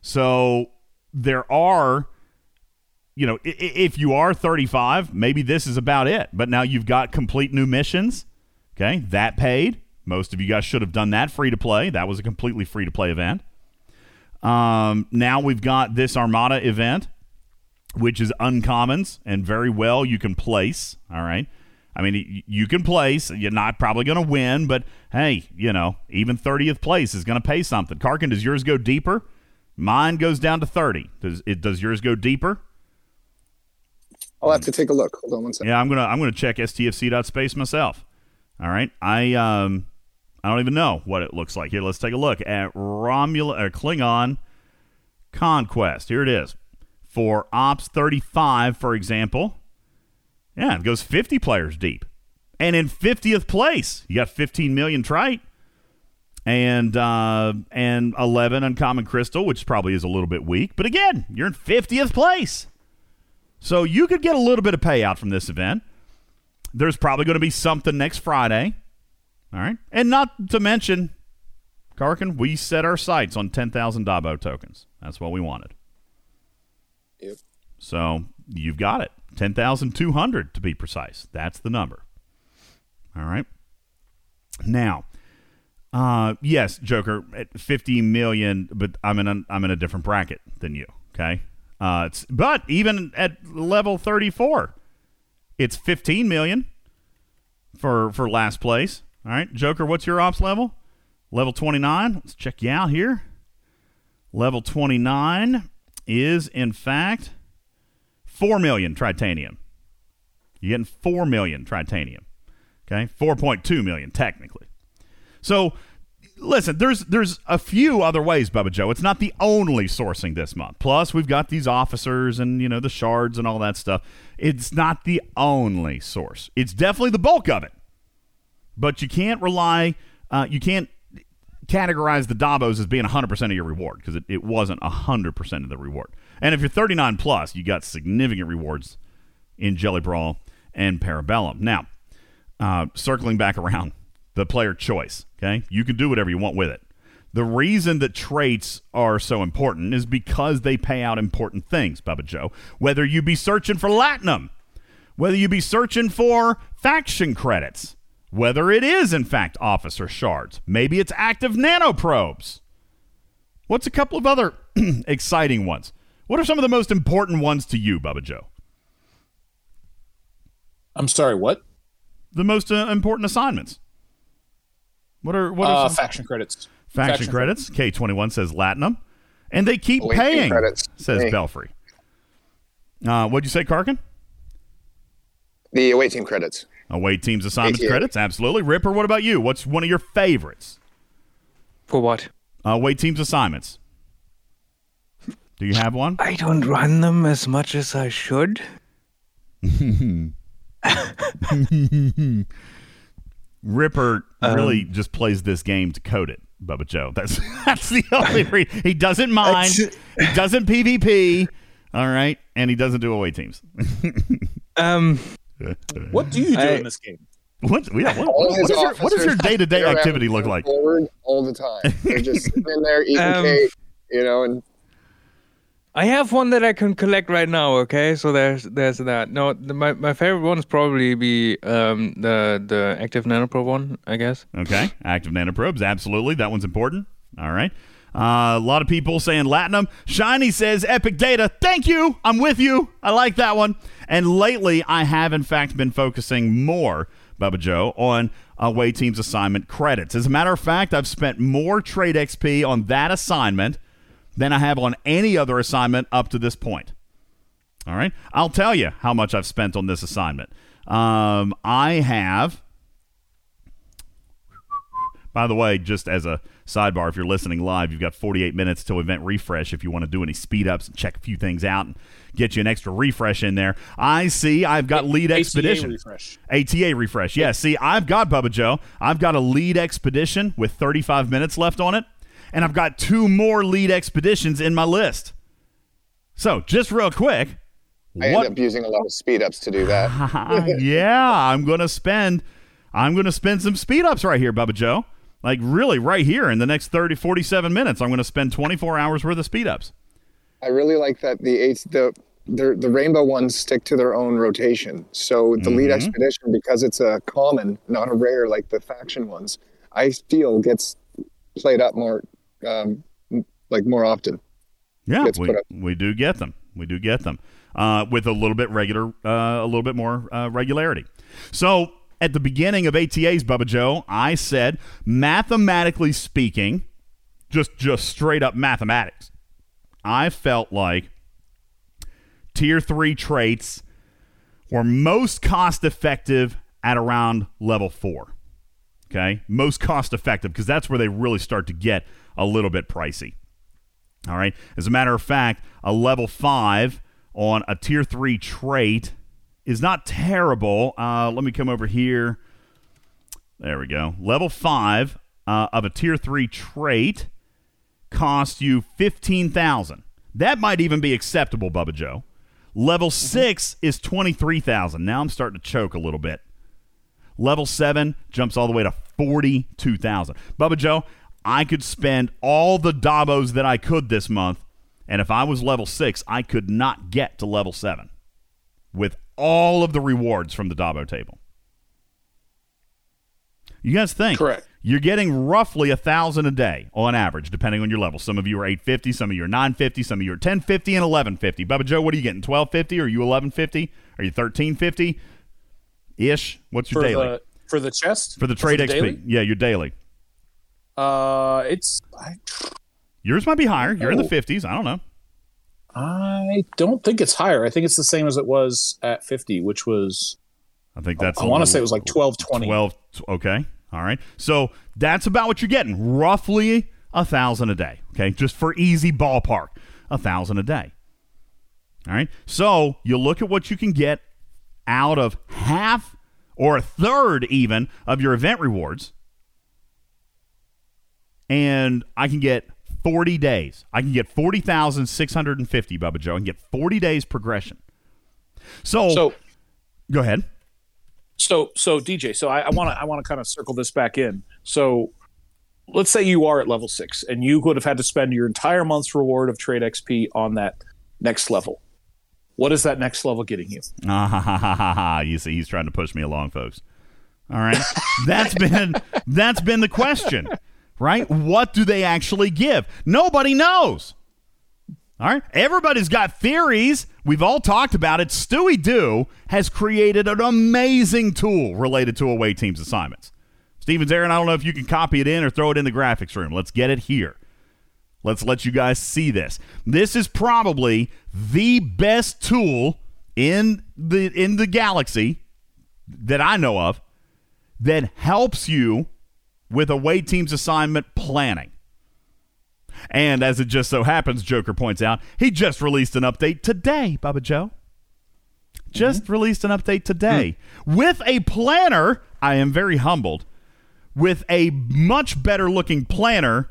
So there are you know, if you are 35, maybe this is about it. But now you've got complete new missions. Okay? That paid. Most of you guys should have done that free to play. That was a completely free to play event. Um, now we've got this Armada event which is uncommons and very well you can place. All right. I mean, you can place. You're not probably going to win, but hey, you know, even 30th place is going to pay something. Karkin, does yours go deeper? Mine goes down to 30. Does it? Does yours go deeper? I'll have to take a look. Hold on one second. Yeah, I'm gonna I'm gonna check stfc.space myself. All right, I um I don't even know what it looks like. Here, let's take a look at Romulan or Klingon Conquest. Here it is for Ops 35, for example. Yeah, it goes 50 players deep, And in 50th place, you got 15 million trite and uh, and 11 uncommon crystal, which probably is a little bit weak. But again, you're in 50th place. So you could get a little bit of payout from this event. There's probably going to be something next Friday. All right. And not to mention, Karkin, we set our sights on 10,000 Dabo tokens. That's what we wanted. Yep. So you've got it. 10,200 to be precise. That's the number. All right. Now, uh, yes, Joker, at 50 million, but I'm in a, I'm in a different bracket than you. Okay. Uh, it's, but even at level 34, it's 15 million for for last place. All right, Joker, what's your ops level? Level 29. Let's check you out here. Level 29 is in fact 4 million tritanium. You're getting 4 million tritanium. Okay? 4.2 million technically. So listen, there's there's a few other ways, Bubba Joe. It's not the only sourcing this month. Plus, we've got these officers and you know the shards and all that stuff. It's not the only source. It's definitely the bulk of it. But you can't rely. Uh, you can't categorize the Dabos as being 100% of your reward because it, it wasn't 100% of the reward. And if you're 39 plus, you got significant rewards in Jelly Brawl and Parabellum. Now, uh, circling back around the player choice. Okay, you can do whatever you want with it. The reason that traits are so important is because they pay out important things, Bubba Joe. Whether you be searching for Latinum, whether you be searching for faction credits, whether it is in fact officer shards, maybe it's active nanoprobes. What's a couple of other exciting ones? What are some of the most important ones to you, Bubba Joe? I'm sorry, what? The most uh, important assignments. What are what Uh, are some- faction credits. Faction, Faction credits. K twenty one says Latinum, and they keep paying. credits. Says Hey. Belfry. Uh, what'd you say, Karkin? The away team credits. Away teams assignments credits, absolutely. Ripper, what about you? What's one of your favorites? For what? Away teams assignments. Do you have one? I don't run them as much as I should. Ripper Um, really just plays this game to code it, Bubba Joe. That's that's the only reason. He doesn't mind. he doesn't PvP. All right, and he doesn't do away teams. Um, What do you do I- in this game? What, yeah, what, what, what, is your, what does your day to day activity look like? Forward all the time. They're just sitting there eating Um, cake, you know, and I have one that I can collect right now. Okay, so there's there's that. No, the, my my favorite one is probably be um the the active nanoprobe one. I guess. Okay, active nanoprobes, absolutely. That one's important. All right. Uh, a lot of people saying Latinum. Shiny says Epic Data. Thank you. I'm with you. I like that one. And lately, I have in fact been focusing more, Bubba Joe, on away teams assignment credits. As a matter of fact, I've spent more trade XP on that assignment than I have on any other assignment up to this point. All right. I'll tell you how much I've spent on this assignment. Um, I have by the way, just as a sidebar, if you're listening live, you've got 48 minutes till event refresh if you want to do any speed ups and check a few things out and get you an extra refresh in there. I see I've got lead ATA expedition. refresh. ATA refresh. Yeah, see, I've got Bubba Joe. I've got a lead expedition with 35 minutes left on it, and I've got two more lead expeditions in my list. So, just real quick, I what end up using a lot of speed ups to do that. yeah, I'm gonna spend I'm gonna spend some speed ups right here, Bubba Joe. Like really right here in the next 30, 47 minutes, I'm gonna spend 24 hours worth of speed ups. I really like that the eight the the the rainbow ones stick to their own rotation. So the lead Mhm. expedition, because it's a common, not a rare like the faction ones, I feel gets played up more, um, like more often. Yeah, we, we do get them. We do get them uh, with a little bit regular, uh, a little bit more uh, regularity. So at the beginning of ATA's, Bubba Joe, I said, mathematically speaking, just just straight up mathematics, I felt like tier three traits were most cost effective at around level four. Okay, most cost effective because that's where they really start to get a little bit pricey. All right. As a matter of fact, a level five on a tier three trait is not terrible. Uh, let me come over here There we go. Level five uh, of a tier three trait costs you fifteen thousand. That might even be acceptable, Bubba Joe. Level six is twenty three thousand. Now I'm starting to choke a little bit. Level seven jumps all the way to forty two thousand. Bubba Joe, I could spend all the Dabos that I could this month, and if I was level six, I could not get to level seven with all of the rewards from the Dabo table. You guys think? Correct. You're getting roughly a thousand a day on average, depending on your level. Some of you are 850, some of you are 950, some of you are 1050 and 1150. Bubba Joe, what are you getting? 1250? Are you 1150? Are you 1350 ish? What's your for daily the for the chest for the trade the XP? daily? Yeah, your daily. Uh, it's I, Yours might be higher. You're in the Oh. 50s. I don't know. I don't think it's higher. I think it's the same as it was at 50, which was I think that's. I want to say it was like 12, 20. 12 okay all right so that's about what you're getting roughly a thousand a day okay just for easy ballpark a thousand a day all right so you look at what you can get out of half or a third even of your event rewards and i can get 40 days i can get 40650 bubba joe i can get 40 days progression so, So go ahead so so DJ. So I want to I want to kind of circle this back in. So let's say you are at level six and you would have had to spend your entire month's reward of trait XP on that next level. What is that next level getting you? Ah, ha, ha, ha, ha, ha. You see, he's trying to push me along, folks. All right, that's been that's been the question, right? What do they actually give? Nobody knows. All right, everybody's got theories. We've all talked about it. Stewie Doo has created an amazing tool related to away teams assignments. Stevens Aaron, I don't know if you can copy it in or throw it in the graphics room. Let's get it here. Let's let you guys see this. This is probably the best tool in the in the galaxy that I know of that helps you with away teams assignment planning. And as it just so happens, Joker points out, he just released an update today, Bubba Joe. Just mm-hmm. released an update today mm. with a planner. I am very humbled. With a much better looking planner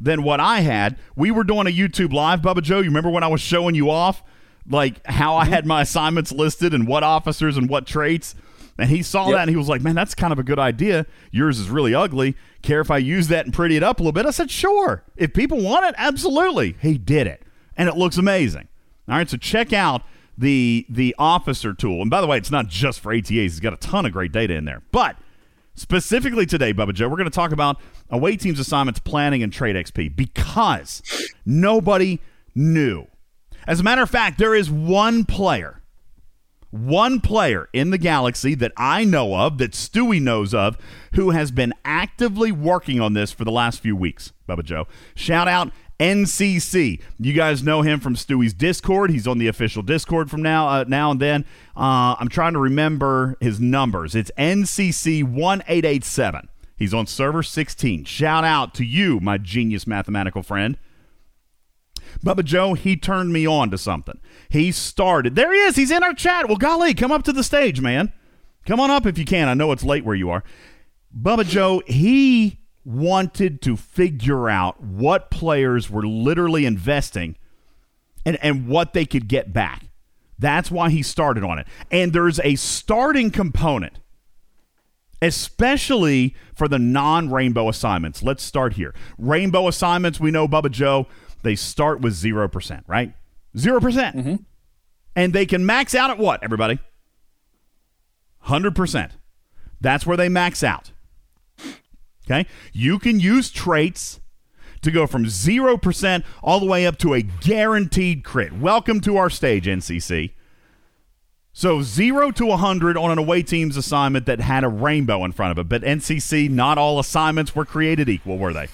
than what I had. We were doing a YouTube live, Bubba Joe. You remember when I was showing you off, like how I mm-hmm. had my assignments listed and what officers and what traits? And he saw Yep. that and he was like, man, that's kind of a good idea. Yours is really ugly. Care if I use that and pretty it up a little bit? I said, sure. If people want it, absolutely. He did it. And it looks amazing. All right, so check out the the officer tool. And by the way, it's not just for ATAs. He's got a ton of great data in there. But specifically today, Bubba Joe, we're going to talk about away teams assignments planning and trait XP because nobody knew. As a matter of fact, there is one player, one player in the galaxy that I know of, that Stewie knows of, who has been actively working on this for the last few weeks. Bubba Joe. Shout out NCC. You guys know him from Stewie's Discord. He's on the official Discord from now uh, now and then. Uh, I'm trying to remember his numbers. It's NCC one eight eight seven. He's on server 16. Shout out to you, my genius mathematical friend. Bubba Joe, he turned me on to something. He started. There he is. He's in our chat. Well, golly, come up to the stage, man. Come on up if you can. I know it's late where you are. Bubba Joe, he wanted to figure out what players were literally investing and, and what they could get back. That's why he started on it. And there's a starting component, especially for the non rainbow assignments. Let's start here. Rainbow assignments, we know, Bubba Joe, they start with 0%, right? 0%. percent mm-hmm. And they can max out at what, everybody? 100%. That's where they max out. Okay? You can use traits to go from 0% all the way up to a guaranteed crit. Welcome to our stage, NCC. So 0 to 100 on an away team's assignment that had a rainbow in front of it. But NCC, not all assignments were created equal, were they?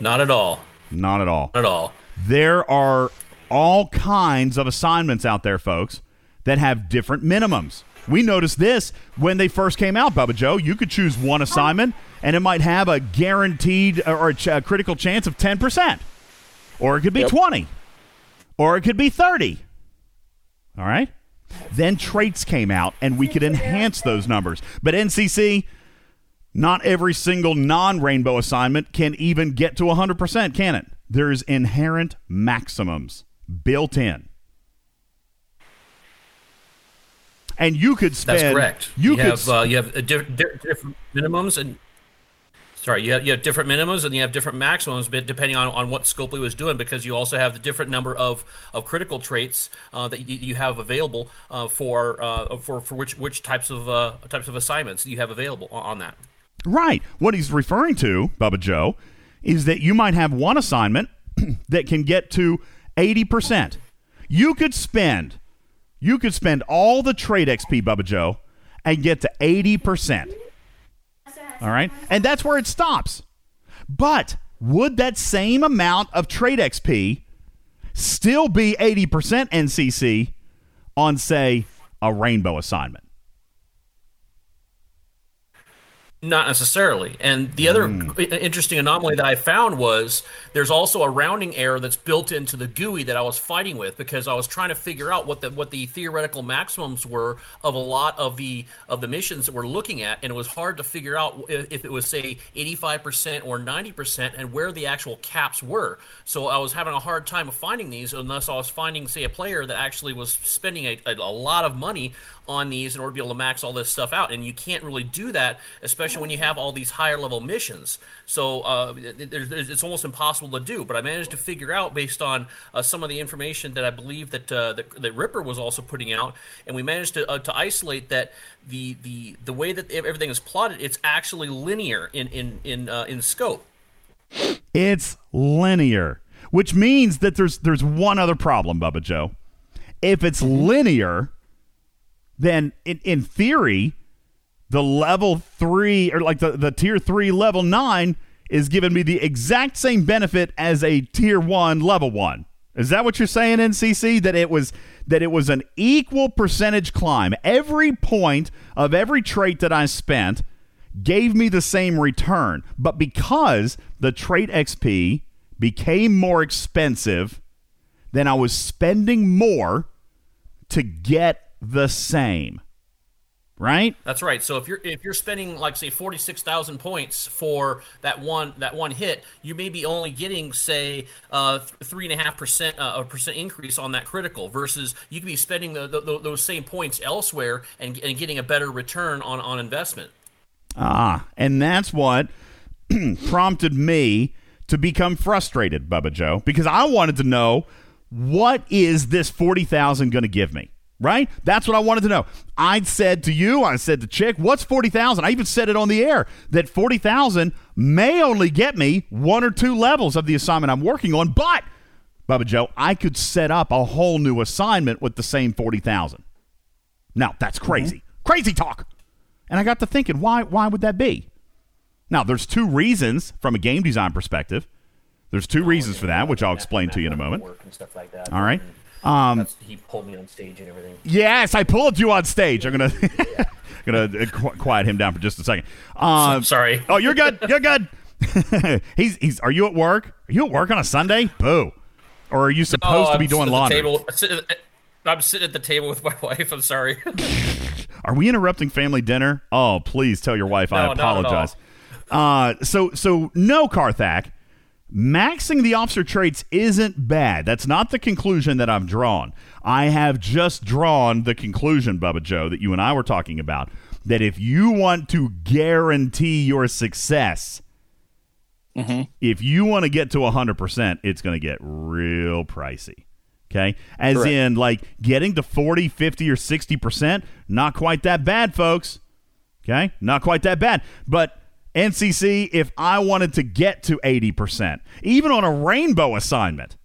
Not at all. Not at all. Not at all. There are all kinds of assignments out there, folks, that have different minimums. We noticed this when they first came out, Bubba Joe. You could choose one assignment, and it might have a guaranteed uh, or a, ch- a critical chance of 10%, or it could be 20, or it could be 30. All right? Then traits came out, and we could enhance those numbers. But NCC, not every single non rainbow assignment can even get to 100%, can it? There's inherent maximums built in. And you could spend. That's correct. You, You, could have uh, you have a diff- di- different minimums and sorry, you have, you have different minimums and you have different maximums, but depending on, on what Scopely was doing, because you also have the different number of, of critical traits uh, that you, you have available uh, for uh, for for which which types of uh, types of assignments you have available on, on that. Right. What he's referring to, Bubba Joe, is that you might have one assignment that can get to 80%. You could spend you could spend all the trait XP, Bubba Joe, and get to 80%. All right? And that's where it stops. But would that same amount of trait XP still be 80% NCC on, say, a rainbow assignment? Not necessarily. And the other hmm. i- interesting anomaly that I found was there's also a rounding error that's built into the GUI that I was fighting with because I was trying to figure out what the what the theoretical maximums were of a lot of the of the missions that we're looking at, and it was hard to figure out if, if it was say 85% or 90% and where the actual caps were. So I was having a hard time of finding these unless I was finding say a player that actually was spending a, a, a lot of money on these in order to be able to max all this stuff out. And you can't really do that, especially when you have all these higher level missions. So uh, it- it- it's almost impossible to do. But I managed to figure out based on uh, some of the information that I believe that, uh, that that Ripper was also putting out, and we managed to uh, to isolate that the the the way that everything is plotted, it's actually linear in in in uh, in scope. It's linear, which means that there's there's one other problem, Bubba Joe. If it's linear, then in, in theory, the level three or like the, the tier three level nine is giving me the exact same benefit as a tier one level one. Is that what you're saying, NCC? That it was that it was an equal percentage climb. Every point of every trait that I spent gave me the same return. But because the trait XP became more expensive, then I was spending more to get the same. Right? That's right. So if you're if you're spending like say forty six thousand points for that one that one hit, you may be only getting say uh, three and a half percent uh, a percent increase on that critical. Versus you could be spending the, the, those same points elsewhere and, and getting a better return on on investment. Ah, and that's what prompted me to become frustrated, Bubba Joe, because I wanted to know what is this 40,000 going to give me? Right? That's what I wanted to know. I said to you, I said to Chick, what's 40,000? I even said it on the air that 40,000 may only get me one or two levels of the assignment I'm working on, but Bubba Joe, I could set up a whole new assignment with the same 40,000. Now, that's mm-hmm. crazy. Crazy talk. And I got to thinking, why why would that be? Now, there's two reasons from a game design perspective. There's two oh, reasons for that, which I'll explain to you in a moment. Work and stuff like that. All right. Mm-hmm. Um, That's- he pulled me on stage and everything. yes, I pulled you on stage. I'm gonna gonna uh, qu- quiet him down for just a second. Um, sorry. Oh, you're good. You're good. he's he's. Are you at work? Are you at work on a Sunday? Boo. Or are you supposed Oh, to be doing sitting at the laundry? table- I'm sitting at- I'm sitting at the table with my wife. I'm sorry. Are we interrupting family dinner? Oh, please tell your wife I No, all. apologize. Uh, so so no Karthak. Maxing the officer traits isn't bad. That's not the conclusion that I've drawn. I have just drawn the conclusion, Bubba Joe, that you and I were talking about. That if you want to guarantee your success, mm-hmm. if you want to get to 100%, it's going to get real pricey. Okay? As Correct. in, like, getting to 40, 50, or 60%, not quite that bad, folks. Okay? Not quite that bad. But NCC, if I wanted to get to 80%, even on a rainbow assignment,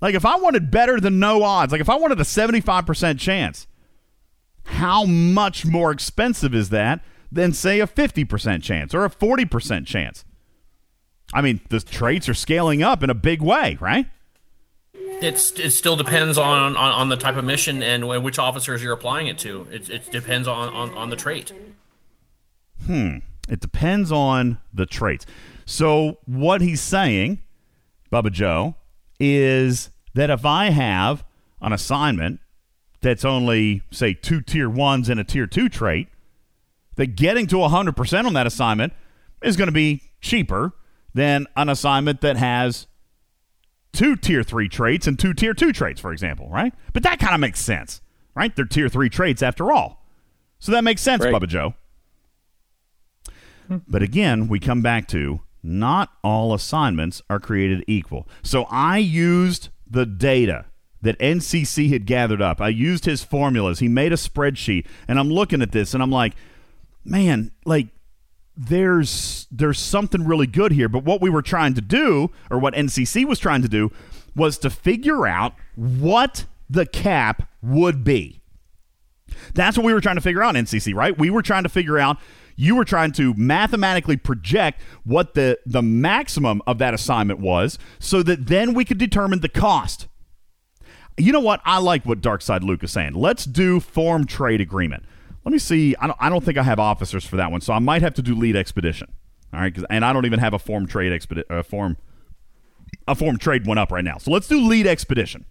like if I wanted better than no odds, like if I wanted a 75% chance, how much more expensive is that than, say, a 50% chance or a 40% chance? I mean, the traits are scaling up in a big way, right? It's it still depends on, on, on the type of mission and which officers you're applying it to. It, it depends on, on, on the trait. Hmm. It depends on the traits. So what he's saying, Bubba Joe, is that if I have an assignment that's only, say, two tier ones and a tier two trait, that getting to 100% on that assignment is going to be cheaper than an assignment that has two tier three traits and two tier two traits, for example, right? But that kind of makes sense, right? They're tier three traits after all. So that makes sense, Right. Bubba Joe. But again, we come back to not all assignments are created equal. So I used the data that NCC had gathered up. I used his formulas. He made a spreadsheet, and I'm looking at this and I'm like, man, like there's there's something really good here. But what we were trying to do, or what NCC was trying to do, was to figure out what the cap would be. That's what we were trying to figure out, NCC, right? We were trying to figure out. You were trying to mathematically project what the the maximum of that assignment was, so that then we could determine the cost. You know what? I like what Darkside Luke is saying. Let's do form trade agreement. Let me see. I don't, I don't think I have officers for that one, so I might have to do lead expedition. All right, and I don't even have a form trade expedi- uh, form a form trade one up right now. So let's do lead expedition.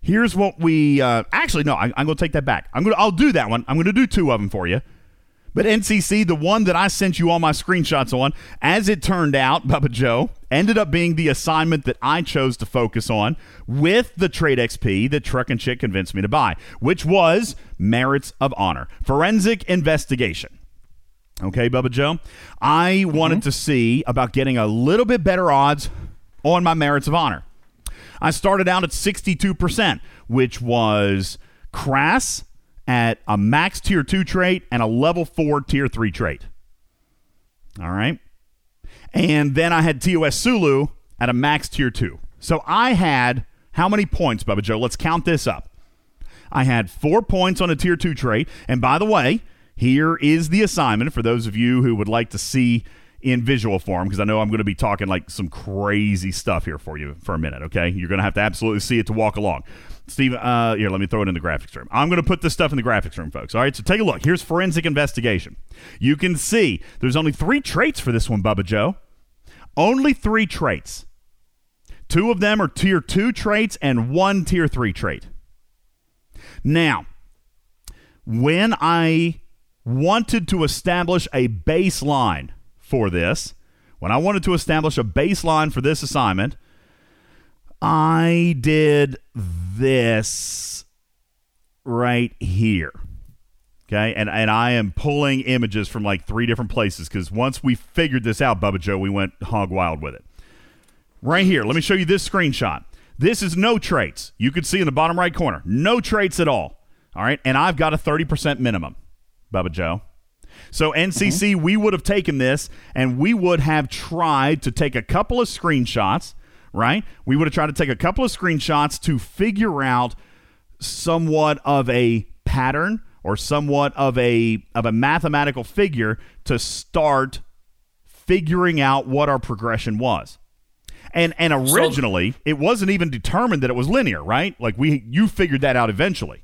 Here's what we uh, actually no. I, I'm going to take that back. I'm going to I'll do that one. I'm going to do two of them for you. But NCC, the one that I sent you all my screenshots on, as it turned out, Bubba Joe, ended up being the assignment that I chose to focus on with the trait XP that Truck and Chick convinced me to buy, which was Merits of Honor, Forensic Investigation. Okay, Bubba Joe. I wanted mm-hmm. to see about getting a little bit better odds on my Merits of Honor. I started out at 62%, which was crass at a max tier 2 trait and a level 4 tier 3 trait. All right. And then I had TOS Sulu at a max tier 2. So I had how many points, Bubba Joe? Let's count this up. I had four points on a tier two trait. And by the way, here is the assignment for those of you who would like to see in visual form, because I know I'm going to be talking like some crazy stuff here for you for a minute, okay? You're going to have to absolutely see it to walk along. Steve, uh, here, let me throw it in the graphics room. I'm going to put this stuff in the graphics room, folks. All right, so take a look. Here's forensic investigation. You can see there's only three traits for this one, Bubba Joe. Only three traits. Two of them are tier two traits and one tier three trait. Now, when I wanted to establish a baseline for this, when I wanted to establish a baseline for this assignment, I did this right here. Okay, and, and I am pulling images from like three different places because once we figured this out, Bubba Joe, we went hog wild with it. Right here, let me show you this screenshot. This is no traits. You can see in the bottom right corner, no traits at all. All right, and I've got a 30% minimum, Bubba Joe. So, NCC, mm-hmm. we would have taken this and we would have tried to take a couple of screenshots, right? We would have tried to take a couple of screenshots to figure out somewhat of a pattern or somewhat of a of a mathematical figure to start figuring out what our progression was. And and So- originally it wasn't even determined that it was linear, right? Like we you figured that out eventually.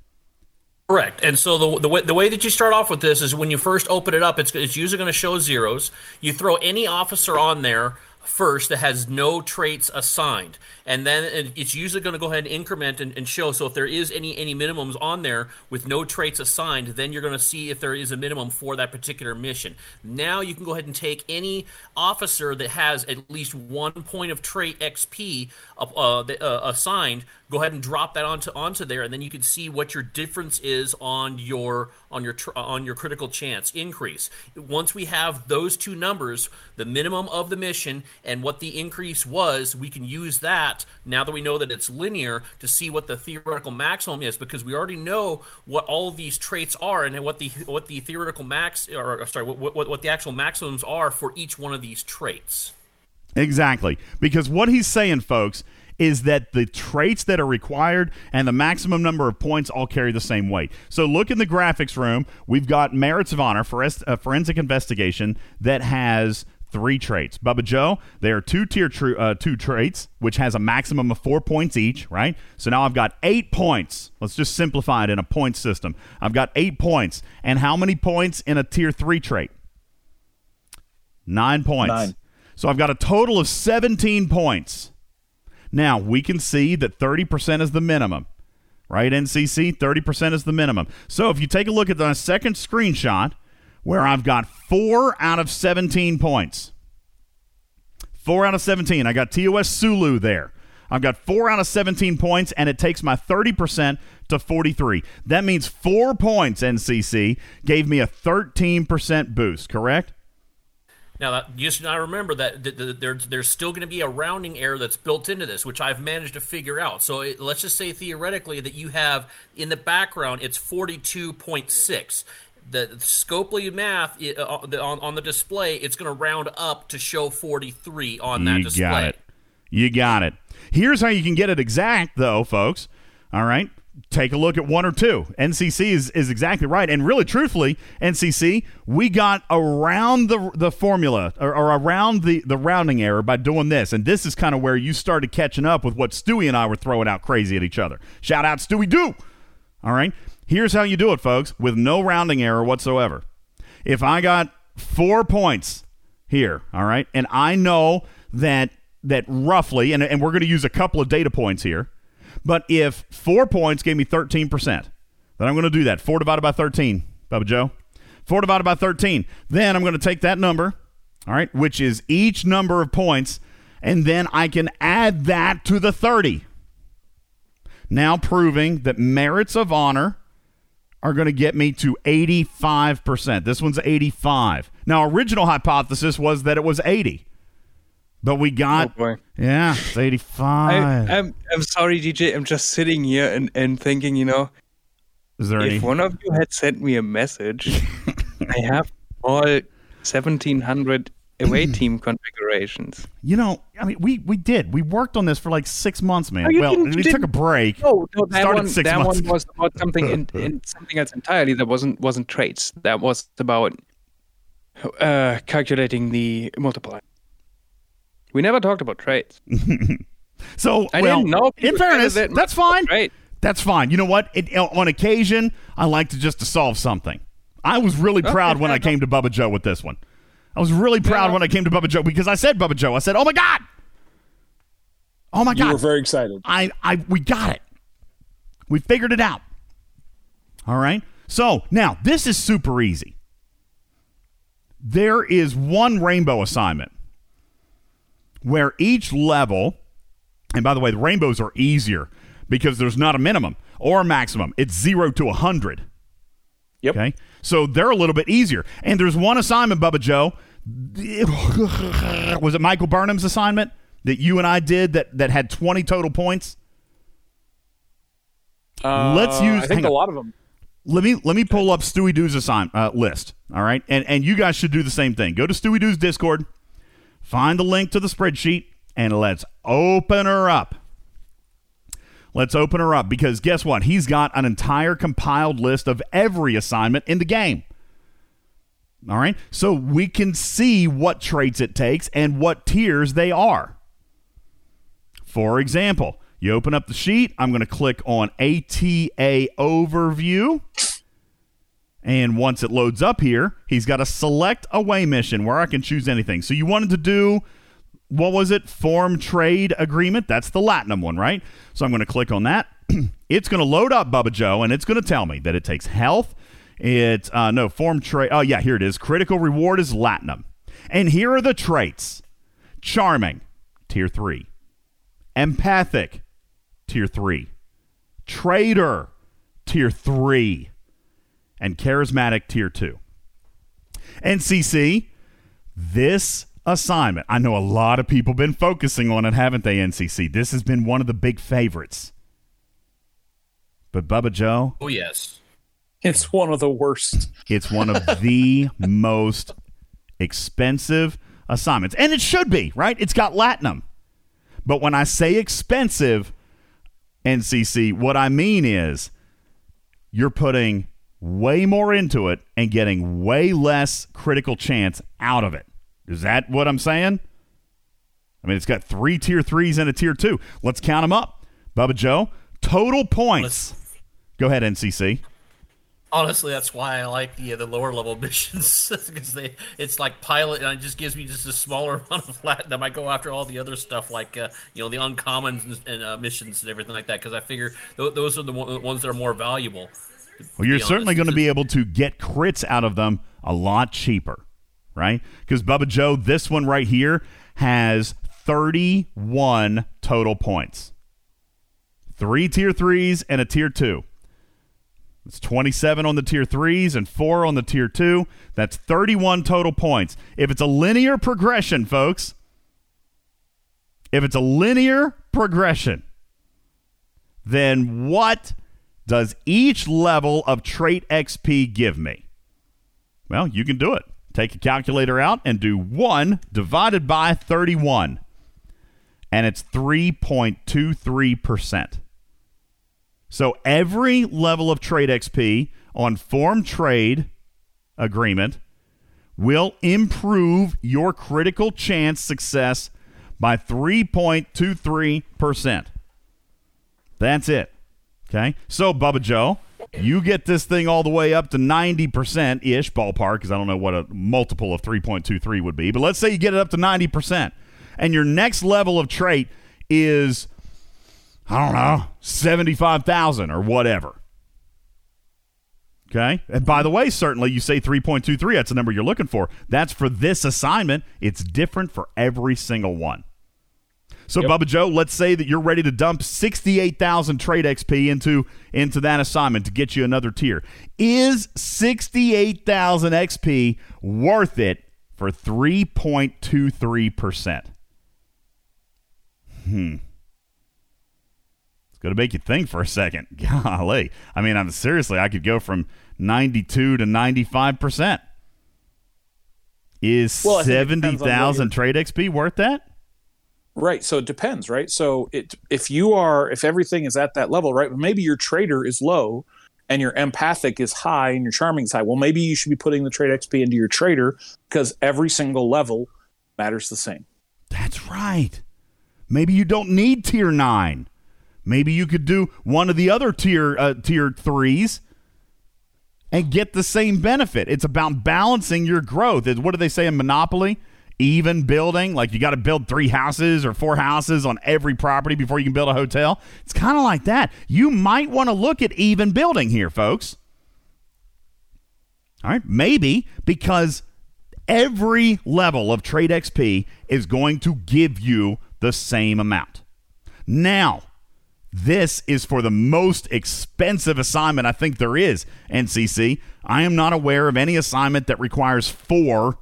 Correct. And so the, the way the way that you start off with this is when you first open it up, it's it's usually going to show zeros. You throw any officer on there first that has no traits assigned, and then it's usually going to go ahead and increment and, and show. So if there is any any minimums on there with no traits assigned, then you're going to see if there is a minimum for that particular mission. Now you can go ahead and take any officer that has at least one point of trait XP uh, uh, uh, assigned go ahead and drop that onto onto there and then you can see what your difference is on your on your on your critical chance increase once we have those two numbers the minimum of the mission and what the increase was we can use that now that we know that it's linear to see what the theoretical maximum is because we already know what all of these traits are and what the what the theoretical max or sorry what, what, what the actual maximums are for each one of these traits Exactly. Because what he's saying, folks, is that the traits that are required and the maximum number of points all carry the same weight. So look in the graphics room. We've got Merits of Honor, forens- uh, Forensic Investigation, that has three traits. Bubba Joe, they are two tier tr- uh, two traits, which has a maximum of four points each, right? So now I've got eight points. Let's just simplify it in a point system. I've got eight points. And how many points in a tier three trait? Nine points. Nine. So I've got a total of 17 points. Now, we can see that 30% is the minimum, right? NCC, 30% is the minimum. So if you take a look at the second screenshot where I've got four out of 17 points, four out of 17, I got TOS Sulu there. I've got four out of 17 points, and it takes my 30% to 43. That means four points, NCC, gave me a 13% boost, correct? Now, that, just now remember that th- th- there's there's still going to be a rounding error that's built into this, which I've managed to figure out. So it, let's just say theoretically that you have in the background it's 42.6. The Scopely math uh, the- on, on the display, it's going to round up to show 43 on that you display. You got it. You got it. Here's how you can get it exact, though, folks. All right. Take a look at one or two. NCC is, is exactly right. And really, truthfully, NCC, we got around the, the formula or, or around the, the rounding error by doing this. And this is kind of where you started catching up with what Stewie and I were throwing out crazy at each other. Shout out, Stewie Do. All right. Here's how you do it, folks, with no rounding error whatsoever. If I got four points here, all right, and I know that that roughly, and, and we're going to use a couple of data points here, but if four points gave me 13%, then I'm going to do that. Four divided by 13, Bubba Joe. Four divided by 13. Then I'm going to take that number, all right, which is each number of points, and then I can add that to the 30 now proving that merits of honor are going to get me to 85%. This one's 85. Now, original hypothesis was that it was 80. But we got Oh. Yeah, it's 85. I, I'm I'm sorry, DJ. I'm just sitting here and, and thinking, you know, Is there if any one of you had sent me a message, I have all 1700 away team configurations. You know, I mean, we we did. We worked on this for like six months, man. You well, didn't- we took a break. No, no, that one, six that months one was about something in, in something else entirely. That wasn't wasn't traits. That was about uh, calculating the multiplier. We never talked about traits. So, I well, didn't know in people fairness, that that's fine. Right. That's fine. You know what? It, on occasion, I like to just to solve something. I was really proud when I came to Bubba Joe with this one. I was really proud when I came to Bubba Joe because I said Bubba Joe. I said, "Oh my god, oh my god!" You god!" were very excited. I, I, we got it. We figured it out. All right. So now this is super easy. There is one rainbow assignment where each level, and by the way, the rainbows are easier because there's not a minimum or a maximum. It's zero to a hundred. Yep. Okay. So they're a little bit easier. And there's one assignment, Bubba Joe. Was it Michael Burnham's assignment that you and I did that, that had 20 total points? Let's Uh, use. I think a on. lot of them. Let me let me pull up Stewie Doo's assign uh, list. All right, and and you guys should do the same thing. Go to Stewie Doo's Discord, find the link to the spreadsheet, and let's open her up. Let's open her up because guess what? He's got an entire compiled list of every assignment in the game. All right, so we can see what traits it takes and what tiers they are. For example, you open up the sheet. I'm going to click on ATA Overview. And once it loads up here, he's got a select away mission where I can choose anything. So you wanted to do, what was it? Form trade agreement. That's the Latinum one, right? So I'm going to click on that. it's going to load up Bubba Joe and it's going to tell me that it takes health. It's, uh, no, form trade. Oh, yeah, here it is. Critical reward is Latinum. And here are the traits charming, tier three. Empathic, tier 3. Trader, tier 3. And charismatic, tier 2. NCC, this assignment, I know a lot of people been focusing on it, haven't they, NCC? This has been one of the big favorites. But Bubba Joe, Oh yes. It's one of the worst. it's one of the most expensive assignments. And it should be, right? It's got Latinum. But when I say expensive, NCC, what I mean is you're putting way more into it and getting way less critical chance out of it. Is that what I'm saying? I mean, it's got three tier threes and a tier two. Let's count them up. Bubba Joe, total points. Go ahead, NCC. Honestly, that's why I like the the lower level missions because they it's like pilot and it just gives me just a smaller amount of platinum. I might go after all the other stuff like uh, you know the uncommons and, and uh, missions and everything like that because I figure th- those are the one- ones that are more valuable. Well, you're certainly going to be able to get crits out of them a lot cheaper, right? Because Bubba Joe, this one right here has 31 total points. Three tier threes and a tier two. It's 27 on the tier threes and four on the tier two. That's 31 total points. If it's a linear progression, folks, if it's a linear progression, then what does each level of trait XP give me? Well, you can do it. Take a calculator out and do 1 divided by 31. And it's 3.23%. So every level of trait XP on form trade agreement will improve your critical chance success by 3.23%. That's it. Okay. So, Bubba Joe, you get this thing all the way up to 90% ish ballpark, because I don't know what a multiple of 3.23 would be, but let's say you get it up to 90%. And your next level of trait is, I don't know, 75,000 or whatever. Okay. And by the way, certainly you say 3.23, that's the number you're looking for. That's for this assignment. It's different for every single one. So, Bubba Joe, let's say that you're ready to dump 68,000 trait XP into, into that assignment to get you another tier. Is 68,000 XP worth it for 3.23%? Hmm. It's going to make you think for a second. Golly. I mean, I'm seriously, I could go from 92 to 95%. Is Well, I think it depends on what 70,000 trait XP worth that? Right. So it depends, right? So it if you are if everything is at that level, right? But maybe your trader is low and your empathic is high and your charming is high. Well, maybe you should be putting the trait XP into your trader because every single level matters the same. That's right. Maybe you don't need tier nine. Maybe you could do one of the other tier uh, tier threes and get the same benefit. It's about balancing your growth. What do they say in Monopoly? Even building, like you got to build three houses or four houses on every property before you can build a hotel. It's kind of like that. You might want to look at even building here, folks. All right, maybe because every level of trait XP is going to give you the same amount. Now, this is for the most expensive assignment I think there is, NCC. I am not aware of any assignment that requires four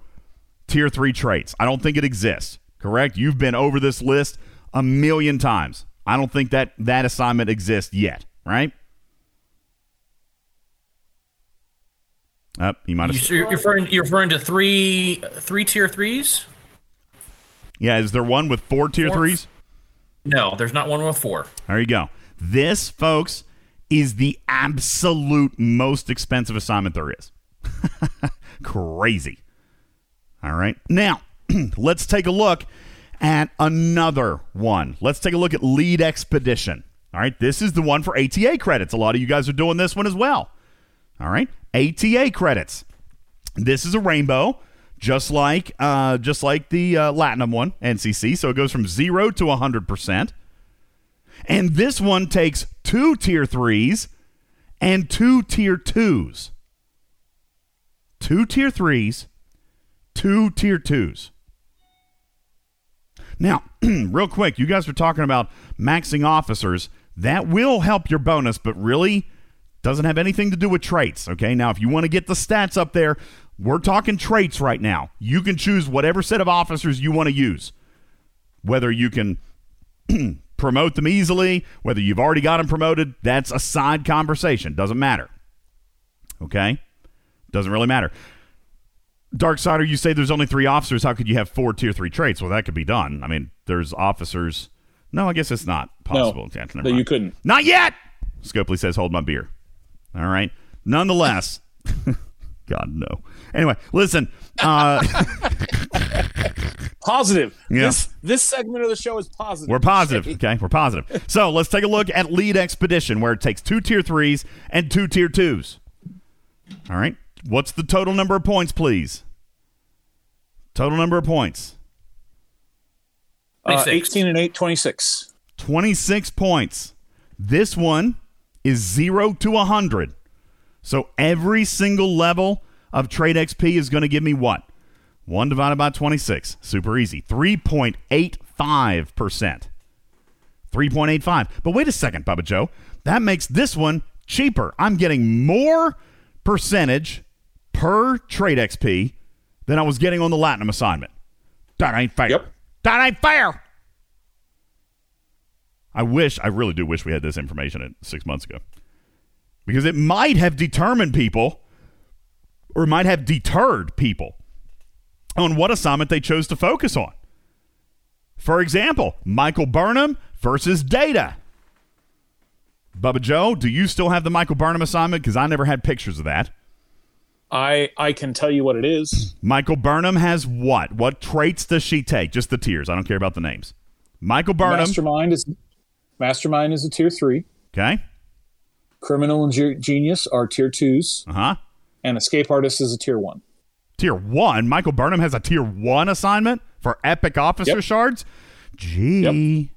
tier three traits. I don't think it exists, correct? You've been over this list a million times. I don't think that that assignment exists yet, right? Up, you might have. You- You're referring, you're referring to three three tier threes? Yeah, is there one with four tier Four. threes? No, there's not one with four. There you go. This, folks, is the absolute most expensive assignment there is. Crazy. All right. Now, let's take a look at another one. Let's take a look at Lead Expedition. All right. This is the one for ATA credits. A lot of you guys are doing this one as well. All right. ATA credits. This is a rainbow, just like uh, just like the uh, Latinum one, NCC. So it goes from zero to hundred percent. And this one takes two tier threes and two tier twos. Two tier threes, two tier twos. Now, real quick, you guys are talking about maxing officers. That will help your bonus, but really doesn't have anything to do with traits. Okay. Now, if you want to get the stats up there, we're talking traits right now. You can choose whatever set of officers you want to use. Whether you can promote them easily, whether you've already got them promoted, that's a side conversation. Doesn't matter. Okay? Doesn't really matter. Darksider, you say there's only three officers. How could you have four tier three traits? Well, that could be done. I mean, there's officers. No, I guess it's not possible. Yeah, never that you couldn't. Not yet. Scopely says, "Hold my beer." All right. Nonetheless, God no. Anyway, listen. Uh, Positive. Yeah. This this segment of the show is positive. We're positive. Okay, we're positive. So let's take a look at Lead Expedition, where it takes two tier threes and two tier twos. All right. What's the total number of points, please? Total number of points. Uh, 18 and 8, 26. 26 points. This one is 0 to 100. So every single level of trait XP is going to give me what? 1 divided by 26. Super easy. 3.85%. 3.85. But wait a second, Bubba Joe. That makes this one cheaper. I'm getting more percentage per trait XP than I was getting on the Latinum assignment. That ain't fair. Yep. That ain't fair. I wish, I really do wish we had this information at six months ago. Because it might have determined people or might have deterred people on what assignment they chose to focus on. For example, Michael Burnham versus Data. Bubba Joe, do you still have the Michael Burnham assignment? Because I never had pictures of that. I I can tell you what it is. Michael Burnham has what? What traits does she take? Just the tiers. I don't care about the names. Michael Burnham. Mastermind is Mastermind is a tier three. Okay. Criminal and Ge- Genius are tier twos. Uh huh. And Escape Artist is a tier one. Tier one. Michael Burnham has a tier one assignment for epic officer Yep. shards. Gee.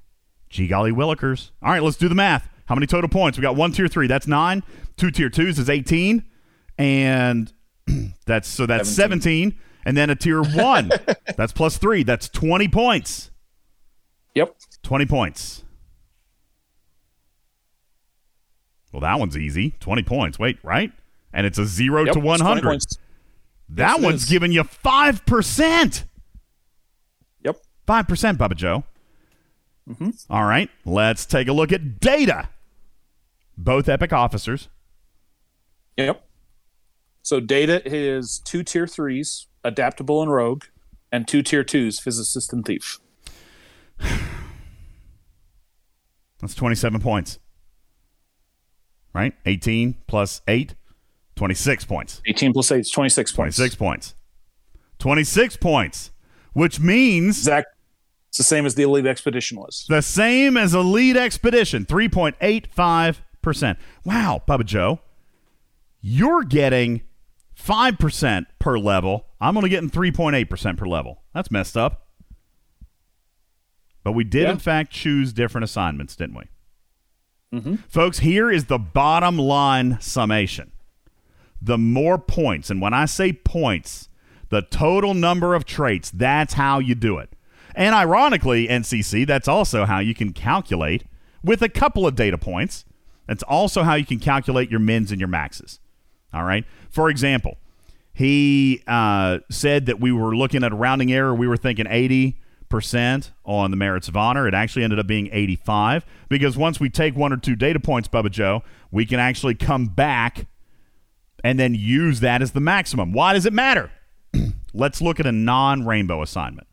Gee golly willikers. All right, let's do the math. How many total points? We got one tier three. That's nine. Two tier twos is 18. And that's so that's 17. And then a tier one. that's plus three. That's 20 points. Yep. 20 points. Well, that one's easy. 20 points. Wait, right? And it's a 0 Yep, to 100. points. That Yes, one's giving you 5%. Yep. 5%, Bubba Joe. Mm-hmm. All right, let's take a look at data. Both epic officers. Yep. So Data is two tier threes, Adaptable and Rogue, and two tier twos, Physicist and Thief. That's 27 points. Right? 18 plus 8, 26 points. 18 plus 8 is 26 points. 26 points. 26 points, which means Zach, it's the same as the Lead Expedition was. the same as Lead Expedition, 3.85%. Wow, Bubba Joe, you're getting 5% per level. I'm only getting 3.8% per level. That's messed up. But we did, Yeah. in fact, choose different assignments, didn't we? Mm-hmm. Folks, here is the bottom line summation. The more points, and when I say points, the total number of traits, that's how you do it. And ironically, NCC, that's also how you can calculate with a couple of data points. That's also how you can calculate your mins and your maxes. All right. For example, he uh, said that we were looking at a rounding error. We were thinking 80% on the merits of honor. It actually ended up being 85 because once we take one or two data points, Bubba Joe, we can actually come back and then use that as the maximum. Why does it matter? Let's look at a non rainbow assignment.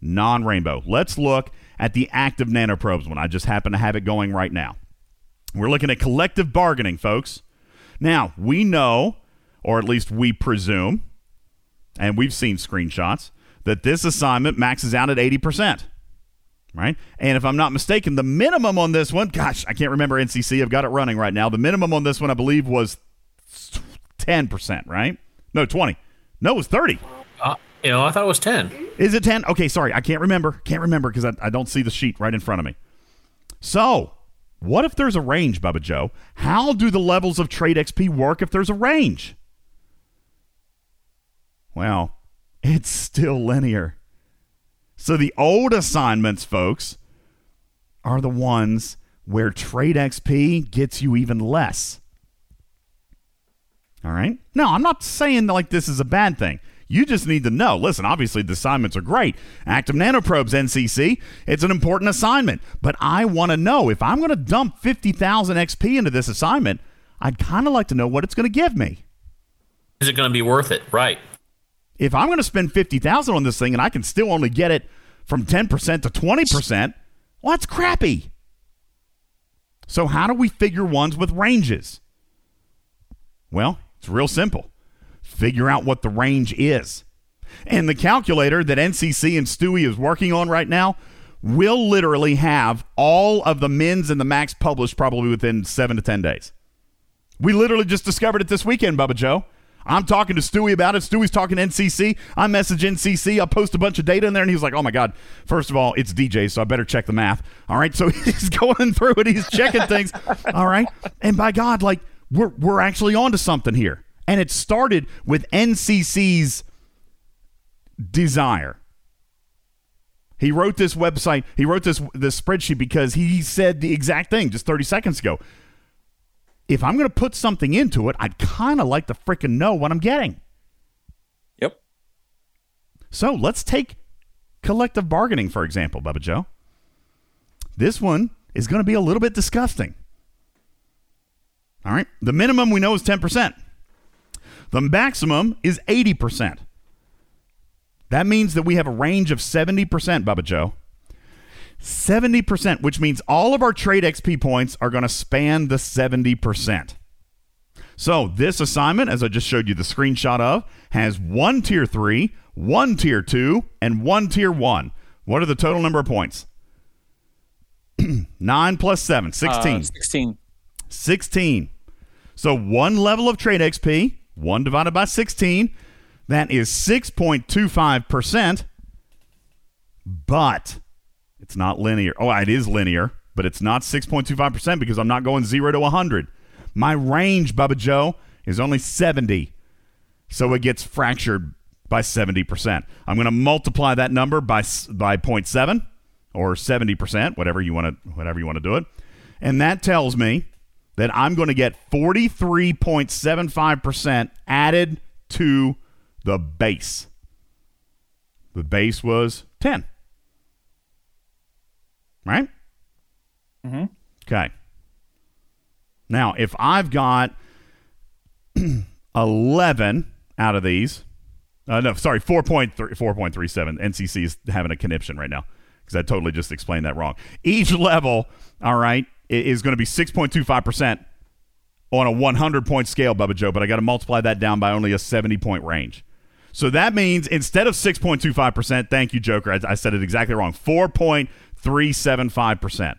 Non rainbow. Let's look at the active nanoprobes one. I just happen to have it going right now. We're looking at collective bargaining, folks. Now, we know, or at least we presume, and we've seen screenshots, that this assignment maxes out at 80%. Right? And if I'm not mistaken, the minimum on this one, gosh, I can't remember NCC. I've got it running right now. The minimum on this one, I believe, was 10%, right? No, 20. No, it was 30. Uh, you know, I thought it was 10. Is it 10? Okay, sorry. I can't remember. Can't remember because I, I don't see the sheet right in front of me. So, what if there's a range, Bubba Joe? How do the levels of trait XP work if there's a range? Well, it's still linear. So, the old assignments, folks, are the ones where trait XP gets you even less. All right. No, I'm not saying like this is a bad thing. You just need to know. Listen, obviously the assignments are great. Active nanoprobes, NCC, it's an important assignment. But I want to know if I'm going to dump 50,000 XP into this assignment, I'd kind of like to know what it's going to give me. Is it going to be worth it? Right. If I'm going to spend 50,000 on this thing and I can still only get it from 10% to 20%, well, that's crappy. So, how do we figure ones with ranges? Well, it's real simple. Figure out what the range is. And the calculator that NCC and Stewie is working on right now will literally have all of the mins and the max published probably within seven to 10 days. We literally just discovered it this weekend, Bubba Joe. I'm talking to Stewie about it. Stewie's talking NCC. I message NCC. I post a bunch of data in there, and he's like, "Oh my god! First of all, it's DJ, so I better check the math." All right, so he's going through it. He's checking things. All right, and by God, like we're we're actually onto something here. And it started with NCC's desire. He wrote this website. He wrote this this spreadsheet because he said the exact thing just 30 seconds ago. If I'm going to put something into it, I'd kind of like to freaking know what I'm getting. Yep. So let's take collective bargaining, for example, Bubba Joe. This one is going to be a little bit disgusting. All right. The minimum we know is 10%. The maximum is 80%. That means that we have a range of 70%, Bubba Joe. 70%, which means all of our trait XP points are going to span the 70%. So, this assignment, as I just showed you the screenshot of, has one tier 3, one tier 2, and one tier 1. What are the total number of points? 9 plus 7, 16. Uh, 16. 16. So, one level of trait XP, 1 divided by 16, that is 6.25%. But it's not linear. Oh, it is linear, but it's not 6.25% because I'm not going 0 to 100. My range, Bubba Joe, is only 70. So it gets fractured by 70%. I'm going to multiply that number by by 0.7 or 70%, whatever you want to whatever you want to do it. And that tells me that I'm going to get 43.75% added to the base. The base was 10. Right? Mm-hmm. Okay. Now, if I've got 11 out of these, uh, no, sorry, 4.3, 4.37. NCC is having a conniption right now because I totally just explained that wrong. Each level, all right, is going to be 6.25% on a 100 point scale, Bubba Joe, but I got to multiply that down by only a 70 point range. So that means instead of 6.25%, thank you, Joker, I, I said it exactly wrong, 4.375%.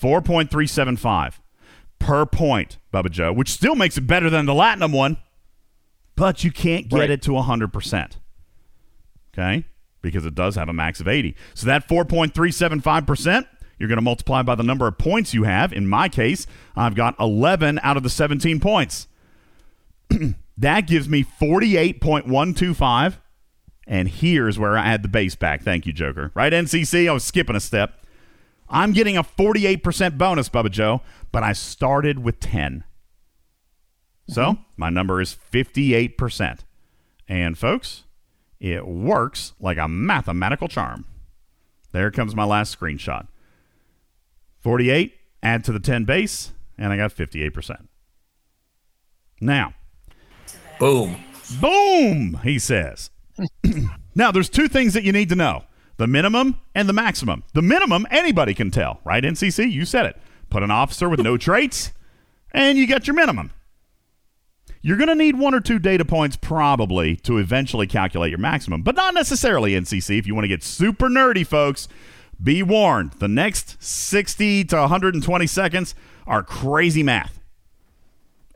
4.375 per point, Bubba Joe, which still makes it better than the Latinum one, but you can't get Right. it to 100%. Okay? Because it does have a max of 80. So that 4.375%, you're going to multiply by the number of points you have. In my case, I've got 11 out of the 17 points. that gives me 48.125. And here's where I add the base back. Thank you, Joker. Right, NCC? I was skipping a step. I'm getting a 48% bonus, Bubba Joe, but I started with 10. So mm-hmm. my number is 58%. And folks, it works like a mathematical charm. There comes my last screenshot. 48, add to the 10 base, and I got 58%. Now, Boom. Boom, he says. now, there's two things that you need to know the minimum and the maximum. The minimum, anybody can tell, right, NCC? You said it. Put an officer with no traits, and you get your minimum. You're going to need one or two data points probably to eventually calculate your maximum, but not necessarily NCC. If you want to get super nerdy, folks, be warned. The next 60 to 120 seconds are crazy math.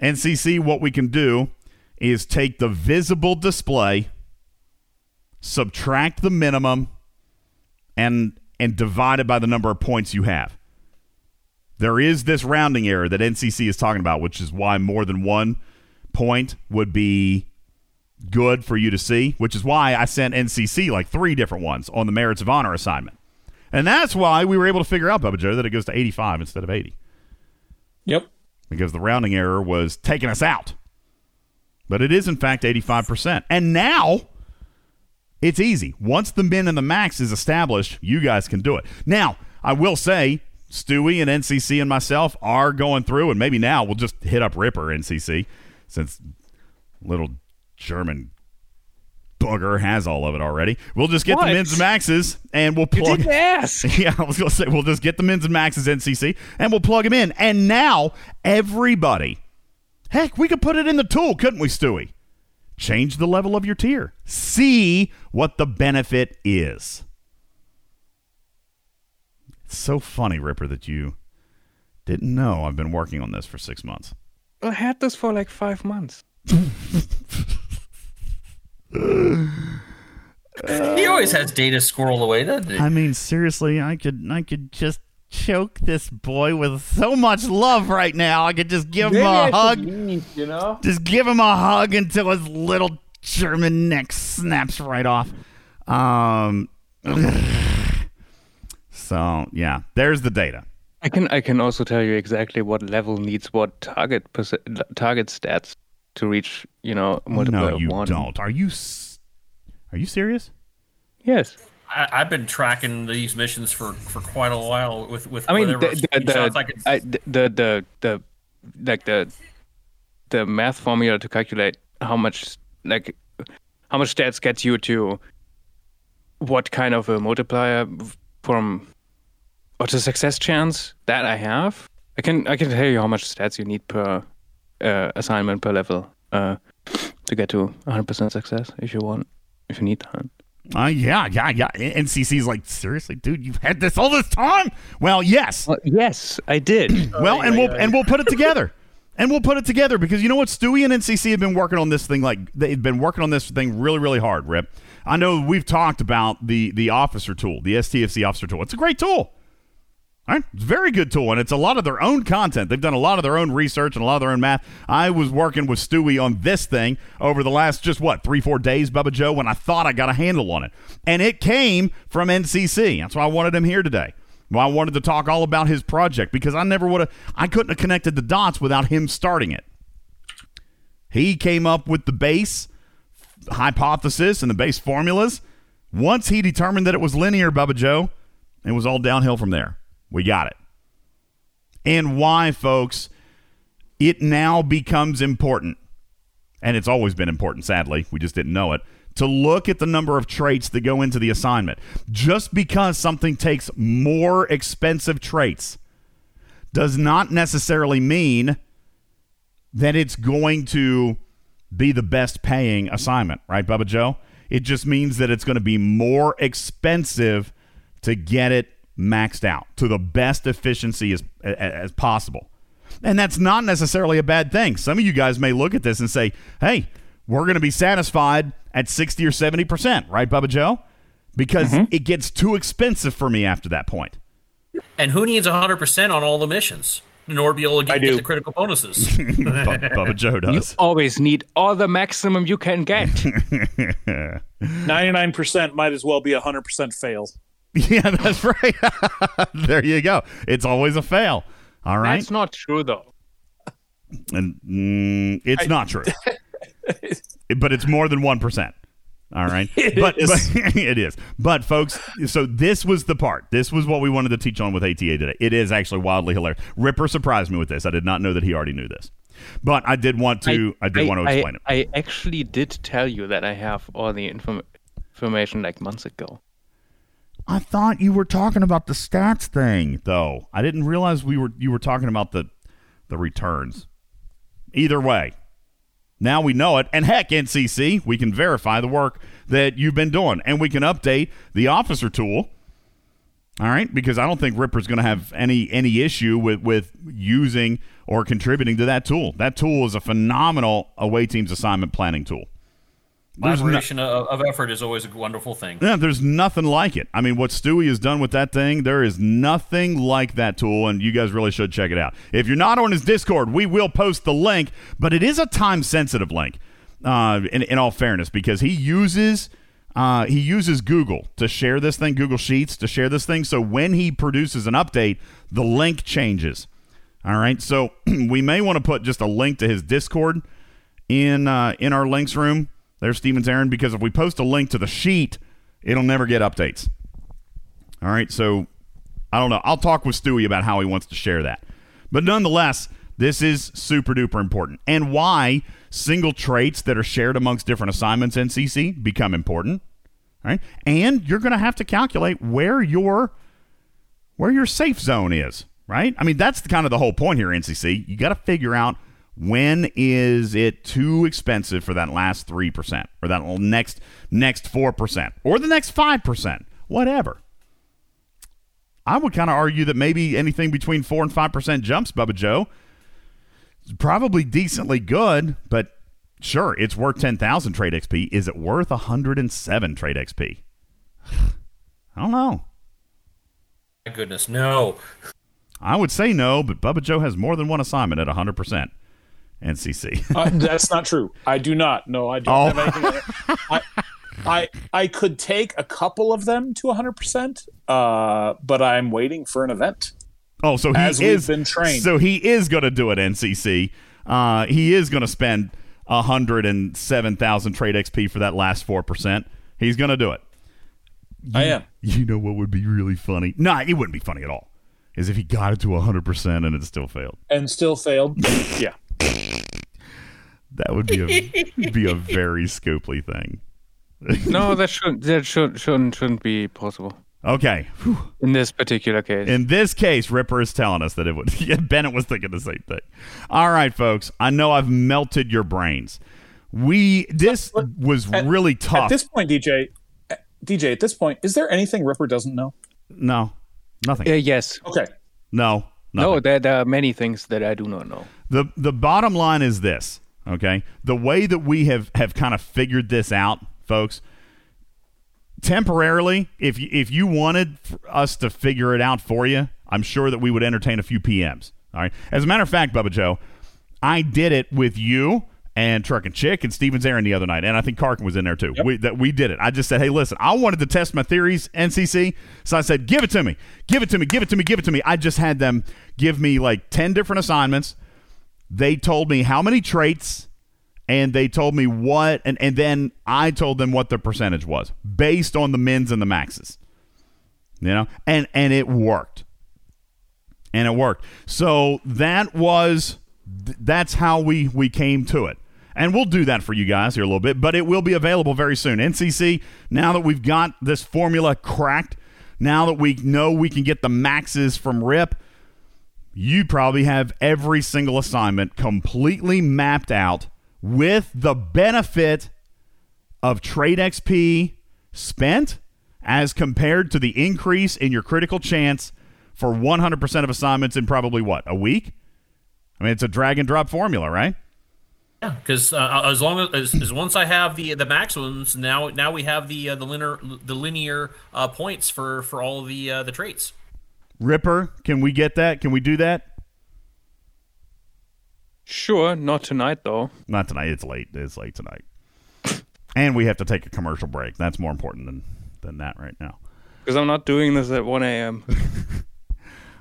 NCC, what we can do is take the visible display, subtract the minimum, and and divide it by the number of points you have. There is this rounding error that NCC is talking about, which is why more than one point would be good for you to see, which is why I sent NCC like three different ones on the Merits of Honor assignment. And that's why we were able to figure out, Bubba Joe, that it goes to 85 instead of 80. Yep. Because the rounding error was taking us out. But it is, in fact, 85%. And now it's easy. Once the min and the max is established, you guys can do it. Now, I will say, Stewie and NCC and myself are going through, and maybe now we'll just hit up Ripper NCC since little German booger has all of it already. We'll just get What? the mins and maxes and we'll plug. You didn't ask. yeah, I was going to say we'll just get the mins and maxes NCC and we'll plug them in. And now everybody, heck, we could put it in the tool, couldn't we, Stewie? Change the level of your tier. See what the benefit is. It's so funny, Ripper, that you didn't know I've been working on this for six months. I had this for like five months. he always has data squirreled away, doesn't he? I mean, seriously, I could I could just choke this boy with so much love right now. I could just give him Maybe I a should hug. leave, you know? Just give him a hug until his little German neck snaps right off. Um. So yeah, there's the data. I can I can also tell you exactly what level needs what target perce- target stats to reach. You know, multiplier no, you one. don't. Are you? Are you serious? Yes. I, I've been tracking these missions for, for quite a while with with I mean, the the the, I could I, the the the like the the math formula to calculate how much like how much stats gets you to what kind of a multiplier from or the success chance that I have. I can I can tell you how much stats you need per uh, assignment per level uh, to get to 100% success if you want if you need that. Uh, yeah, yeah, yeah. NCC's like, seriously, dude, you've had this all this time. Well, yes, yes, I did. well, and we'll and we'll put it together, and we'll put it together because you know what, Stewie and NCC have been working on this thing like they've been working on this thing really, really hard. Rip, I know we've talked about the the officer tool, the STFC officer tool. It's a great tool. It's a very good tool, and it's a lot of their own content. They've done a lot of their own research and a lot of their own math. I was working with Stewie on this thing over the last just what three, four days, Bubba Joe, when I thought I got a handle on it, and it came from NCC. That's why I wanted him here today. Well, I wanted to talk all about his project because I never would have, I couldn't have connected the dots without him starting it. He came up with the base hypothesis and the base formulas. Once he determined that it was linear, Bubba Joe, it was all downhill from there. We got it. And why, folks, it now becomes important, and it's always been important, sadly, we just didn't know it, to look at the number of traits that go into the assignment. Just because something takes more expensive traits does not necessarily mean that it's going to be the best paying assignment, right, Bubba Joe? It just means that it's going to be more expensive to get it maxed out to the best efficiency as, as, as possible. And that's not necessarily a bad thing. Some of you guys may look at this and say, hey, we're going to be satisfied at 60 or 70%, right, Bubba Joe? Because mm-hmm. it gets too expensive for me after that point. And who needs 100% on all the missions in order to be able to get, get the critical bonuses? Bub- Bubba Joe You does. always need all the maximum you can get. 99% might as well be 100% fail. Yeah, that's right. there you go. It's always a fail. All right. That's not true though. and mm, it's not true. but it's more than 1%. All right. It but, is. but it is. But folks, so this was the part. This was what we wanted to teach on with ATA today. It is actually wildly hilarious. Ripper surprised me with this. I did not know that he already knew this. But I did want to I, did want to explain it. I actually did tell you that I have all the inform- information like months ago. I thought you were talking about the stats thing, though. I didn't realize we were you were talking about the the returns. Either way, now we know it, and heck, NCC, we can verify the work that you've been doing, and we can update the officer tool. All right, because I don't think Ripper's going to have any any issue with with using or contributing to that tool. That tool is a phenomenal away teams assignment planning tool. There's no- of, of effort is always a wonderful thing. yeah, there's nothing like it. I mean, what Stewie has done with that thing, there is nothing like that tool, and you guys really should check it out. If you're not on his Discord, we will post the link, but it is a time sensitive link. Uh, in, in all fairness, because he uses uh, he uses Google to share this thing, Google Sheets to share this thing. So when he produces an update, the link changes. All right, so we may want to put just a link to his Discord in uh, in our links room. There's Steven's Aaron because if we post a link to the sheet, it'll never get updates. All right, so I don't know. I'll talk with Stewie about how he wants to share that. But nonetheless, this is super duper important. And why single traits that are shared amongst different assignments NCC become important. All right? And you're going to have to calculate where your where your safe zone is, right? I mean, that's kind of the whole point here, NCC. You got to figure out when is it too expensive for that last 3% or that next next 4% or the next 5%, whatever. I would kind of argue that maybe anything between 4 and 5% jumps, Bubba Joe. probably decently good, but sure, it's worth 10,000 trait XP. Is it worth 107 trait XP? I don't know. My goodness, no. I would say no, but Bubba Joe has more than one assignment at 100% NCC. Uh, that's not true. I do not. No, I don't Oh. have anything. I, I I could take a couple of them to 100%, uh, but I'm waiting for an event. Oh, so he As is been trained. So he is going to do it. NCC. Uh, he is going to spend hundred and seven thousand trait XP for that last four percent. He's going to do it. I am. You know what would be really funny? Nah, it wouldn't be funny at all. Is if he got it to hundred percent and it still failed. And still failed. yeah. That would be a be a very Scopely thing. no, that shouldn't that should shouldn't shouldn't be possible. Okay. In this particular case. In this case, Ripper is telling us that it would. Yeah, Bennett was thinking the same thing. All right, folks. I know I've melted your brains. We this was really tough. At this point, DJ, DJ, at this point, is there anything Ripper doesn't know? no, nothing. Uh, yes. Okay. No, No, there, there are many things that I do not know. the the bottom line is this okay the way that we have have kind of figured this out folks temporarily if you, if you wanted us to figure it out for you i'm sure that we would entertain a few pms all right as a matter of fact bubba joe i did it with you and Truck and Chick and Stevens Aaron the other night, and I think Karkin was in there too. We that we did it. I just said, "Hey, listen, I wanted to test my theories, NCC." So I said, "Give it to me, give it to me, give it to me, give it to me." I just had them give me like ten different assignments they told me how many traits and they told me what and, and then i told them what the percentage was based on the mins and the maxes. You know? And and it worked. And it worked. So that was that's how we we came to it. And we'll do that for you guys here a little bit but it will be available very soon. Ncc now that we've got this formula cracked now that we know we can get the maxes from rip you probably have every single assignment completely mapped out with the benefit of trait XP spent as compared to the increase in your critical chance for 100% of assignments in probably what, a week? I mean, it's a drag and drop formula, right? Yeah, because uh, as long as, as once I have the the maximums, now now we have the uh, the linear the linear uh, points for for all the uh, the traits. Ripper, can we get that? Can we do that? Sure, not tonight though. Not tonight. It's late. It's late tonight. and we have to take a commercial break. That's more important than, than that right now. Because I'm not doing this at 1 a.m.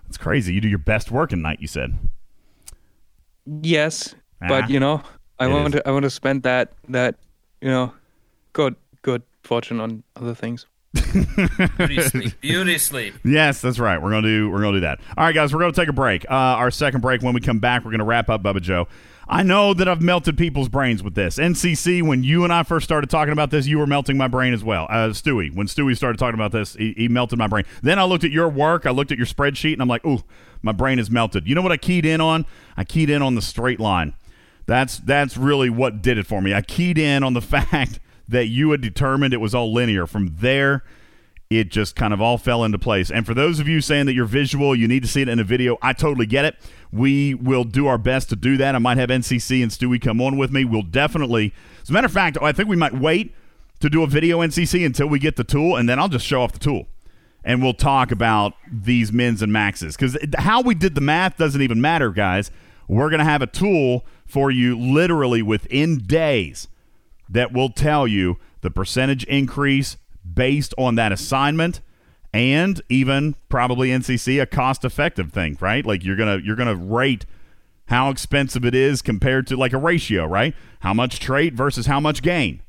It's crazy. You do your best work at night, you said. yes, Ah, but you know, I want is. to I want to spend that that you know, good good fortune on other things. Beauty sleep, beauty sleep. Yes, that's right. We're gonna do we're gonna do that. All right, guys, we're gonna take a break. Uh, our second break. When we come back, we're gonna wrap up Bubba Joe. I know that I've melted people's brains with this. NCC, when you and I first started talking about this, you were melting my brain as well. Uh, Stewie, when Stewie started talking about this, he, he melted my brain. Then I looked at your work, I looked at your spreadsheet, and I'm like, ooh, my brain is melted. You know what I keyed in on? I keyed in on the straight line. That's that's really what did it for me. I keyed in on the fact that you had determined it was all linear. From there, it just kind of all fell into place. And for those of you saying that you're visual, you need to see it in a video, I totally get it. We will do our best to do that. I might have NCC and Stewie come on with me. We'll definitely, as a matter of fact, I think we might wait to do a video NCC until we get the tool, and then I'll just show off the tool. And we'll talk about these mins and maxes. Because how we did the math doesn't even matter, guys. We're going to have a tool for you literally within days that will tell you the percentage increase based on that assignment and even probably NCC a cost effective thing, right? Like you're going to you're going to rate how expensive it is compared to like a ratio, right? How much trait versus how much gain.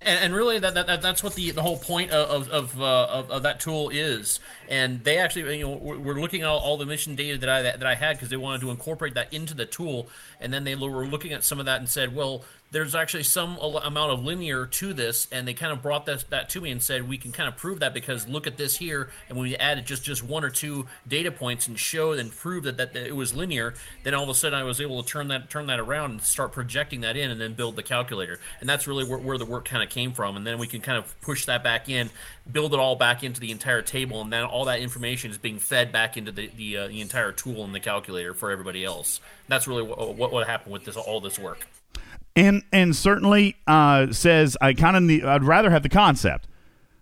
And, and really, that, that, that that's what the, the whole point of of, uh, of of that tool is. And they actually, you know, we're, we're looking at all, all the mission data that I that, I had because they wanted to incorporate that into the tool. And then they were looking at some of that and said, well, there's actually some amount of linear to this, and they kind of brought that that to me and said we can kind of prove that because look at this here, and when we added just just one or two data points and showed and prove that, that that it was linear, then all of a sudden I was able to turn that turn that around and start projecting that in, and then build the calculator, and that's really where, where the work kind of came from, and then we can kind of push that back in, build it all back into the entire table, and then all that information is being fed back into the the, uh, the entire tool in the calculator for everybody else. That's really what what, what happened with this all this work. And and certainly uh, says I kind of. I'd rather have the concept.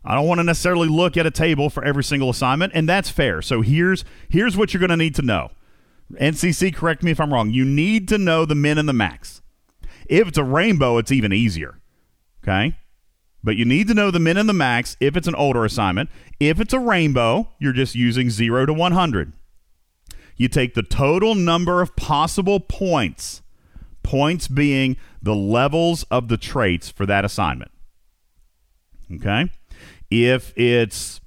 I don't want to necessarily look at a table for every single assignment, and that's fair. So here's here's what you're going to need to know. NCC, correct me if I'm wrong. You need to know the min and the max. If it's a rainbow, it's even easier. Okay, but you need to know the min and the max if it's an older assignment. If it's a rainbow, you're just using zero to 100. You take the total number of possible points points being the levels of the traits for that assignment. Okay? If it's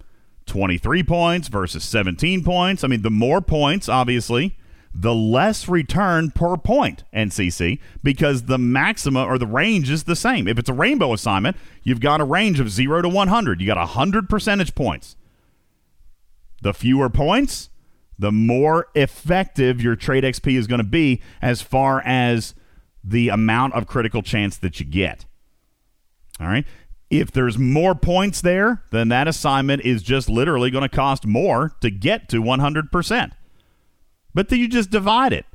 23 points versus 17 points, I mean, the more points, obviously, the less return per point, NCC, because the maxima or the range is the same. If it's a rainbow assignment, you've got a range of 0 to 100. You got 100 percentage points. The fewer points, the more effective your trait XP is going to be as far as the amount of critical chance that you get. All right. If there's more points there, then that assignment is just literally going to cost more to get to 100%. But then you just divide it.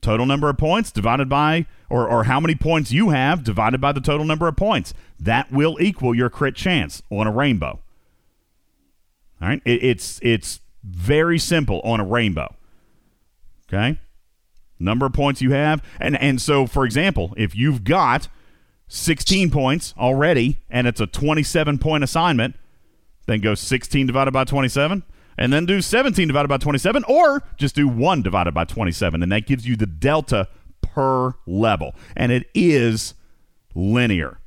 Total number of points divided by, or, or how many points you have divided by the total number of points. That will equal your crit chance on a rainbow. All right. It, it's, it's very simple on a rainbow. Okay number of points you have. And and so for example if you've got 16 points already and it's a 27 point assignment then go 16 divided by 27 and then do 17 divided by 27 or just do 1 divided by 27 and that gives you the delta per level. And it is linear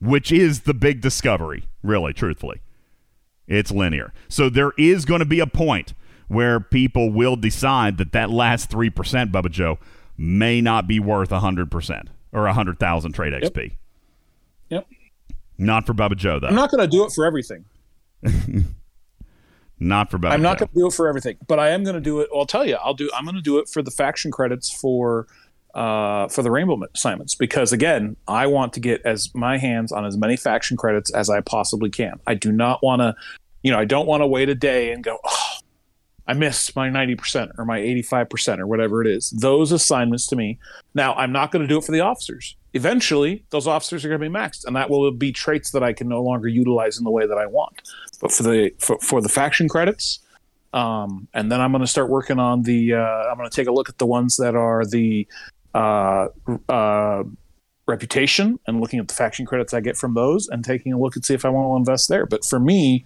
which is the big discovery really truthfully. It's linear. So there is going to be a point where people will decide that that last 3%, Bubba Joe, may not be worth 100% or 100,000 trait XP. Yep. Not for Bubba Joe, though. I'm not going to do it for everything. not for Bubba I'm not going to do it for everything, but I am going to do it. Well, I'll tell you, I'll do. I'm going to do it for the faction credits for uh, for the rainbow assignments because again, I want to get as my hands on as many faction credits as I possibly can. I do not want to, you know, I don't want to wait a day and go. Oh, I missed my 90% or my 85% or whatever it is. Those assignments to me. Now, I'm not going to do it for the officers. Eventually, those officers are going to be maxed, and that will be traits that I can no longer utilize in the way that I want. But for the for, for the faction credits, um, and then I'm going to start working on the. Uh, I'm going to take a look at the ones that are the uh, uh, reputation and looking at the faction credits I get from those, and taking a look and see if I want to invest there. But for me,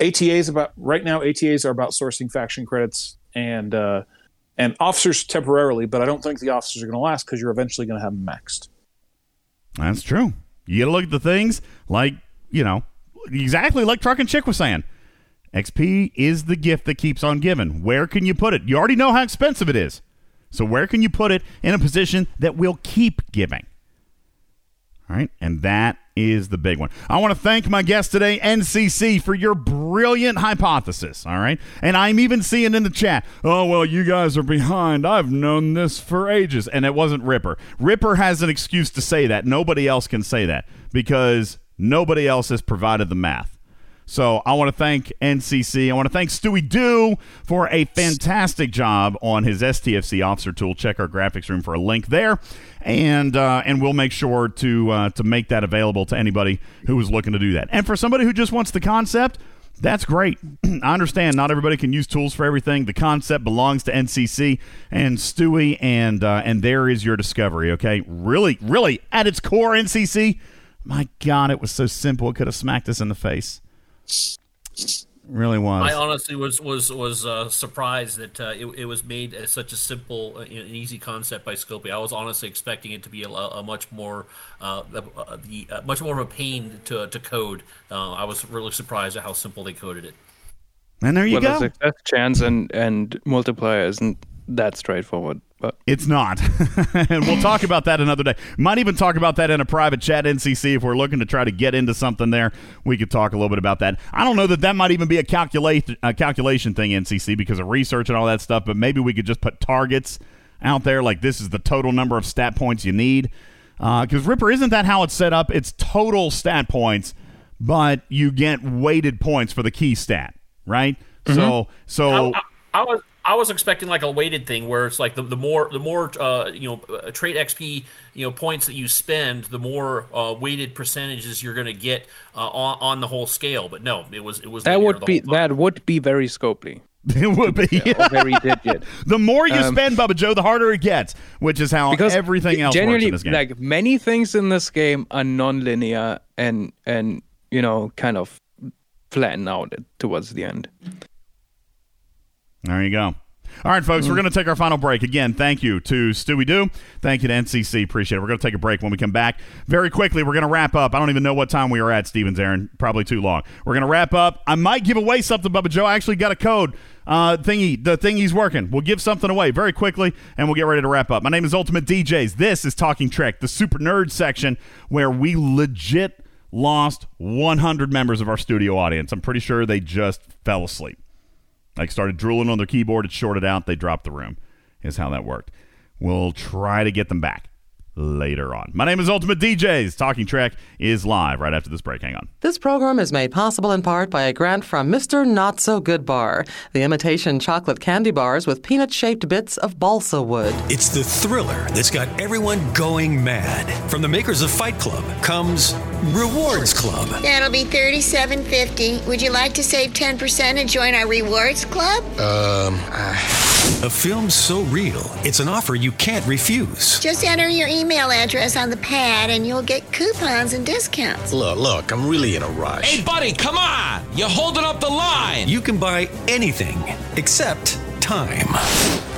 ATAs about right now. ATAs are about sourcing faction credits and uh, and officers temporarily, but I don't think the officers are going to last because you're eventually going to have them maxed. That's true. You got to look at the things like, you know, exactly like Truck and Chick was saying. XP is the gift that keeps on giving. Where can you put it? You already know how expensive it is. So where can you put it in a position that will keep giving? All right, and that is the big one. I want to thank my guest today, NCC, for your brilliant hypothesis. All right, and I'm even seeing in the chat, oh well, you guys are behind. I've known this for ages, and it wasn't Ripper. Ripper has an excuse to say that. Nobody else can say that because nobody else has provided the math. So I want to thank NCC. I want to thank Stewie Doo for a fantastic job on his STFC officer tool. Check our graphics room for a link there, and uh, and we'll make sure to uh, to make that available to anybody who is looking to do that. And for somebody who just wants the concept. That's great. I understand not everybody can use tools for everything. The concept belongs to NCC and Stewie, and uh, and there is your discovery. Okay, really, really, at its core, NCC. My God, it was so simple. It could have smacked us in the face. Really was. I honestly was was was uh, surprised that uh, it, it was made as such a simple uh, and easy concept by Scopely. I was honestly expecting it to be a, a much more uh, uh, the uh, much more of a pain to to code. Uh, I was really surprised at how simple they coded it. And there you well, go. The success chance and and multiplier isn't that straightforward but It's not. and we'll talk about that another day. Might even talk about that in a private chat, NCC. If we're looking to try to get into something there, we could talk a little bit about that. I don't know that that might even be a, calculate, a calculation thing, NCC, because of research and all that stuff, but maybe we could just put targets out there like this is the total number of stat points you need. Uh, because Ripper, isn't that how it's set up? It's total stat points, but you get weighted points for the key stat, right? Mm-hmm. So, so. I, I, I was I was expecting like a weighted thing where it's like the, the more the more uh, you know trait XP you know points that you spend, the more uh, weighted percentages you're going to get uh, on, on the whole scale. But no, it was it was that would be whole time. that would be very scopely. It would be Or very digit. the more you Um, spend, Bubba Joe, the harder it gets, which is how because everything else works generally in this game. like many things in this game are non-linear and and you know kind of flatten out towards the end There you go. All right, folks, Mm. we're going to take our final break. Again, thank you to Stewie Doo. Thank you to NCC. Appreciate it. We're going to take a break when we come back. Very quickly, we're going to wrap up. I don't even know what time we are at, Stevens, Aaron. Probably too long. We're going to wrap up. I might give away something, Bubba Joe. I actually got a code uh, thingy, the thingy's working. We'll give something away very quickly, and we'll get ready to wrap up. My name is Ultimate DJs. This is Talking Trek, the super nerd section where we legit lost 100 members of our studio audience. I'm pretty sure they just fell asleep like started drooling on their keyboard. It shorted out. They dropped the room. Is how that worked. We'll try to get them back later on. My name is Ultimate DJs. Talking Trek is live right after this break. Hang on. This program is made possible in part by a grant from Mr. Not So Good Bar, the imitation chocolate candy bars with peanut shaped bits of balsa wood. It's the thriller that's got everyone going mad. From the makers of Fight Club comes Rewards Club. That'll be thirty-seven fifty. Would you like to save ten percent and join our rewards club? Um, a film so real, it's an offer you can't refuse. Just enter your email address on the pad and you'll get coupons and discounts. Look, look, I'm really in a rush. Hey, buddy, come on! You're holding up the line! You can buy anything except time.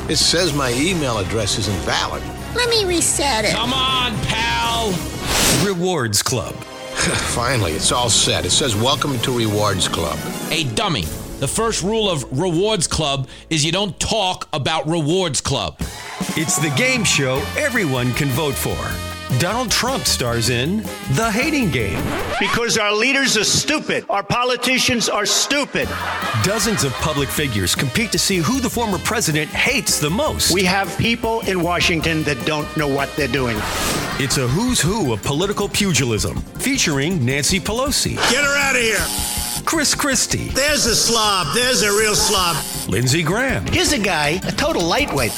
It says my email address is invalid. Let me reset it. Come on, pal! Rewards Club. Finally, it's all set. It says welcome to Rewards Club. Hey, dummy. The first rule of Rewards Club is you don't talk about Rewards Club. It's the game show everyone can vote for. Donald Trump stars in The Hating Game. Because our leaders are stupid. Our politicians are stupid. Dozens of public figures compete to see who the former president hates the most. We have people in Washington that don't know what they're doing. It's a who's who of political pugilism, featuring Nancy Pelosi, Get her out of here. Chris Christie, There's a slob. There's a real slob. Lindsey Graham, Here's a guy, a total lightweight.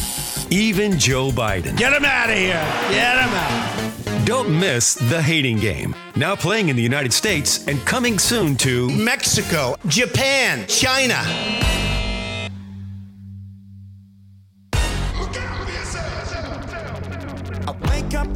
Even Joe Biden. Get him out of here. Get him out. Don't miss The Hating Game. Now playing in the United States and coming soon to Mexico, Japan, China.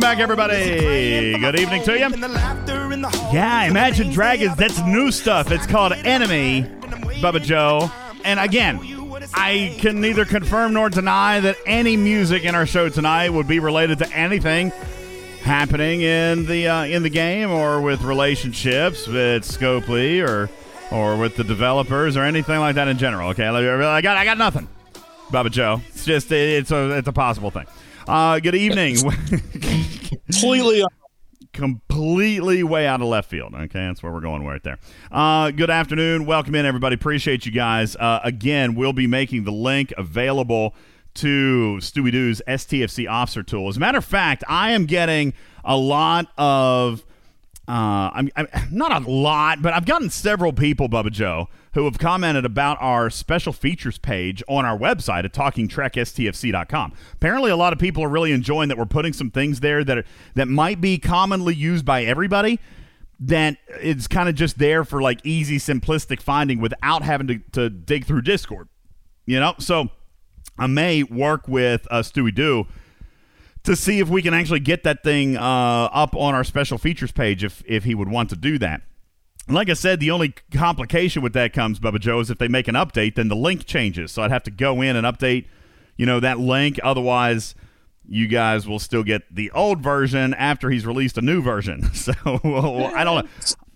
Welcome back, everybody. it's playing from my Good evening to you. phone, and the laughter in the hall. Yeah, Imagine Dragons. That's new stuff. It's called Enemy, Bubba Joe. And again, I can neither confirm nor deny that any music in our show tonight would be related to anything happening in the uh, in the game or with relationships with Scopely or or with the developers or anything like that in general. Okay, I got I got nothing, Bubba Joe. It's just it's a it's a possible thing. Uh, good evening. Completely completely way out of left field. Okay, that's where we're going right there. Uh, good afternoon. Welcome in, everybody. Appreciate you guys. Uh, again, we'll be making the link available to Stewie Doo's STFC officer tool. As a matter of fact, I am getting a lot of uh, I'm, I'm not a lot, but I've gotten several people, Bubba Joe, who have commented about our special features page on our website at talkingtrekstfc.com. Apparently, a lot of people are really enjoying that we're putting some things there that are, that might be commonly used by everybody. That it's kind of just there for like easy, simplistic finding without having to, to dig through Discord. You know, so I may work with uh, Stewie Doo to see if we can actually get that thing uh, up on our special features page if if he would want to do that. Like I said, the only complication with that comes, Bubba Joe, is if they make an update, then the link changes. So I'd have to go in and update, you know, that link. Otherwise, you guys will still get the old version after he's released a new version. So I don't know.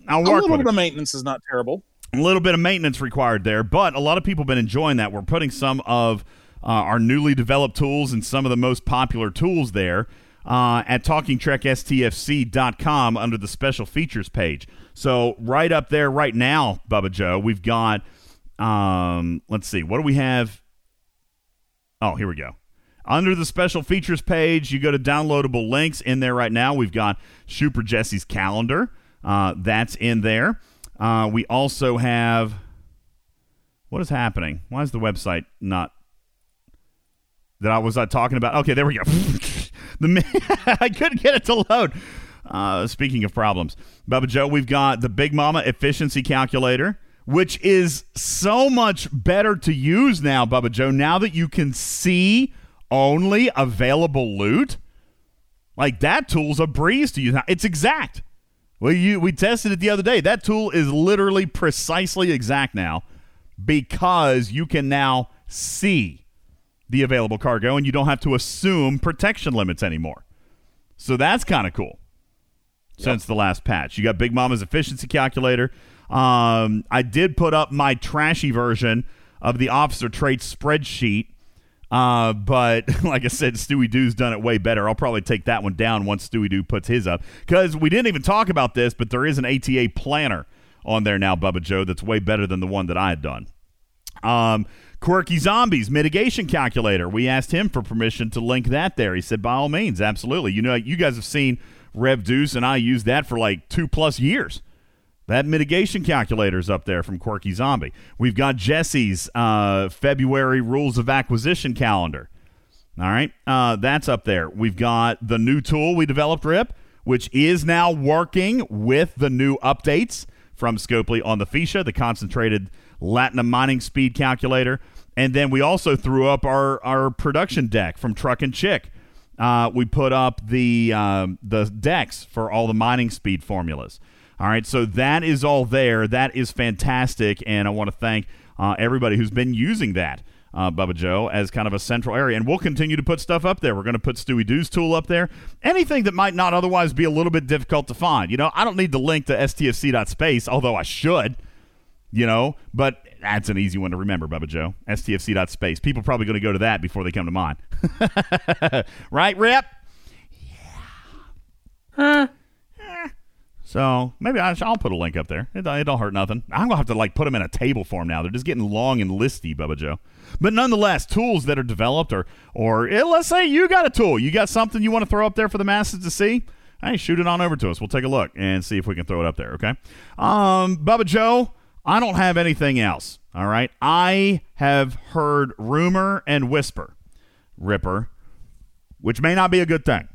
I'll a little bit it of maintenance is not terrible. a little bit of maintenance required there, but a lot of people have been enjoying that. We're putting some of uh, our newly developed tools and some of the most popular tools there uh, at TalkingTrekSTFC.com under the special features page. So right up there right now, Bubba Joe, we've got, um, let's see, what do we have? Oh, here we go. Under the special features page, you go to downloadable links. In there right now, we've got Super Jesse's calendar. Uh, that's in there. Uh, we also have. What is happening? Why is the website not. That I was I talking about? Okay, there we go. the I couldn't get it to load. Uh, speaking of problems, Bubba Joe, we've got the Big Mama efficiency calculator, which is so much better to use now, Bubba Joe. Now that you can see only available loot, like that tool's a breeze to use. It's exact. Well, you we tested it the other day. That tool is literally precisely exact now because you can now see the available cargo and you don't have to assume protection limits anymore. So that's kind of cool. Since the last patch, you got Big Mama's efficiency calculator. Um, I did put up my trashy version of the officer trait spreadsheet, uh, but like I said, Stewie Doo's done it way better. I'll probably take that one down once Stewie Doo puts his up because we didn't even talk about this, but there is an ATA planner on there now, Bubba Joe, that's way better than the one that I had done. Um, Quirky Zombies mitigation calculator. We asked him for permission to link that there. He said, by all means, absolutely. You know, you guys have seen Rev Deuce and I used that for like two plus years. That mitigation calculator's up there from Quirky Zombie. We've got Jesse's uh, February rules of acquisition calendar. All right, uh, that's up there. We've got the new tool we developed, Rip, which is now working with the new updates from Scopely on the Feesha, the concentrated Latinum mining speed calculator. And then we also threw up our, our production deck from Truck and Chick. Uh, we put up the um, the decks for all the mining speed formulas. All right, so that is all there. That is fantastic, and I want to thank uh, everybody who's been using that, uh, Bubba Joe, as kind of a central area. And we'll continue to put stuff up there. We're going to put Stewie Doo's tool up there. Anything that might not otherwise be a little bit difficult to find. You know, I don't need the link to stfc.space, although I should. You know, but that's an easy one to remember, Bubba Joe. stfc.space. People probably going to go to that before they come to mine. right, Rip? Yeah. Huh. So maybe I, will put a link up there. It, it don't hurt nothing. I'm gonna have to like put them in a table form now. They're just getting long and listy, Bubba Joe. But nonetheless, tools that are developed, or or eh, let's say you got a tool, you got something you want to throw up there for the masses to see. Hey, shoot it on over to us. We'll take a look and see if we can throw it up there. Okay, um, Bubba Joe. I don't have anything else. All right, I have heard rumor and whisper, Ripper, which may not be a good thing.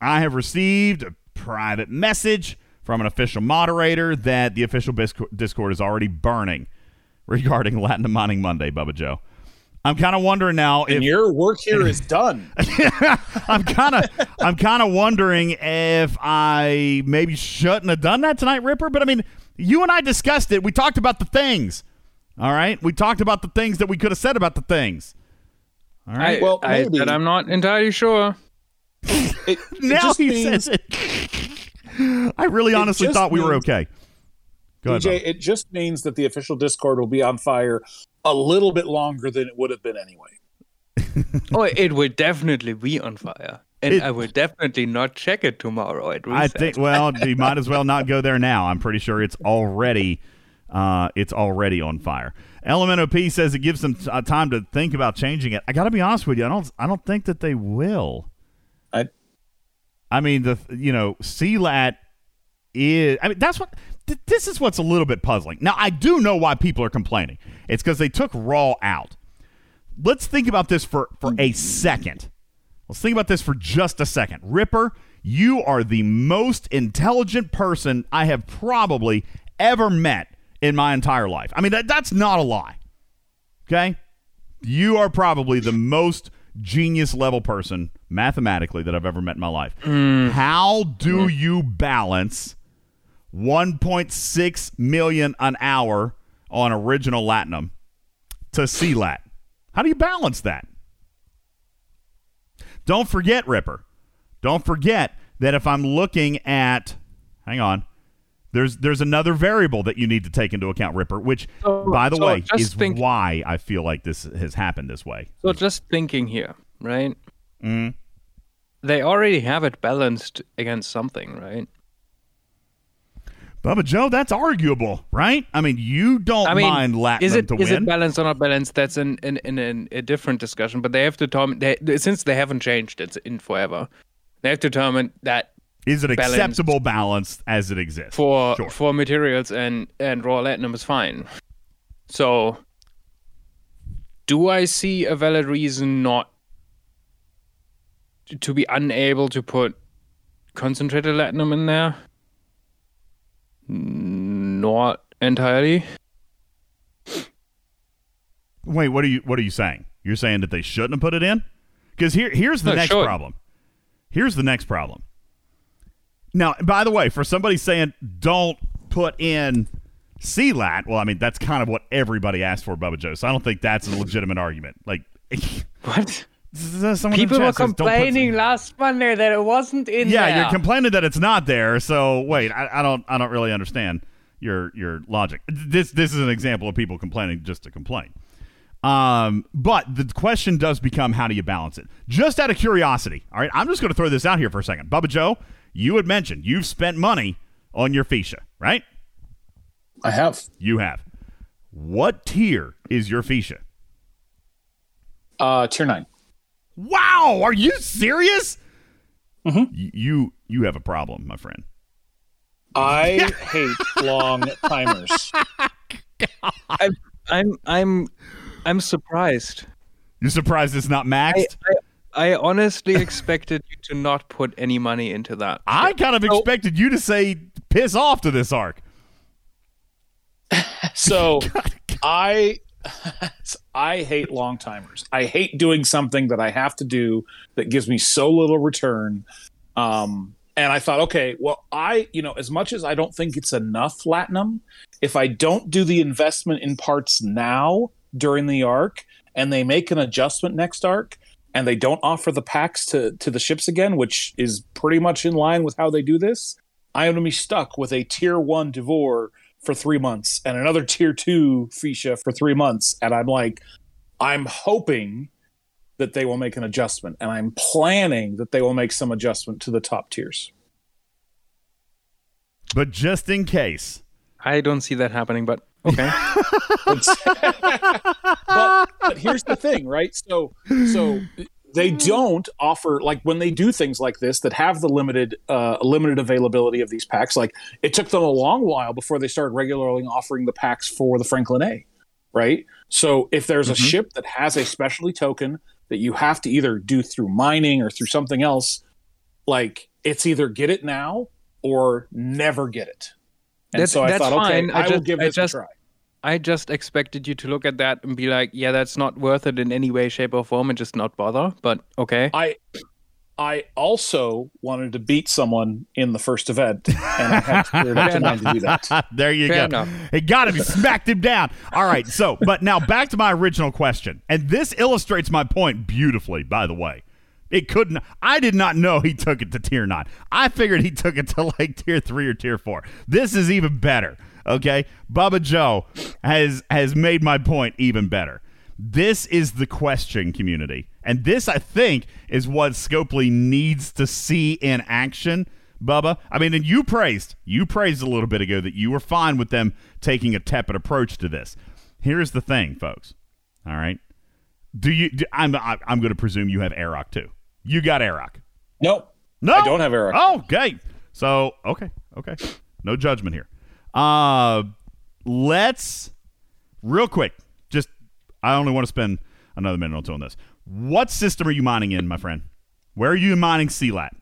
I have received a private message from an official moderator that the official Discord is already burning regarding Latin Mining Monday, Bubba Joe. I'm kind of wondering now And if your work here is done. I'm kind of I'm kind of wondering if I maybe shouldn't have done that tonight, Ripper. But I mean, you and I discussed it. We talked about the things. All right, we talked about the things that we could have said about the things. All right. I, well, I said I'm not entirely sure. It, now just he means- says it. I really honestly thought we were okay. Go ahead, DJ, Bob. it just means that the official Discord will be on fire a little bit longer than it would have been anyway. oh, it will definitely be on fire. And It- I will definitely not check it tomorrow at I think. Well, you might as well not go there now. I'm pretty sure it's already, uh, it's already on fire. Elemento P says it gives them uh, time to think about changing it. I got to be honest with you. I don't. I don't think that they will. I. I mean the you know CLAT is. I mean, that's what. th- This is what's a little bit puzzling. Now, I do know why people are complaining. It's because they took Raw out. Let's think about this for for a second. Let's think about this for just a second. Ripper, you are the most intelligent person I have probably ever met in my entire life. I mean, that, that's not a lie. Okay? You are probably the most genius level person mathematically that I've ever met in my life. Mm. How do you balance 1.6 million an hour on original Latinum to CLAT? How do you balance that? Don't forget, Ripper. Don't forget that if I'm looking at, hang on, there's there's another variable that you need to take into account, Ripper, which, So- by the so way, is think- why I feel like this has happened this way. So just thinking here, right? Mm. They already have it balanced against something, right? Bubba Joe, that's arguable, right? I mean, you don't I mean, mind Latinum is it to is win. it balanced or not balanced? That's an, in in, in a different discussion. But they have to determine they, since they haven't changed it in forever, they have to determine that is it balance acceptable balance as it exists? for Sure. for materials and and raw latinum is fine. So, do I see a valid reason not to be unable to put concentrated latinum in there? Not entirely. Wait, what are you what are you saying? You're saying that they shouldn't have put it in? Because here here's the No, next sure. problem. Here's the next problem. Now, by the way, for somebody saying don't put in CLAT, well, I mean that's kind of what everybody asked for, Bubba Joe. So I don't think that's a legitimate argument. Like what? People were complaining last Monday that it wasn't in yeah, there. you're complaining that it's not there. So wait, I, I don't I don't really understand your your logic. This this is an example of people complaining just to complain. Um, but the question does become how do you balance it? Just out of curiosity, all right. I'm just going to throw this out here for a second. Bubba Joe, you had mentioned you've spent money on your Feesha, right? I have. You have. What tier is your Feesha? Uh, tier nine. Wow, are you serious? Y- You you have a problem, my friend. I hate long timers. I'm I'm I'm I'm surprised. You're surprised it's not maxed? I, I honestly expected you to not put any money into that. I kind of expected you to say piss off to this arc. So I I hate long timers. I hate doing something that I have to do that gives me so little return. Um, and I thought, okay, well, I, you know, as much as I don't think it's enough platinum, if I don't do the investment in parts now during the arc and they make an adjustment next arc and they don't offer the packs to, to the ships again, which is pretty much in line with how they do this, I am going to be stuck with a tier one D'Vor for three months and another tier two Feesha for three months. And I'm like, I'm hoping that they will make an adjustment, and I'm planning that they will make some adjustment to the top tiers. But just in case. I don't see that happening, but okay. but, but here's the thing, right? So so they don't offer like when they do things like this that have the limited uh, limited availability of these packs. Like it took them a long while before they started regularly offering the packs for the Franklin A, right? So if there's a ship that has a specialty token that you have to either do through mining or through something else, like it's either get it now or never get it. And That's- so I that's thought, fine. okay, I, will just- give I this just, a try. I just expected you to look at that and be like, "Yeah, that's not worth it in any way, shape, or form," and just not bother. But okay. I I also wanted to beat someone in the first event, and I had spirit up to to do that. there you Fair go. enough. It got him. He smacked him down. All right. So, but now back to my original question. And this illustrates my point beautifully, by the way. It couldn't. I did not know he took it to tier nine. I figured he took it to like tier three or tier four. This is even better. Okay. Bubba Joe has has made my point even better. This is the question, community. And this, I think, is what Scopely needs to see in action, Bubba. I mean, and you praised, you praised a little bit ago that you were fine with them taking a tepid approach to this. Here's the thing, folks. All right. Do you, do, I'm, I- I'm going to presume you have Aeroc too. You got Aeroc. Nope. No. I don't have Aeroc. Oh, okay. So, okay. Okay. No judgment here. Uh, let's real quick. Just I only want to spend another minute or two on this. What system are you mining in, my friend? Where are you mining CLAT?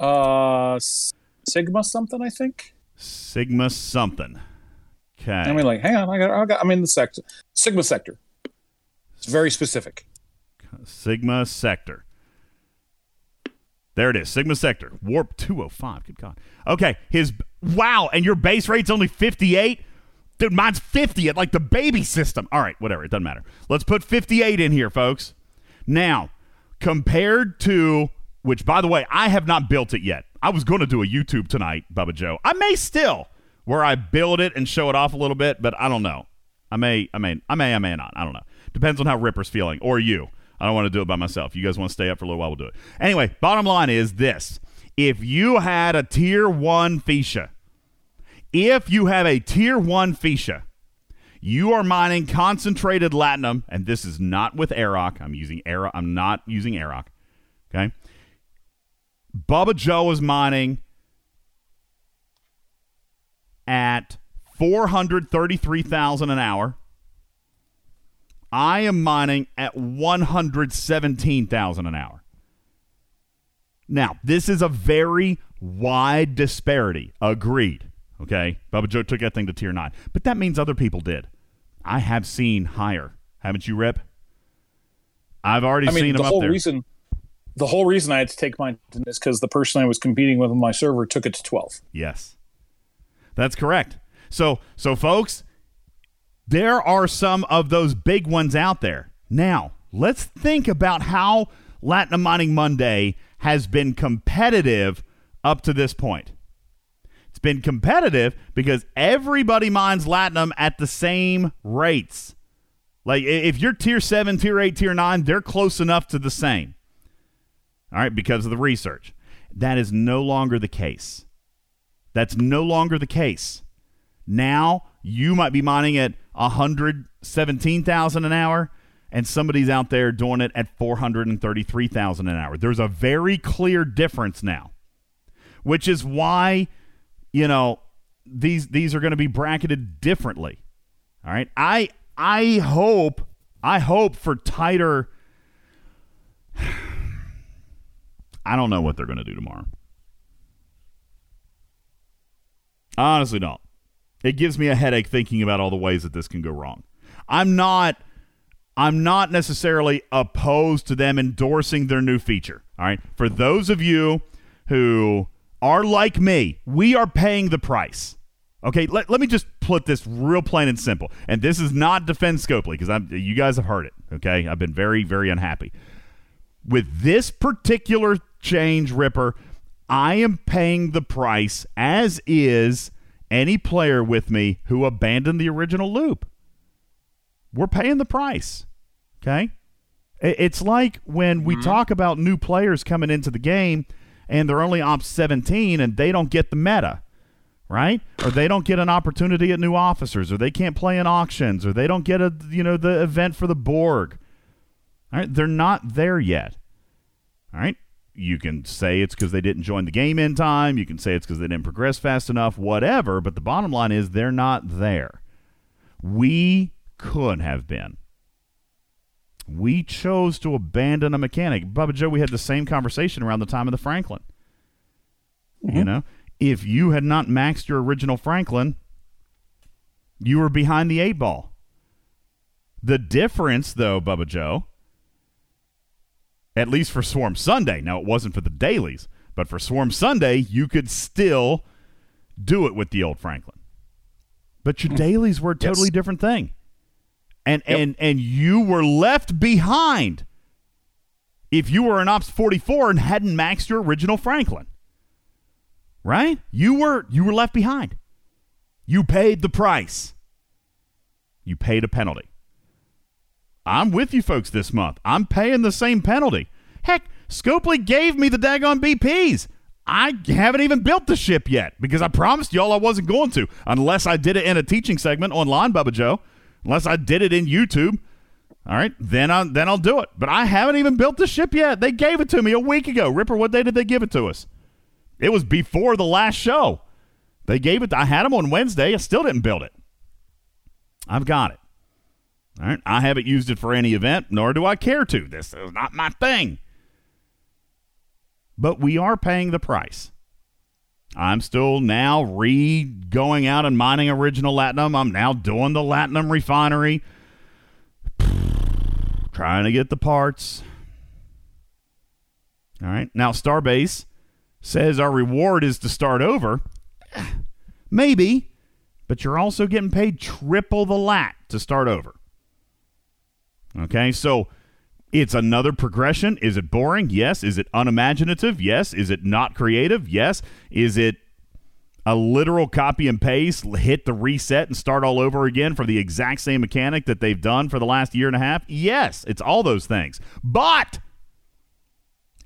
Uh, Sigma something, I think. Sigma something. Okay. I mean, like, hang on, I got, I got, I'm in the sector, Sigma sector. It's very specific. Sigma sector. There it is. Sigma sector. Warp 205. Good God. Okay. His wow, and your base rate's only 58? Dude, mine's 50 at like the baby system. All right, whatever. It doesn't matter. Let's put 58 in here, folks. Now, compared to which by the way, I have not built it yet. I was going to do a YouTube tonight, Bubba Joe. I may still where I build it and show it off a little bit, but I don't know. I may I may I may I may not. I don't know. Depends on how Ripper's feeling or you. I don't want to do it by myself. You guys want to stay up for a little while, we'll do it. Anyway, bottom line is this. If you had a tier one Feesha, if you have a tier one Feesha, you are mining concentrated latinum, and this is not with Aeroc. I'm using Aeroc. I'm not using Aeroc. Okay. Bubba Joe is mining at 433,000 an hour. I am mining at 117,000 an hour. Now, this is a very wide disparity. Agreed. Okay. Bubba Joe took that thing to tier 9. But that means other people did. I have seen higher. Haven't you, Rip? I've already I mean, seen the them whole up there. reason, the whole reason I had to take mine is because the person I was competing with on my server took it to 12. Yes. That's correct. So, so folks, there are some of those big ones out there. Now, let's think about how Latin Mining Monday has been competitive up to this point. Been competitive because everybody mines Latinum at the same rates. Like if you're tier 7, tier 8, tier 9, they're close enough to the same. All right, because of the research. That is no longer the case. That's no longer the case. Now you might be mining at 117,000 an hour and somebody's out there doing it at 433,000 an hour. There's a very clear difference now. Which is why, you know, these these are going to be bracketed differently. All right? I I hope I hope for tighter I don't know what they're going to do tomorrow. Honestly don't. It gives me a headache thinking about all the ways that this can go wrong. I'm not I'm not necessarily opposed to them endorsing their new feature. All right. For those of you who are like me, we are paying the price. Okay, let, let me just put this real plain and simple. And this is not defend Scopely because I'm you guys have heard it. Okay, I've been very very unhappy with this particular change, Ripper. I am paying the price, as is any player with me who abandoned the original loop. We're paying the price. Okay? It's like when we mm-hmm. talk about new players coming into the game and they're only ops 17 and they don't get the meta, right? Or they don't get an opportunity at new officers or they can't play in auctions or they don't get a you know the event for the Borg. All right? They're not there yet. All right? You can say it's because they didn't join the game in time. You can say it's because they didn't progress fast enough, whatever. But the bottom line is they're not there. We could have been. We chose to abandon a mechanic. Bubba Joe, we had the same conversation around the time of the Franklin. You mm-hmm. know, if you had not maxed your original Franklin, you were behind the eight ball. The difference, though, Bubba Joe, at least for Swarm Sunday. Now, it wasn't for the dailies, but for Swarm Sunday, you could still do it with the old Franklin. But your mm-hmm. dailies were a totally different thing. And and and you were left behind if you were an Ops 44 and hadn't maxed your original Franklin. Right? You were you were left behind. You paid the price. You paid a penalty. I'm with you folks this month. I'm paying the same penalty. Heck, Scopely gave me the daggone BPs. I haven't even built the ship yet because I promised y'all I wasn't going to unless I did it in a teaching segment online, Bubba Joe. Unless I did it in YouTube. All right, then I then I'll do it. But I haven't even built the ship yet. They gave it to me a week ago. Ripper, what day did they give it to us? It was before the last show. They gave it. I had them on Wednesday. I still didn't build it. I've got it. All right. I haven't used it for any event, nor do I care to. This is not my thing. But we are paying the price. I'm still now re going out and mining original latinum. I'm now doing the latinum refinery, trying to get the parts. All right. Now, Starbase says our reward is to start over. Maybe, but you're also getting paid triple the lat to start over. Okay. So it's another progression. Is it boring? Yes. Is it unimaginative? Yes. Is it not creative? Yes. Is it a literal copy and paste, hit the reset and start all over again for the exact same mechanic that they've done for the last year and a half? Yes, it's all those things. But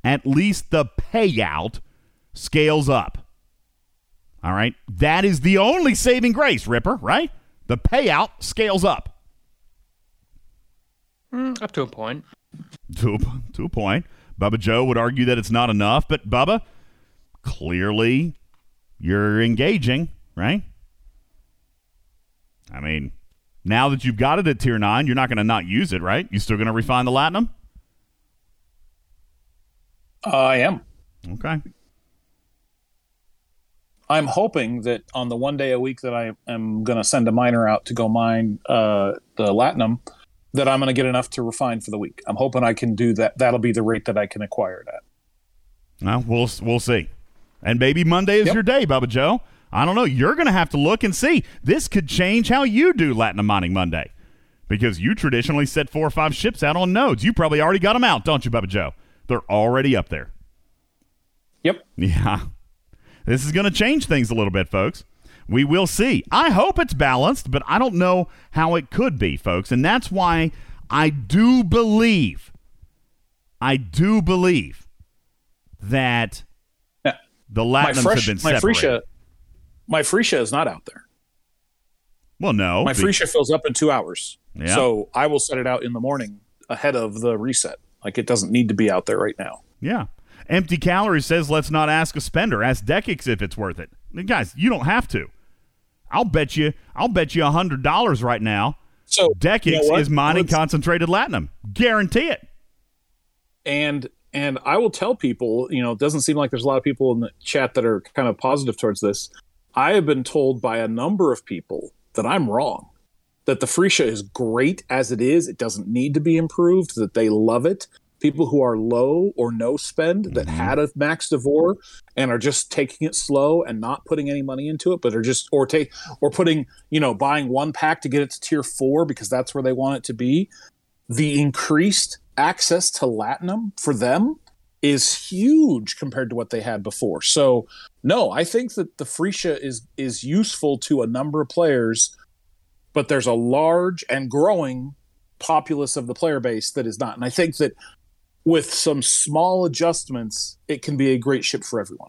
at least the payout scales up. All right? That is the only saving grace, Ripper, right? The payout scales up. Mm, up to a point. To a, to a point. Bubba Joe would argue that it's not enough, but Bubba, clearly you're engaging, right? I mean, now that you've got it at tier nine, you're not going to not use it, right? You still going to refine the latinum? I am. Okay. I'm hoping that on the one day a week that I am going to send a miner out to go mine uh, the latinum, that I'm going to get enough to refine for the week. I'm hoping I can do that. That'll be the rate that I can acquire it at. Well, we'll we'll see. And maybe Monday is Yep. your day, Bubba Joe. I don't know. You're going to have to look and see. This could change how you do Latinum mining Monday, because you traditionally set four or five ships out on nodes. You probably already got them out, don't you, Bubba Joe? They're already up there. Yep. Yeah. This is going to change things a little bit, folks. We will see. I hope it's balanced, but I don't know how it could be, folks. And that's why I do believe, I do believe that the my Latinums fresh, have been my uh, separated. Freesia, my Freesia uh, is not out there. well, no. my Freesia uh, fills up in two hours. Yeah. So I will set it out in the morning ahead of the reset. Like it doesn't need to be out there right now. Yeah. Empty calories says let's not ask a spender. Ask Dekix if it's worth it. I mean, guys, you don't have to. I'll bet you. I'll bet you a hundred dollars right now. So Dekix you know is mining Let's- concentrated latinum. Guarantee it. and and I will tell people, you know, it doesn't seem like there's a lot of people in the chat that are kind of positive towards this. I have been told by a number of people that I'm wrong. That the Freesia is great as it is. It doesn't need to be improved. That they love it. People who are low or no spend that mm-hmm. had a max D'Vor and are just taking it slow and not putting any money into it, but are just or take or putting, you know, buying one pack to get it to tier four because that's where they want it to be the increased access to latinum for them is huge compared to what they had before. So, no, I think that the Freesia is is useful to a number of players, but there's a large and growing populace of the player base that is not. And I think that with some small adjustments, it can be a great ship for everyone.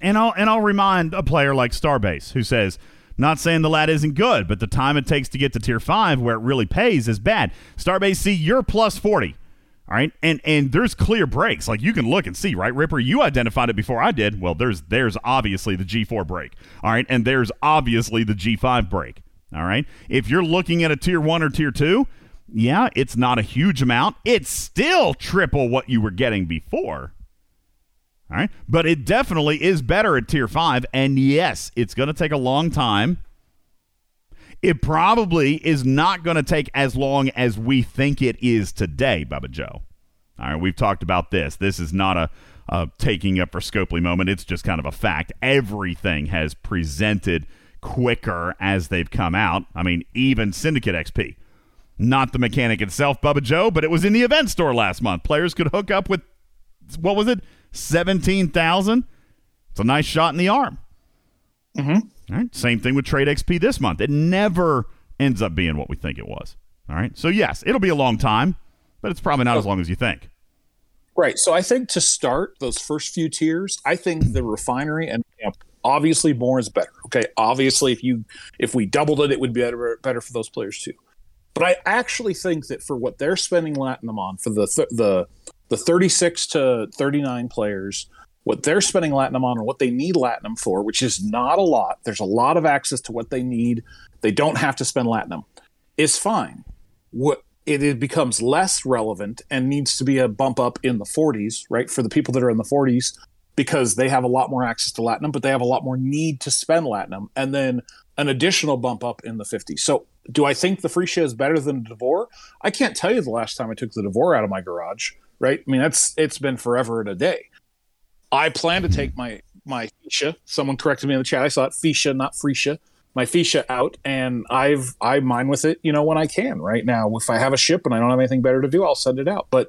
and I'll and I'll remind a player like Starbase who says, not saying the lad isn't good, but the time it takes to get to tier five where it really pays is bad. Starbase, see, you're plus forty. All right. And and there's clear breaks. Like you can look and see, right? Ripper, you identified it before I did. Well, there's there's obviously the G4 break. All right. And there's obviously the G5 break. All right. If you're looking at a tier one or tier two, yeah, it's not a huge amount. It's still triple what you were getting before. All right. But it definitely is better at tier five. And yes, it's going to take a long time. It probably is not going to take as long as we think it is today, Bubba Joe. All right. We've talked about this. This is not a, a taking up for Scopely moment. It's just kind of a fact. Everything has presented quicker as they've come out. I mean, even Syndicate XP. Not the mechanic itself, Bubba Joe, but it was in the event store last month. Players could hook up with, what was it? 17,000? It's a nice shot in the arm. Mm-hmm. All right. Same thing with Trait XP this month. It never ends up being what we think it was. All right. So, yes, it'll be a long time, but it's probably not as long as you think. Right. So I think to start those first few tiers, I think the refinery and you know, obviously more is better. Okay. Obviously, if you if we doubled it, it would be better better for those players too. But I actually think that for what they're spending Latinum on for the th- the the 36 to 39 players, what they're spending latinum on and what they need latinum for, which is not a lot. There's a lot of access to what they need. They don't have to spend latinum. Is fine. What it, it becomes less relevant and needs to be a bump up in the 40s, right? For the people that are in the 40s, because they have a lot more access to latinum, but they have a lot more need to spend latinum, and then an additional bump up in the 50s. So, do I think the Freesia is better than the D'Vor? I can't tell you the last time I took the D'Vor out of my garage, right? I mean, that's it's been forever and a day. I plan to take my my Feesha. Someone corrected me in the chat. I saw it Feesha, not Freesia. My Feesha out, and I've I mine with it. You know when I can. Right now, if I have a ship and I don't have anything better to do, I'll send it out. But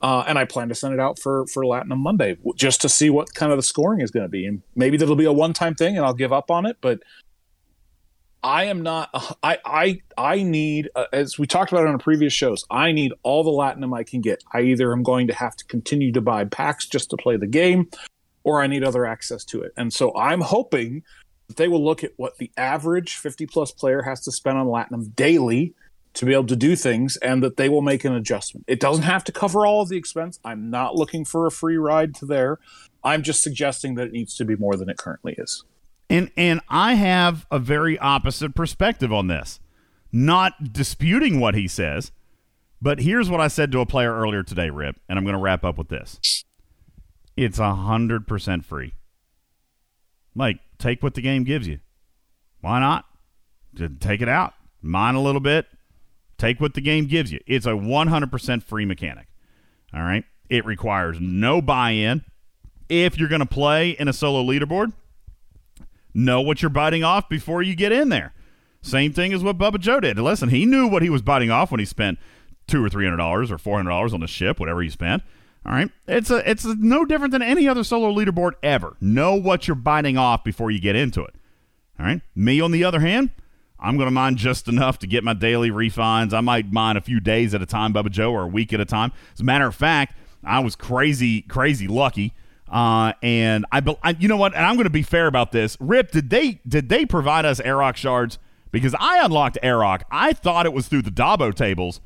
uh, and I plan to send it out for for Latinum Monday just to see what kind of the scoring is going to be, and maybe that'll be a one time thing, and I'll give up on it. But I am not. I I I need, uh, as we talked about on previous shows, I need all the Latinum I can get. I either am going to have to continue to buy packs just to play the game, or I need other access to it. And so I'm hoping that they will look at what the average 50 plus player has to spend on Latinum daily to be able to do things, and that they will make an adjustment. It doesn't have to cover all of the expense. I'm not looking for a free ride to there. I'm just suggesting that it needs to be more than it currently is. And and I have a very opposite perspective on this. Not disputing what he says, but here's what I said to a player earlier today, Rip, and I'm going to wrap up with this. It's a hundred percent free. Like, take what the game gives you. Why not? Just take it out, mine a little bit, take what the game gives you. It's a 100% free mechanic. All right. It requires no buy in. If you're going to play in a solo leaderboard, know what you're biting off before you get in there. Same thing as what Bubba Joe did. Listen, he knew what he was biting off when he spent two or three hundred dollars or four hundred dollars on the ship, whatever he spent. All right, it's a it's a, no different than any other solo leaderboard ever. Know what you're biting off before you get into it. All right. Me, on the other hand, I'm going to mine just enough to get my daily refines. I might mine a few days at a time, Bubba Joe, or a week at a time. As a matter of fact, I was crazy, crazy lucky. Uh, and I, I, you know what? And I'm going to be fair about this. Rip, did they did they provide us Airrock shards? Because I unlocked Airrock. I thought it was through the Dabo tables,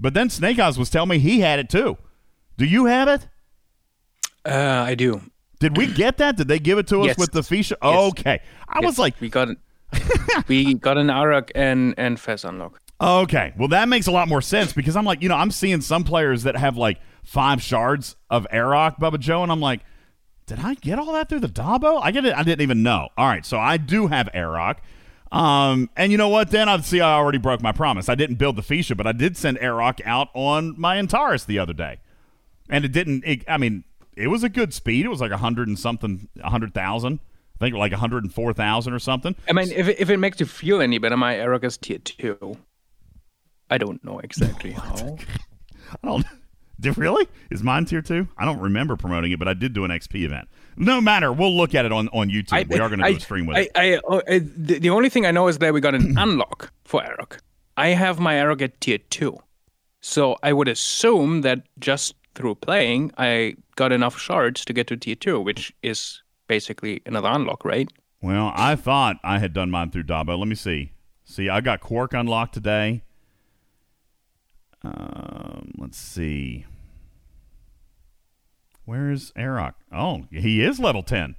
but then Snake Eyes was telling me he had it too. Do you have it? Uh, I do. Did we get that? Did they give it to us Yes. with the Feesha? Yes. Okay. I Yes, was like, we got we got an Arak and and Fez unlock. Okay. Well, that makes a lot more sense because I'm like, you know, I'm seeing some players that have like five shards of Airrock, Bubba Joe, and I'm like, did I get all that through the Dabo? I get it. I didn't even know. All right. So I do have Airrock. Um, and you know what? Then I see I already broke my promise. I didn't build the Feesha, but I did send Airrock out on my Antares the other day. And it didn't, it, I mean, it was a good speed. It was like a hundred and something, a hundred thousand. I think like 104,000 or something. I mean, if it- if it makes you feel any better, my Arak is tier two. I don't know exactly how. I don't. Did really? Is mine tier two? I don't remember promoting it, but I did do an XP event. No matter. We'll look at it on, on YouTube. we are going to do a stream with I, it. I, oh, uh, the, the only thing I know is that we got an unlock for Arak. I have my Arak at tier two, so I would assume that just through playing, I got enough shards to get to tier two, which is basically another unlock, right? Well, I thought I had done mine through Dabo. Let me see. See, I got Quark unlocked today. Um, let's see. Where's Airrock? Oh, he is level ten.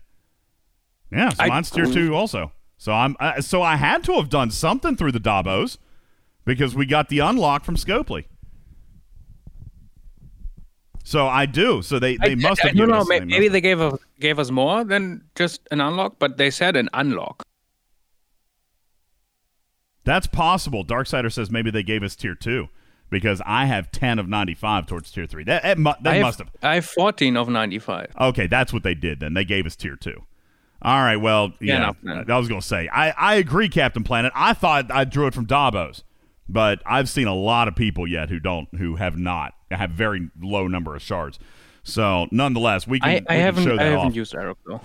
Yeah, so I- mine's tier two also. So I'm uh, so I had to have done something through the Dabos because we got the unlock from Scopely. So I do. So they, they I- must I- have no, given no, us, may- they must maybe they gave us gave us more than just an unlock, but they said an unlock. That's possible. Darksider says maybe they gave us tier two because I have ten of ninety five towards tier three. That that, mu- that I must have. I have fourteen of ninety-five. Okay, that's what they did then. They gave us tier two. All right. Well, Yeah, yeah. no, I was going to say I I agree, Captain Planet. I thought I drew it from Dabos, but I've seen a lot of people yet who don't who have not have very low number of shards. So nonetheless, we can, I, we I can haven't show I haven't off. used Arak though.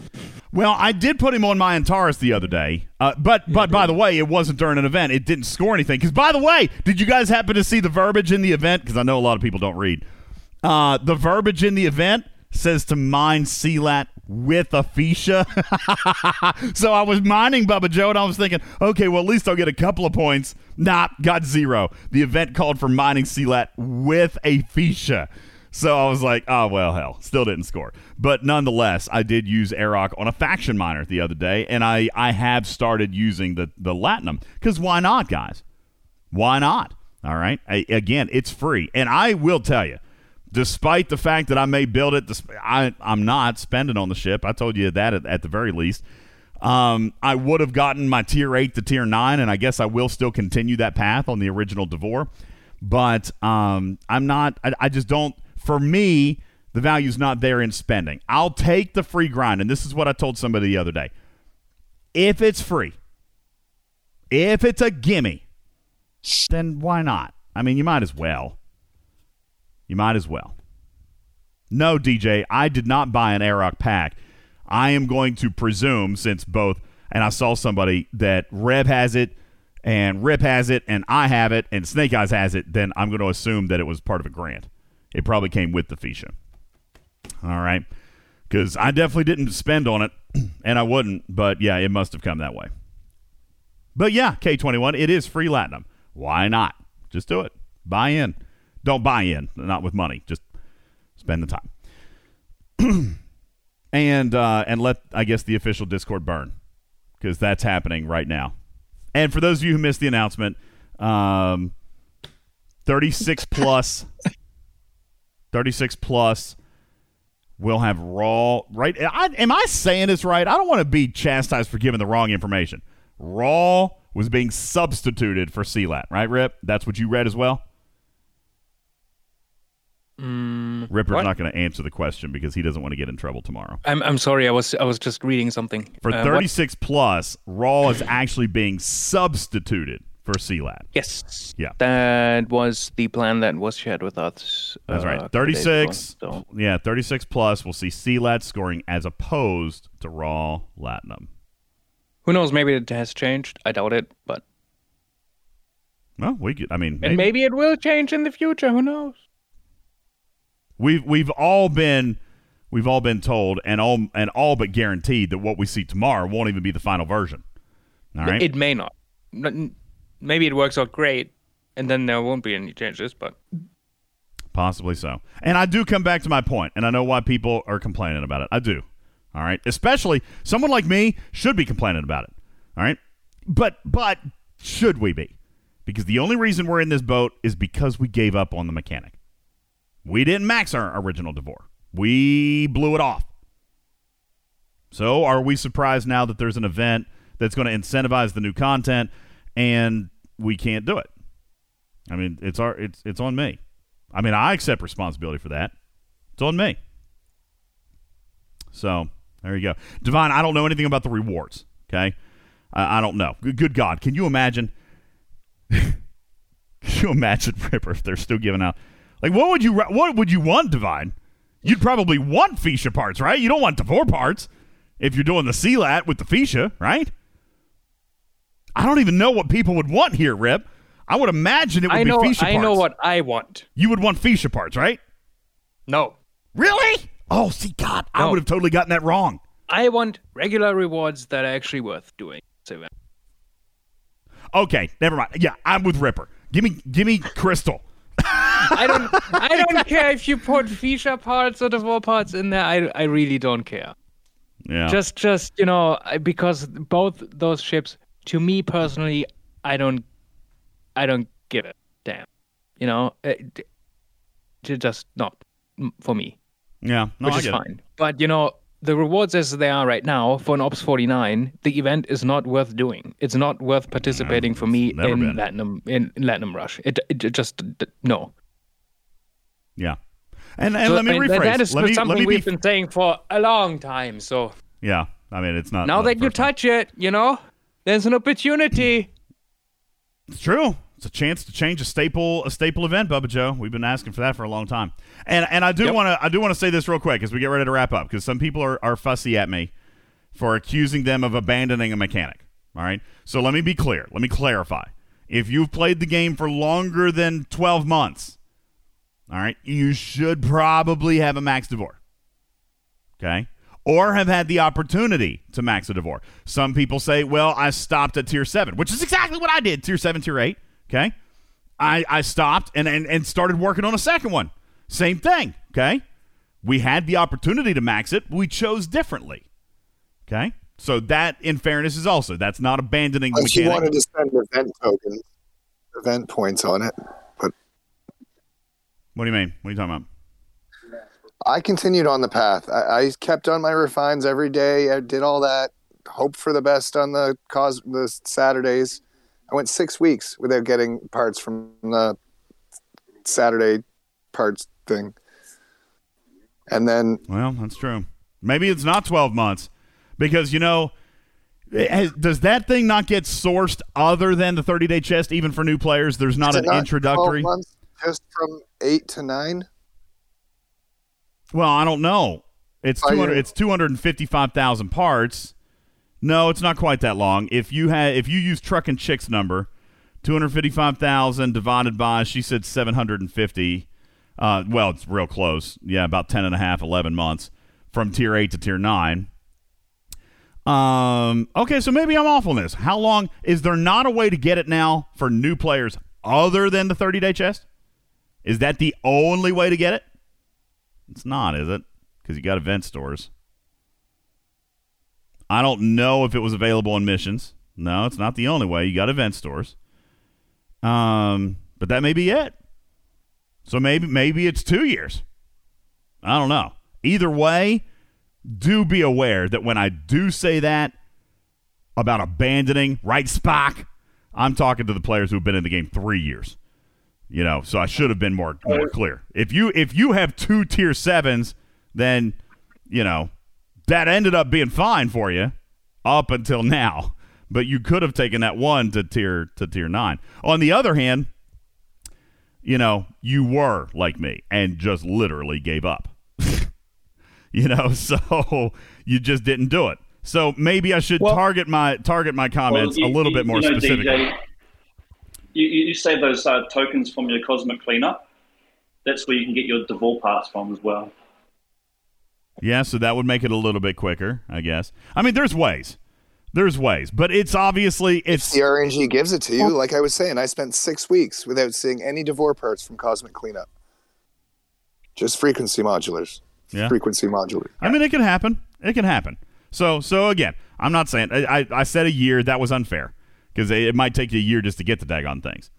Well, I did put him on my Antares the other day, uh, but but by the way, it wasn't during an event. It didn't score anything. Because by the way, did you guys happen to see the verbiage in the event? Because I know a lot of people don't read. Uh, the verbiage in the event says to mine CLAT with a Feesha. so I was mining Bubba Joe, and I was thinking, okay, well at least I'll get a couple of points. Nah, got zero. The event called for mining CLAT with a Feesha. So I was like, oh, well, hell, still didn't score. But nonetheless, I did use Aeroc on a faction miner the other day, and I, I have started using the, the Latinum because why not, guys? Why not? All right. I, again, it's free. And I will tell you, despite the fact that I may build it, I, I'm not spending on the ship. I told you that at, at the very least. Um, I would have gotten my tier 8 to tier 9, and I guess I will still continue that path on the original D'Vor. But um, I'm not, I, I just don't, for me, the value's not there in spending. I'll take the free grind, and this is what I told somebody the other day. If it's free, if it's a gimme, then why not? I mean, you might as well. You might as well. No, DJ, I did not buy an Aeroc pack. I am going to presume, since both, and I saw somebody that Reb has it, and Rip has it, and I have it, and Snake Eyes has it, then I'm going to assume that it was part of a grant. It probably came with the Feesha. All right. Because I definitely didn't spend on it, and I wouldn't, but yeah, it must have come that way. But yeah, K21, it is free Latinum. Why not? Just do it. Buy in. Don't buy in, not with money. Just spend the time. and uh, and let I guess the official Discord burn because that's happening right now. And for those of you who missed the announcement, um, 36 plus 36 plus will have raw right I, am i saying this right i don't want to be chastised for giving the wrong information raw was being substituted for CLAT, right, Rip? That's what you read as well? Mm, Ripper's what? not going to answer the question because he doesn't want to get in trouble tomorrow. I'm I'm sorry. I was I was just reading something. For Uh, what- 36 plus, Raw is actually being substituted for CLAT. Yes. Yeah. That was the plan that was shared with us. That's uh, right. a couple days ago, 36. so- Yeah, 36 plus. We'll see CLAT scoring as opposed to Raw Latinum. Who knows? Maybe it has changed. I doubt it, but Well, we could, I mean, and maybe it will change in the future. Who knows? We've we've all been we've all been told and all and all but guaranteed that what we see tomorrow won't even be the final version. All right. It may not. Maybe it works out great, and then there won't be any changes. But Possibly so. And I do come back to my point, and I know why people are complaining about it. I do. All right. Especially someone like me should be complaining about it. All right. But but should we be? Because the only reason we're in this boat is because we gave up on the mechanic. We didn't max our original D'Vor. We blew it off. So are we surprised now that there's an event that's going to incentivize the new content and we can't do it? I mean, it's our it's it's on me. I mean, I accept responsibility for that. It's on me. So there you go, Divine. I don't know anything about the rewards. Okay, I, I don't know. Good, good God, can you imagine? can you imagine Ripper if they're still giving out? Like, what would you what would you want, Divine? You'd probably want Feesha parts, right? You don't want D'Vor parts if you're doing the CLAT with the Feesha, right? I don't even know what people would want here, Rip. I would imagine it would I know be Feesha parts. I know what I want. You would want Feesha parts, right? No. Really? Oh, see, God, I would have totally gotten that wrong. I want regular rewards that are actually worth doing. Uh, okay, never mind. Yeah, I'm with Ripper. Give me, give me Crystal. I don't I don't care if you put feature parts or the war parts in there. I I really don't care. Yeah. Just just you know because both those ships to me personally I don't I don't give a damn. You know, it, it just not mm, for me. Yeah, no, which I is get it. fine. But you know, the rewards as they are right now for an Ops 49, the event is not worth doing. It's not worth participating for me in been. Latinum in Latinum Rush. It it just no. Yeah. And and So, let me I mean, rephrase. That is let me something let me we've be. been saying for a long time. So Yeah, I mean it's not. now not that you touch it, you know, there's an opportunity. It's true. It's a chance to change a staple a staple event, Bubba Joe. We've been asking for that for a long time. And and I do want to I do want to say this real quick as we get ready to wrap up because some people are, are fussy at me for accusing them of abandoning a mechanic. All right. So let me be clear. Let me clarify. If you've played the game for longer than 12 months, all right, you should probably have a max D'Vor. Okay? Or have had the opportunity to max a D'Vor. Some people say, well, I stopped at tier 7, which is exactly what I did tier 7, tier 8. Okay? I, I stopped and, and, and started working on a second one. Same thing. Okay, we had the opportunity to max it, we chose differently. Okay, so that, in fairness, is also that's not abandoning the Unless you wanted to spend event tokens, event points on it. But What do you mean? What are you talking about? I continued on the path. I, I kept on my refines every day. I did all that. Hope for the best on the cause the Saturdays. I went six weeks without getting parts from the Saturday parts thing. And then Well, that's true. Maybe it's not 12 months because, you know, has- does that thing not get sourced other than the 30 day chest, even for new players? There's not an 12 introductory. months just from eight to nine. Well, I don't know. It's Oh, 200, it's 255,000 parts. No, it's not quite that long. If you had if you use Truck and Chick's number, 255,000 divided by she said 750 uh, well, it's real close. Yeah, about 10 and a half, 11 months from tier 8 to tier 9. Um, okay, so maybe I'm off on this. How long is there not a way to get it now for new players other than the 30 day chest? Is that the only way to get it? It's not, is it? Because you got event stores. I don't know if it was available in missions. No, it's not the only way. You got event stores. Um, but that may be it. So maybe maybe it's two years. I don't know. Either way, do be aware that when I do say that about abandoning, right, Spock, I'm talking to the players who've been in the game three years. You know, so I should have been more more clear. If you if you have two tier sevens, then you know that ended up being fine for you up until now. But you could have taken that one to tier to tier nine. On the other hand, you know, you were like me and just literally gave up. you know, so you just didn't do it. So maybe I should target my target my comments Well, a little you- bit more you know, specifically. DJ, you, you you save those uh, tokens from your cosmic cleanup. That's where you can get your D'Vor parts from as well. Yeah, so that would make it a little bit quicker, I guess. I mean, there's ways. There's ways, but it's obviously it's The RNG gives it to you. Like I was saying, I spent six weeks without seeing any D'Vor parts from Cosmic Cleanup. Just frequency modulars. Yeah. Frequency modulars. I mean, it can happen. It can happen. So, so again, I'm not saying I, I, I said a year. That was unfair because it, might take you a year just to get the daggone things.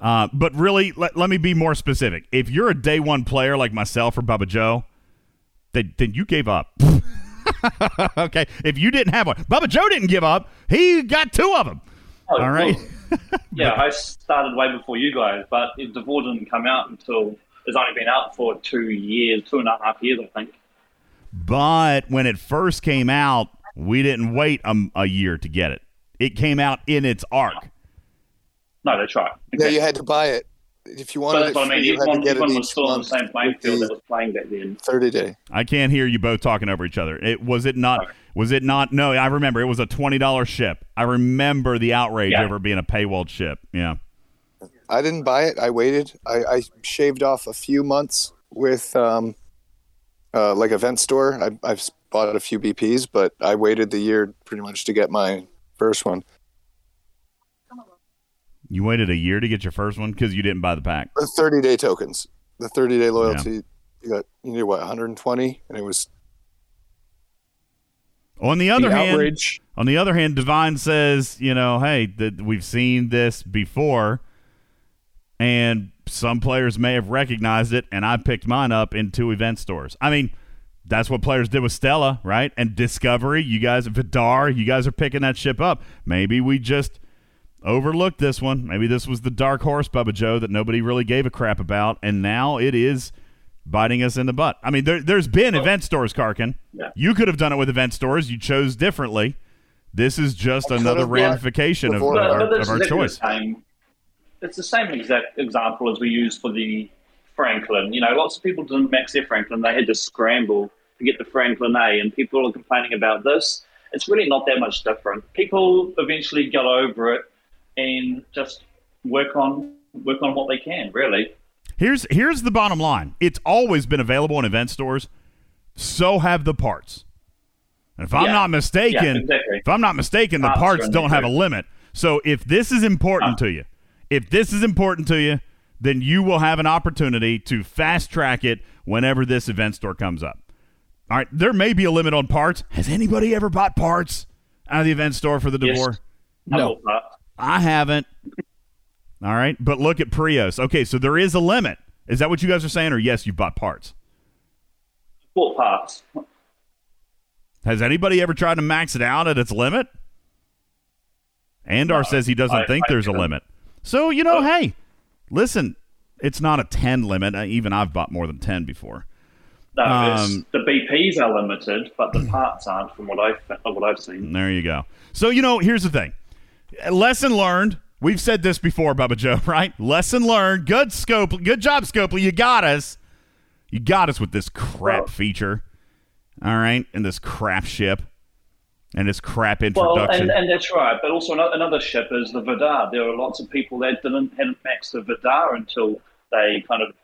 Uh, but really, let, let me be more specific. If you're a day one player like myself or Bubba Joe, then, then you gave up. okay. If you didn't have one, Bubba Joe didn't give up. He got two of them. Oh, All right. yeah, I started way before you guys, but it, D'Vor didn't come out until it's only been out for two years, two and a half years, I think. But when it first came out, we didn't wait a, a year to get it. It came out in its arc. No, that's right. No, you had to buy it. If you So wanted that's it what I mean. you had to Everyone, get it everyone was still on the same playing with field the that was playing back then. 30 day. I can't hear you both talking over each other. It was it not was it not no, I remember it was a twenty dollar ship. I remember the outrage Yeah. over being a paywalled ship. Yeah. I didn't buy it. I waited. I, I shaved off a few months with um, uh, like event store. I, I've bought a few BPs, but I waited the year pretty much to get my first one. You waited a year to get your first one because you didn't buy the pack. The 30 day tokens, the 30 day loyalty. You got you need what 120, and it was On the other The hand, outrage. on the other hand, Divine says, you know, hey, that we've seen this before, and some players may have recognized it, and I picked mine up in two event stores. I mean, that's what players did with Stella, right? And Discovery, you guys, Vidar, you guys are picking that ship up. Maybe we just overlooked this one. Maybe this was the dark horse, Bubba Joe, that nobody really gave a crap about, and now it is biting us in the butt. I mean, there, there's been event stores, Karkin. Yeah. You could have done it with event stores. You chose differently. This is just I another ramification of, of our, of our choice. The same. It's the same exact example as we used for the Franklin. You know, lots of people didn't max their Franklin. They had to scramble to get the Franklin A, and people are complaining about this. It's really not that much different. People eventually got over it and just work on work on what they can. Really. Here's here's the bottom line. It's always been available in event stores. So have the parts. And if I'm not mistaken, Yeah, exactly. if I'm not mistaken, the Parts parts don't have a limit. So if this is important ah. to you, if this is important to you, then you will have an opportunity to fast track it whenever this event store comes up. All right, there may be a limit on parts. Has anybody ever bought parts out of the event store for the Yes. D'Vor? No. I haven't. All right, but look at Prius. Okay, so there is a limit. Is that what you guys are saying, or yes, you've bought parts? Full parts. Has anybody ever tried to max it out at its limit? Andar says he doesn't I- think I there's a limit. So, you know, oh. hey, listen, it's not a 10 limit. Even I've bought more than 10 before. No, Um, the BPs are limited, but the parts aren't, from what I've what I've seen. There you go. So, you know, here's the thing. Lesson learned. We've said this before, Bubba Joe, right? Lesson learned. Good scope. Good job, Scopely. You got us. You got us with this crap feature. All right? And this crap ship. And this crap Well, introduction. and, and that's right. But also another ship is the Vidar. There are lots of people that didn't hadn't maxed the Vidar until they kind of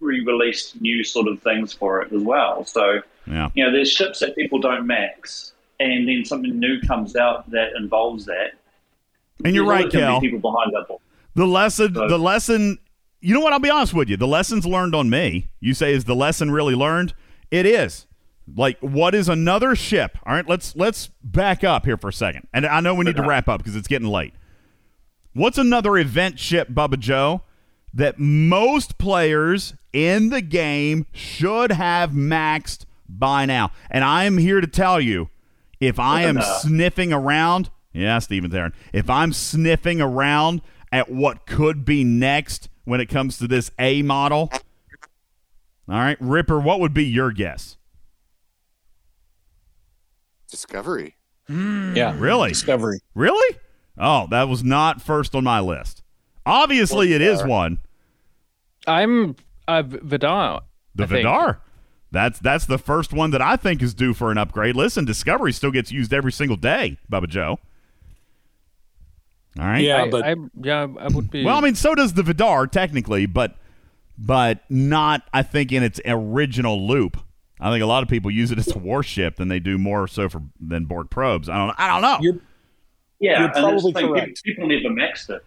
re-released new sort of things for it as well. So yeah. you know, there's ships that people don't max, and then something new comes out that involves that. And you're There's right, always gonna Kel. be People behind that ball. The lesson, So- the lesson. You know what? I'll be honest with you. The lessons learned on me. You say is the lesson really learned? It is. Like, what is another ship? All right, let's let's back up here for a second. And I know we need to wrap up because it's getting late. What's another event ship, Bubba Joe, that most players in the game should have maxed by now? And I am here to tell you, if I am sniffing around, yeah, Steven Theron, if I'm sniffing around at what could be next when it comes to this A model, all right, Ripper, what would be your guess? Discovery. Yeah, Really? Discovery. Really? Oh, that was not first on my list. Obviously, it is one. I'm uh, Vidar. The I think. Vidar. That's that's the first one that I think is due for an upgrade. Listen, Discovery still gets used every single day, Bubba Joe. All right. Yeah, I, but I, yeah, I would be. Well, I mean, so does the Vidar technically, but but not I think in its original loop. I think a lot of people use it as a warship than they do more so for than Borg probes. I don't I don't know. You're, Yeah, You're probably the thing, correct. People, people never maxed it,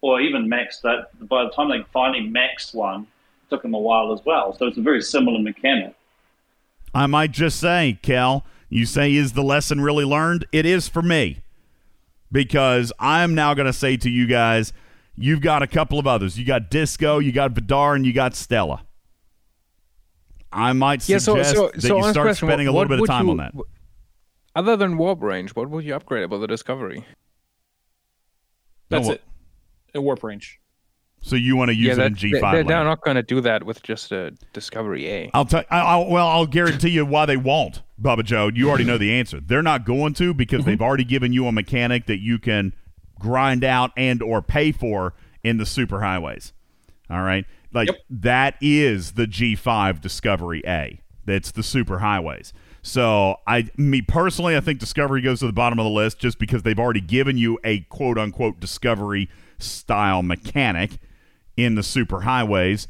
or even maxed that. By the time they finally maxed one, it took them a while as well. So it's a very similar mechanic. I might just say, Cal, you say is the lesson really learned? It is for me. Because I'm now going to say to you guys, you've got a couple of others. You got Disco, you got Vidar, and you got Stella. I might yeah, so, suggest so, that so you start question, spending what, a little bit of time would on that. Other than warp range, what would you upgrade about the Discovery? that's No, it. A warp range. So you want to use yeah, it in G5 they- They're, later. they're not going to do that with just a Discovery A. I'll tell. I- I'll, well, I'll guarantee you why they won't, Bubba Joe. You already know the answer. They're not going to because Mm-hmm. they've already given you a mechanic that you can grind out and or pay for in the superhighways. All right, like that is the G5 Discovery A. That's the superhighways. So I, me personally, I think Discovery goes to the bottom of the list just because they've already given you a quote unquote Discovery style mechanic in the superhighways.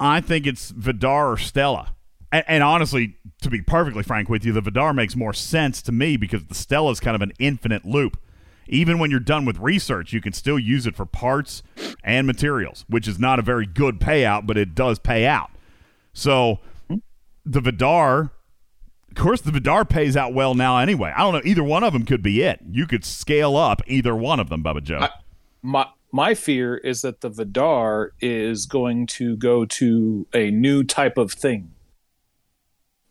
I think it's Vidar or Stella. And, and honestly, to be perfectly frank with you, the Vidar makes more sense to me because the Stella is kind of an infinite loop. Even when you're done with research, you can still use it for parts and materials, which is not a very good payout, but it does pay out. So the Vidar, of course, the Vidar pays out well now anyway. I don't know. Either one of them could be it. You could scale up either one of them, Bubba Joe. My my fear is that the Vidar is going to go to a new type of thing.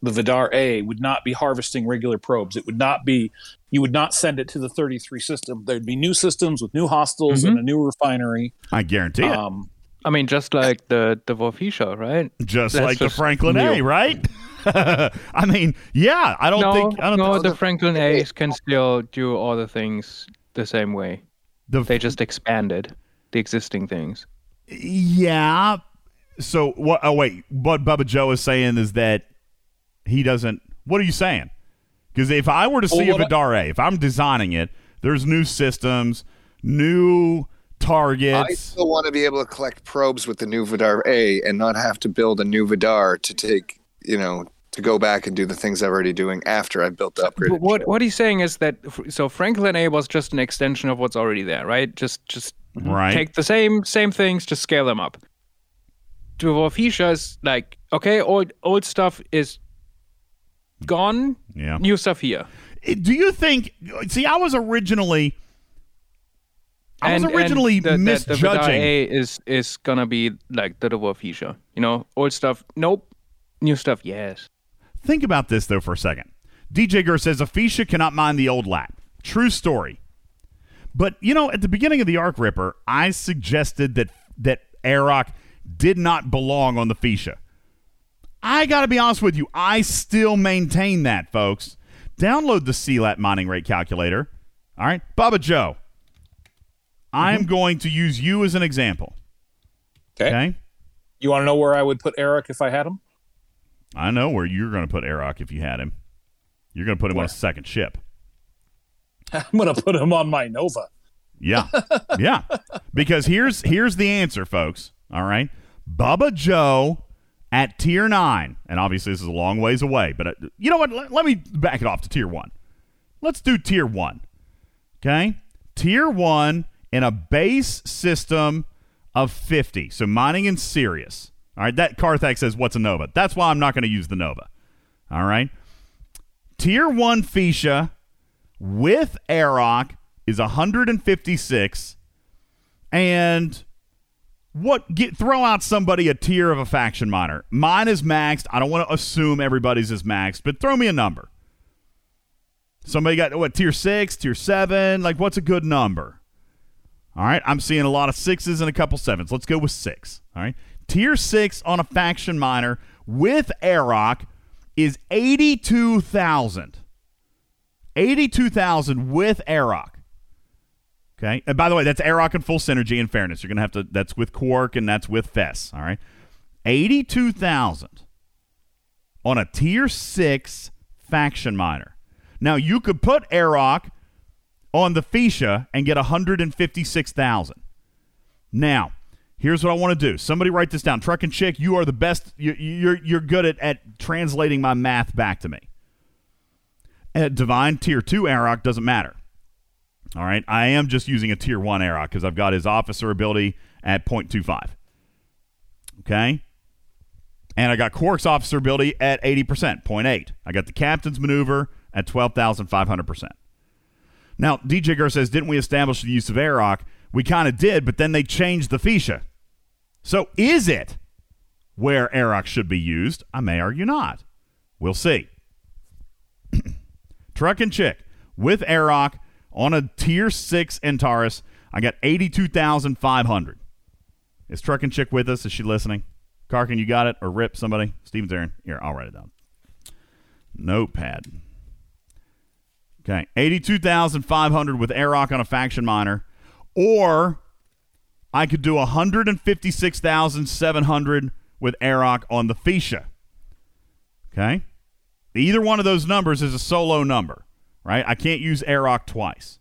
The Vidar A would not be harvesting regular probes. It would not be. You would not send it to the 33 system. There'd be new systems with new hostiles and a new refinery. I guarantee it. Um, I mean, just like the the D'Vor Feesha, right? just That's like the just Franklin A, right? I mean, yeah, I don't no, think I don't no, think the Franklin A's can still do all the things the same way. they just expanded the existing things. Yeah. So what? Oh wait, what Bubba Joe is saying is that he doesn't. What are you saying? Because if I were to Well, see a what I- Vidar A, if I'm designing it, there's new systems, new targets. I still want to be able to collect probes with the new Vidar A and not have to build a new Vidar to take, you know, to go back and do the things I'm already doing after I've built the upgrade. But what what he's saying is that so Franklin A was just an extension of what's already there, right? Just just Right. take the same same things, just scale them up. D'Vor Feesha is like okay, old old stuff is gone. Yeah. New stuff here. Eh, do you think? See, I was originally. I was And- and originally the, the- misjudging. The, A is is gonna be like the D'Vor Feesha. You know, old stuff. Nope. New stuff. Yes. Think about this though for a second. DJ Gur says a Feesha cannot mind the old lap. True story. But you know, at the beginning of the Arc Ripper, I suggested that that Aroc did not belong on the Feesha. I got to be honest with you, I still maintain that, folks. Download the CLAT mining rate calculator. All right, Bubba Joe. I'm mm-hmm. going to use you as an example. Okay. You want to know where I would put Eric if I had him? I know where you're going to put Eric if you had him. You're going to put him on a second ship. I'm going to put him on my Nova. Yeah. yeah. Because here's here's the answer, folks. All right. Bubba Joe at tier 9. And obviously this is a long ways away, but uh, you know what? Let, let me back it off to tier 1. Let's do tier 1. Okay? Tier 1 in a base system of 50. So mining in Sirius. All right, that Carthax says what's a Nova. That's why I'm not going to use the Nova. All right. Tier 1 Feesha with Aroc is 156 and what get throw out somebody a tier of a faction miner. Mine is maxed. I don't want to assume everybody's is maxed, but throw me a number. Somebody got what tier 6, tier 7, like what's a good number? All right, I'm seeing a lot of 6s and a couple 7s. Let's go with 6. All right. Tier 6 on a faction miner with Aroc is 82,000. 82,000 with Aroc. Okay. And by the way, that's Aroc and full synergy in fairness. You're going to have to, that's with Quark and that's with Fess. All right. 82,000 on a tier 6 faction miner. Now, you could put Aroc on the Feesha and get 156,000. Now, here's what I want to do. Somebody write this down. Truck and Chick, you are the best. You're, you're, you're good at, at translating my math back to me. At Divine Tier 2 Aroc doesn't matter. All right. I am just using a Tier 1 Aroc because I've got his officer ability at 0.25. Okay. And I got Quark's officer ability at 80%, 0.8. I got the captain's maneuver at 12,500%. Now, DJ Gur says, didn't we establish the use of Aroc? We kind of did, but then they changed the Feesha. So is it where Aroc should be used? I may argue not. We'll see. Truck and Chick with Aroc on a tier 6 Antares. I got 82,500. Is Truck and Chick with us? Is she listening? Karkin, you got it? Or Rip, somebody? Steven's Aaron. Here, I'll write it down. Notepad. Okay, 82,500 with Aroc on a faction miner. Or I could do 156,700 with Aroc on the Feesha. Okay? Either one of those numbers is a solo number, right? I can't use Aroc twice.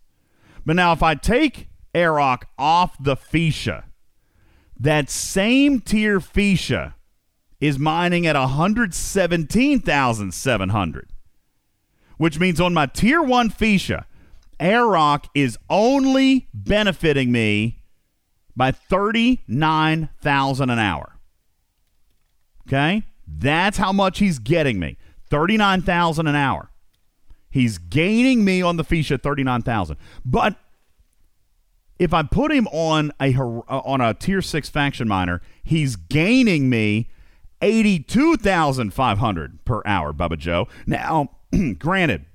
But now if I take Aroc off the Feesha, that same tier Feesha is mining at 117,700 which means on my tier one Feesha, Aroc is only benefiting me by 39,000 an hour. Okay? That's how much he's getting me. 39,000 an hour. He's gaining me on the Feesha 39,000. But if I put him on a uh, on a tier 6 faction miner, he's gaining me 82,500 per hour, Bubba Joe. Now, granted,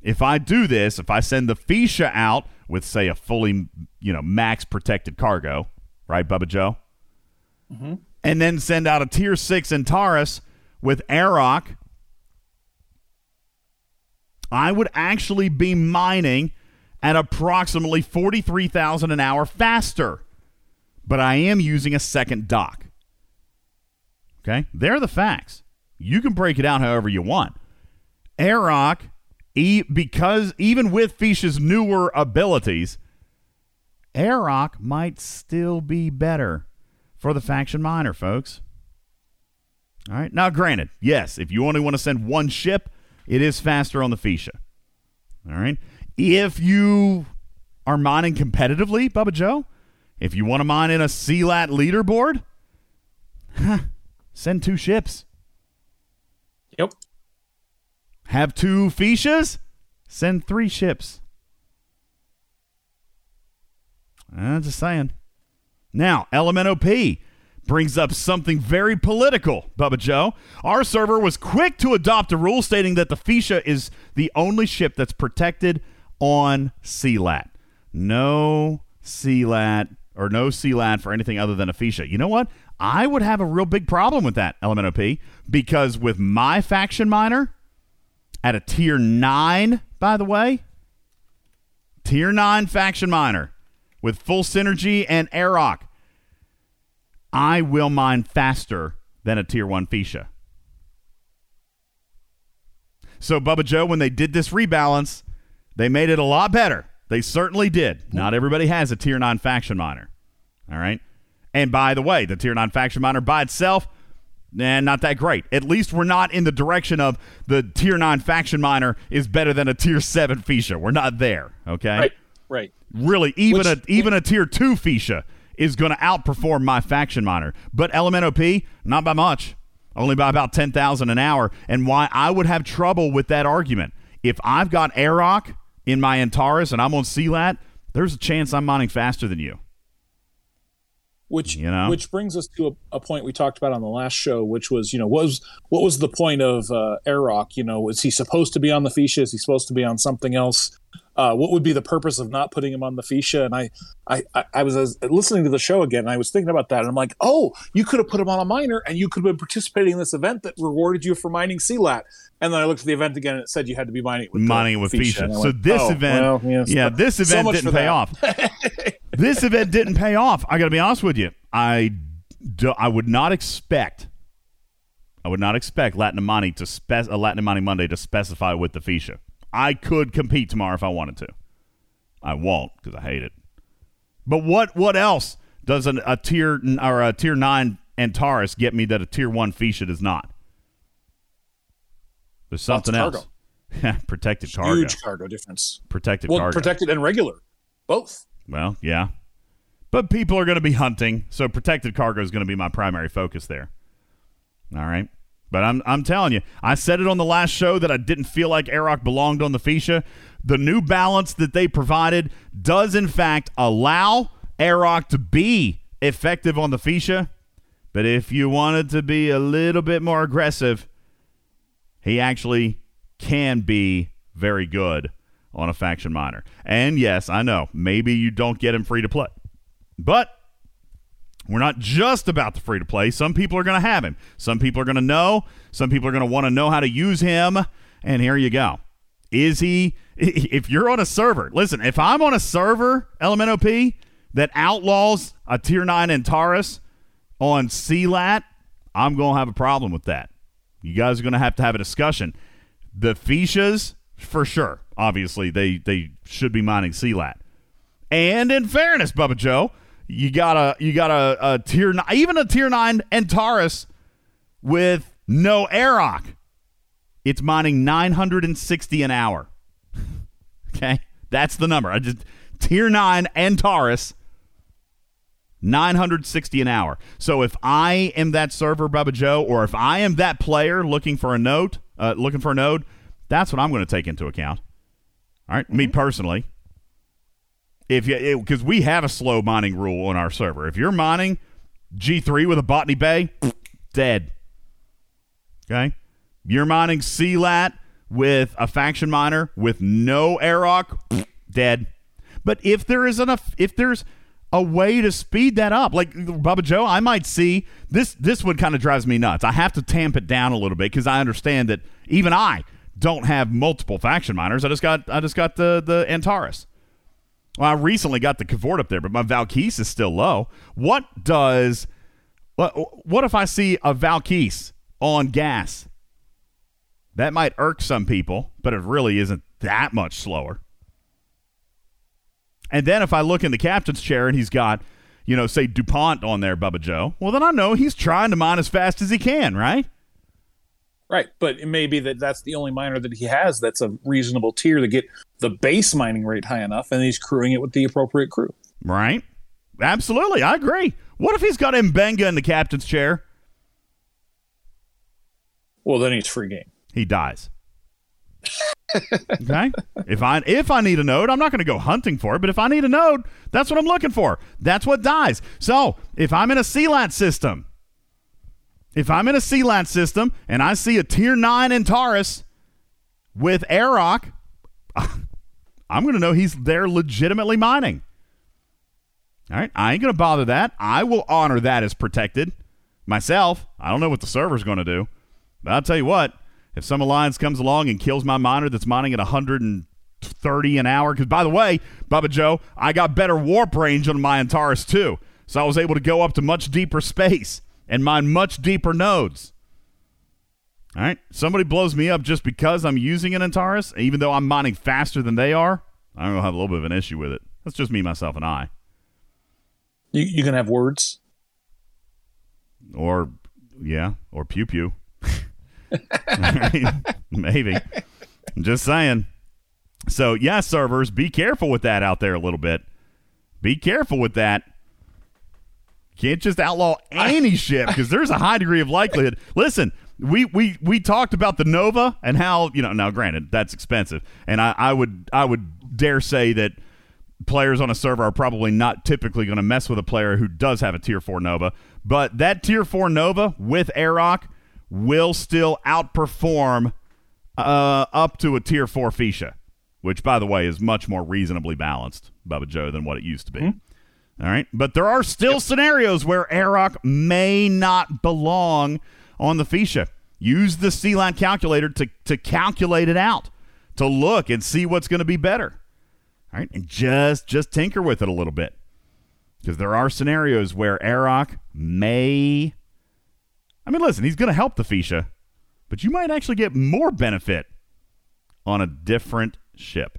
if I do this, if I send the Feesha out with, say, a fully, you know, max protected cargo, right, Bubba Joe? Mm-hmm. And then send out a tier six Antares with Aroc, I would actually be mining at approximately 43,000 an hour faster. But I am using a second dock. Okay? They're the facts. You can break it out however you want. Aroc, e- because even with Feesha's newer abilities, Aroc might still be better for the faction miner, folks. All right. Now, granted, yes, if you only want to send one ship, it is faster on the Feesha. All right. If you are mining competitively, Bubba Joe, if you want to mine in a CLAT leaderboard, Send two ships. Yep. Have two Feeshas? Send three ships. I'm just saying. Now, LMNOP brings up something very political, Bubba Joe. Our server was quick to adopt a rule stating that the Feesha is the only ship that's protected on CLAT. No CLAT or no CLAT for anything other than a Feesha. You know what? I would have a real big problem with that, LMNOP, because with my faction miner at a tier 9, by the way, tier 9 faction miner with full synergy and Airrock, I will mine faster than a tier 1 Feesha. So, Bubba Joe, when they did this rebalance, they made it a lot better. They certainly did. Not everybody has a tier 9 faction miner. All right. And by the way, the tier 9 faction miner by itself, nah, not that great. At least we're not in the direction of the tier 9 faction miner is better than a tier 7 Feesha. We're not there. Okay. Right. Right. Really, even Which- a even a tier two Feesha is going to outperform my faction miner. But LMNOP, not by much, only by about ten thousand an hour. And why I would have trouble with that argument if I've got Airrock in my Antares and I'm on CLAT, there's a chance I'm mining faster than you. which You know? which brings us to a, a point we talked about on the last show, which was you know what was what was the point of uh, Airrock? You know, is he supposed to be on the Feesha? Is he supposed to be on something else? Uh, what would be the purpose of not putting him on the Feesha? And I, I, I, was, I was listening to the show again, and I was thinking about that, and I'm like, oh, you could have put him on a miner, and you could have been participating in this event that rewarded you for mining CLAT. And then I looked at the event again, and it said you had to be mining with mining with Feesha. So went, this oh, event, well, yes, yeah, this event much didn't pay off. this event didn't pay off. I got to be honest with you. I, do, I would not expect, I would not expect Latin Money to spec a Latin Money Monday to specify with the Feesha. I could compete tomorrow if I wanted to. I won't because I hate it. But what what else does an, a tier or a tier nine Antares get me that a tier one Feesha does not? There's something else. Protected cargo. Huge cargo difference. Protected well, cargo. protected and regular, both. Well, yeah. But people are going to be hunting, so protected cargo is going to be my primary focus there. All right. But I'm I'm telling you, I said it on the last show that I didn't feel like Airrock belonged on the Feesha. The new balance that they provided does in fact allow Airrock to be effective on the Feesha. But if you wanted to be a little bit more aggressive, he actually can be very good on a faction miner. And yes, I know, maybe you don't get him free to play. But we're not just about the free to play. Some people are going to have him. Some people are going to know. Some people are going to want to know how to use him. And here you go. Is he, if you're on a server, listen, if I'm on a server, LMNOP, that outlaws a tier 9 Antares on CLAT, I'm going to have a problem with that. You guys are going to have to have a discussion. The Feeshas, for sure. Obviously, they, they should be mining CLAT. And in fairness, Bubba Joe, you got a you got a, a tier nine, even a tier nine Antares with no Airrock. It's mining 960 an hour. okay, that's the number. I just tier nine Antares. 960 an hour. So if I am that server, Bubba Joe, or if I am that player looking for a node, uh, looking for a node, that's what I'm going to take into account. All right, me personally, if you because we have a slow mining rule on our server. If you're mining G3 with a Botany Bay, dead. Okay, you're mining CLAT with a faction miner with no Airrock, dead. But if there is enough, if there's a way to speed that up, like Bubba Joe, I might see this. This one kind of drives me nuts. I have to tamp it down a little bit because I understand that even I don't have multiple faction miners. I just got I just got the the Antares. Well, I recently got the K'Vort up there, but my Valkyrie is still low. What does what what if I see a Valkyrie on gas? That might irk some people, but it really isn't that much slower. And then if I look in the captain's chair and he's got, you know, say DuPont on there, Bubba Joe, well, then I know he's trying to mine as fast as he can, right? Right, but it may be that that's the only miner that he has that's a reasonable tier to get the base mining rate high enough, and he's crewing it with the appropriate crew. Right? Absolutely. I agree. What if he's got M'Benga in the captain's chair Well, then he's free game. He dies. okay. If I if I need a node, I'm not going to go hunting for it. But if I need a node, that's what I'm looking for. That's what dies. So if I'm in a CLAT system, if I'm in a CLAT system and I see a tier nine Antares with Aeroc, I'm going to know he's there legitimately mining. All right. I ain't going to bother that. I will honor that as protected myself. I don't know what the server's going to do. But I'll tell you what, if some alliance comes along and kills my miner that's mining at 130 an hour, because by the way, Bubba Joe, I got better warp range on my Antares too. So I was able to go up to much deeper space and mine much deeper nodes. All right. Somebody blows me up just because I'm using an Antares, even though I'm mining faster than they are. I'm going to have a little bit of an issue with it. That's just me, myself, and I. You you can have words. Or, yeah, or pew pew. Maybe. I'm just saying. So, yeah, servers, be careful with that out there a little bit. Be careful with that. Can't just outlaw any ship because there's a high degree of likelihood. Listen, we, we we talked about the Nova and how you know. Now, granted, that's expensive, and I, I would I would dare say that players on a server are probably not typically going to mess with a player who does have a tier four Nova. But that tier four Nova with Aeroc will still outperform uh, up to a tier four Feesha, which, by the way, is much more reasonably balanced, Bubba Joe, than what it used to be. All right. But there are still scenarios where Aeroc may not belong on the Feesha. Use the CLAT calculator to, to calculate it out, to look and see what's going to be better. All right. And just just tinker with it a little bit. Because there are scenarios where Aeroc may I mean, listen, he's going to help the Feesha, but you might actually get more benefit on a different ship.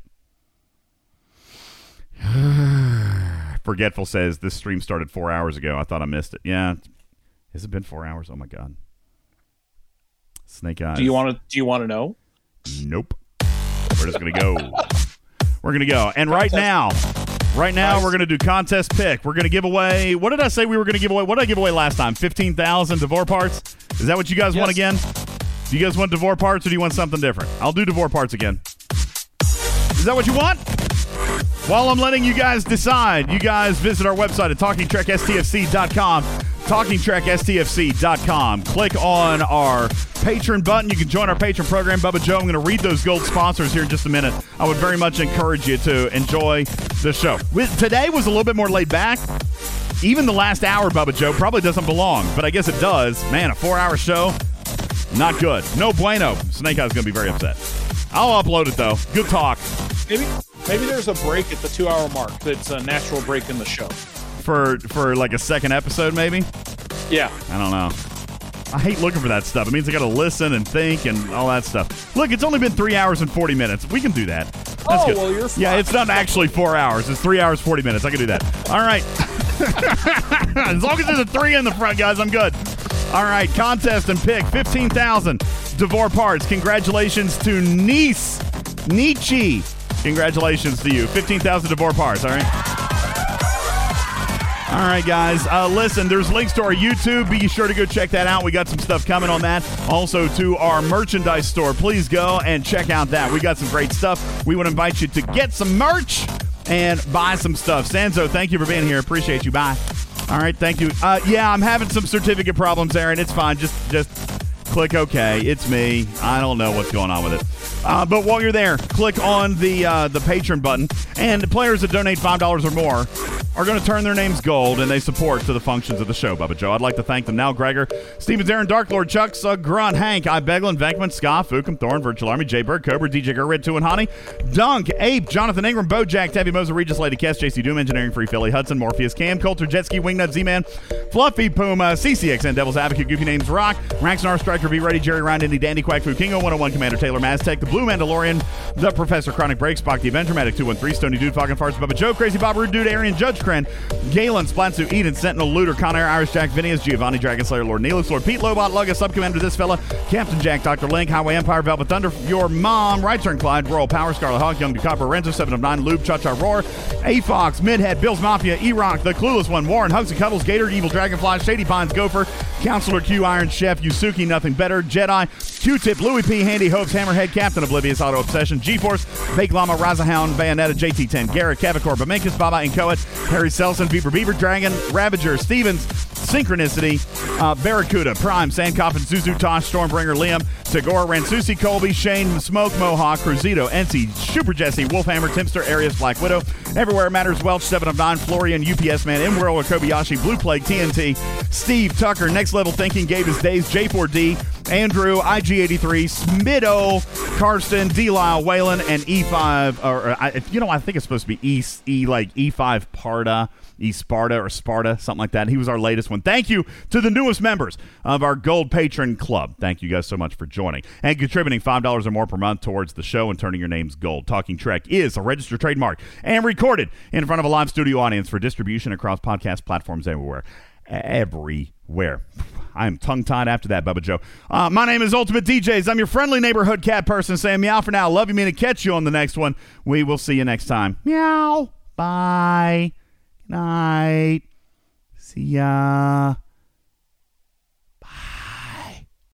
Forgetful says this stream started four hours ago. I thought I missed it. Yeah, has it been four hours? Oh my god. Snake eyes. Do you want to? Do you want to know? Nope. We're just gonna go. We're gonna go. And right now, right now, we're gonna do contest pick. We're gonna give away. What did I say we were gonna give away? What did I give away last time? Fifteen thousand D'Vor parts. Is that what you guys want again? Do you guys want D'Vor parts or do you want something different? I'll do D'Vor parts again. Is that what you want? While I'm letting you guys decide, you guys visit our website at talkingtrekstfc.com. TalkingTrekSTFC.com. Click on our patron button. You can join our patron program. Bubba Joe, I'm going to read those gold sponsors here in just a minute. I would very much encourage you to enjoy the show. With, today was a little bit more laid back. Even the last hour, Bubba Joe, probably doesn't belong, but I guess it does. Man, a four hour show, not good. No bueno. Snake Eyes going to be very upset. I'll upload it, though. Good talk. Maybe maybe there's a break at the two hour mark. That's a natural break in the show. For, for like a second episode, maybe? Yeah. I don't know. I hate looking for that stuff. It means I got to listen and think and all that stuff. Look, it's only been three hours and 40 minutes. We can do that. That's Oh, good. well, you're Yeah, it's not actually four hours. It's three hours, 40 minutes. I can do that. All right. as long as there's a three in the front, guys, I'm good. All right, contest and pick 15,000 D'Vor parts. Congratulations to Nice Nietzsche. Congratulations to you. 15,000 D'Vor parts, all right? All right, guys. Uh, listen, there's links to our YouTube. Be sure to go check that out. We got some stuff coming on that. Also to our merchandise store. Please go and check out that. We got some great stuff. We would invite you to get some merch and buy some stuff. Sanzo, thank you for being here. Appreciate you. Bye. All right, thank you. Uh, yeah, I'm having some certificate problems, Aaron. It's fine. Just, just click OK. It's me. I don't know what's going on with it. Uh, but while you're there, click on the uh, the patron button, and players that donate five dollars or more are going to turn their names gold, and they support to the functions of the show, Bubba Joe. I'd like to thank them now. Gregor, Stevens, Aaron, Dark Lord, Chuck, Sug, Grunt, Hank, I, Beglin, Venkman, Scott, Fukum, Thorn, Virtual Army, Jay Bird, Cobra, DJ Gerrid, Two and Honey, Dunk, Ape, Jonathan Ingram, Bojack, Tabby Moser, Regis, Lady Kess, JC Doom, Engineering, Free Philly, Hudson, Morpheus, Cam, Coulter, Jetski, Wingnut, Z-Man, Fluffy, Puma, CCXN, Devil's Advocate, Goofy Names, Rock, Raxnar, Striker, Be Ready, Jerry Ryan, Indy, Dandy, Quack, Fu, Kingo, 101, Commander Taylor, Maztec, The Blue Mandalorian, The Professor, Chronic Break, Spock, The Avenger, Medic 213, Stony Dude, Fogging Farts, Bubba Joe, Crazy Bob, Rude Dude, Arian, Judge Kren, Galen, Splatsu, Eden, Sentinel, Looter, Conair, Irish Jack, Phineas, Giovanni, Dragon Slayer, Lord Neelix, Lord Pete, Lobot, Lugga, Subcommander, This Fella, Captain Jack, Dr. Link, Highway Empire, Velvet Thunder, Your Mom, Right Turn Clyde, Royal Power, Scarlet Hawk, Young Ducopper, Renzo, 7 of 9, Lube, Cha Cha Roar, A Fox, Midhead, Bill's Mafia, E Rock, The Clueless One, Warren, Hugs and Cuddles, Gator, Evil Dragonfly, Shady Pines, Gopher, Counselor Q, Iron Chef, Yusuki, Nothing Better, Jedi, Q-Tip, Louis P. Handy Hopes, Hammerhead, Captain Oblivious, Auto Obsession, G-Force, Fake Llama, Razahound, Bayonetta, JT10, Garrett, Cavicor, Bamenkus, Baba, and Incoet, Harry Selson, Beaver, Beaver Dragon, Ravager, Stevens, Synchronicity, uh, Barracuda, Prime, Sandcoffin, Suzu, Tosh, Stormbringer, Liam, Tagora, Ransusi, Colby, Shane, Smoke, Mohawk, Cruzito, NC, Super Jesse, Wolfhammer, Timster, Arius, Black Widow, Everywhere Matters, Welch, 7 of 9, Florian, UPS Man, M World, Kobayashi, Blue Plague, TNT, Steve, Tucker, Next Level Thinking, Gave His Days, J4D, Andrew, IG83, Smido, Karsten, D Lyle, Whalen, and E5, or, or I, you know, I think it's supposed to be E, e like E5 Parda. E Sparta or Sparta, something like that. He was our latest one. Thank you to the newest members of our Gold Patron Club. Thank you guys so much for joining and contributing $5 or more per month towards the show and turning your names gold. Talking Trek is a registered trademark and recorded in front of a live studio audience for distribution across podcast platforms everywhere. Everywhere. I am tongue tied after that, Bubba Joe. Uh, my name is Ultimate DJs. I'm your friendly neighborhood cat person saying meow for now. Love you, mean to catch you on the next one. We will see you next time. Meow. Bye. Good Night. See ya.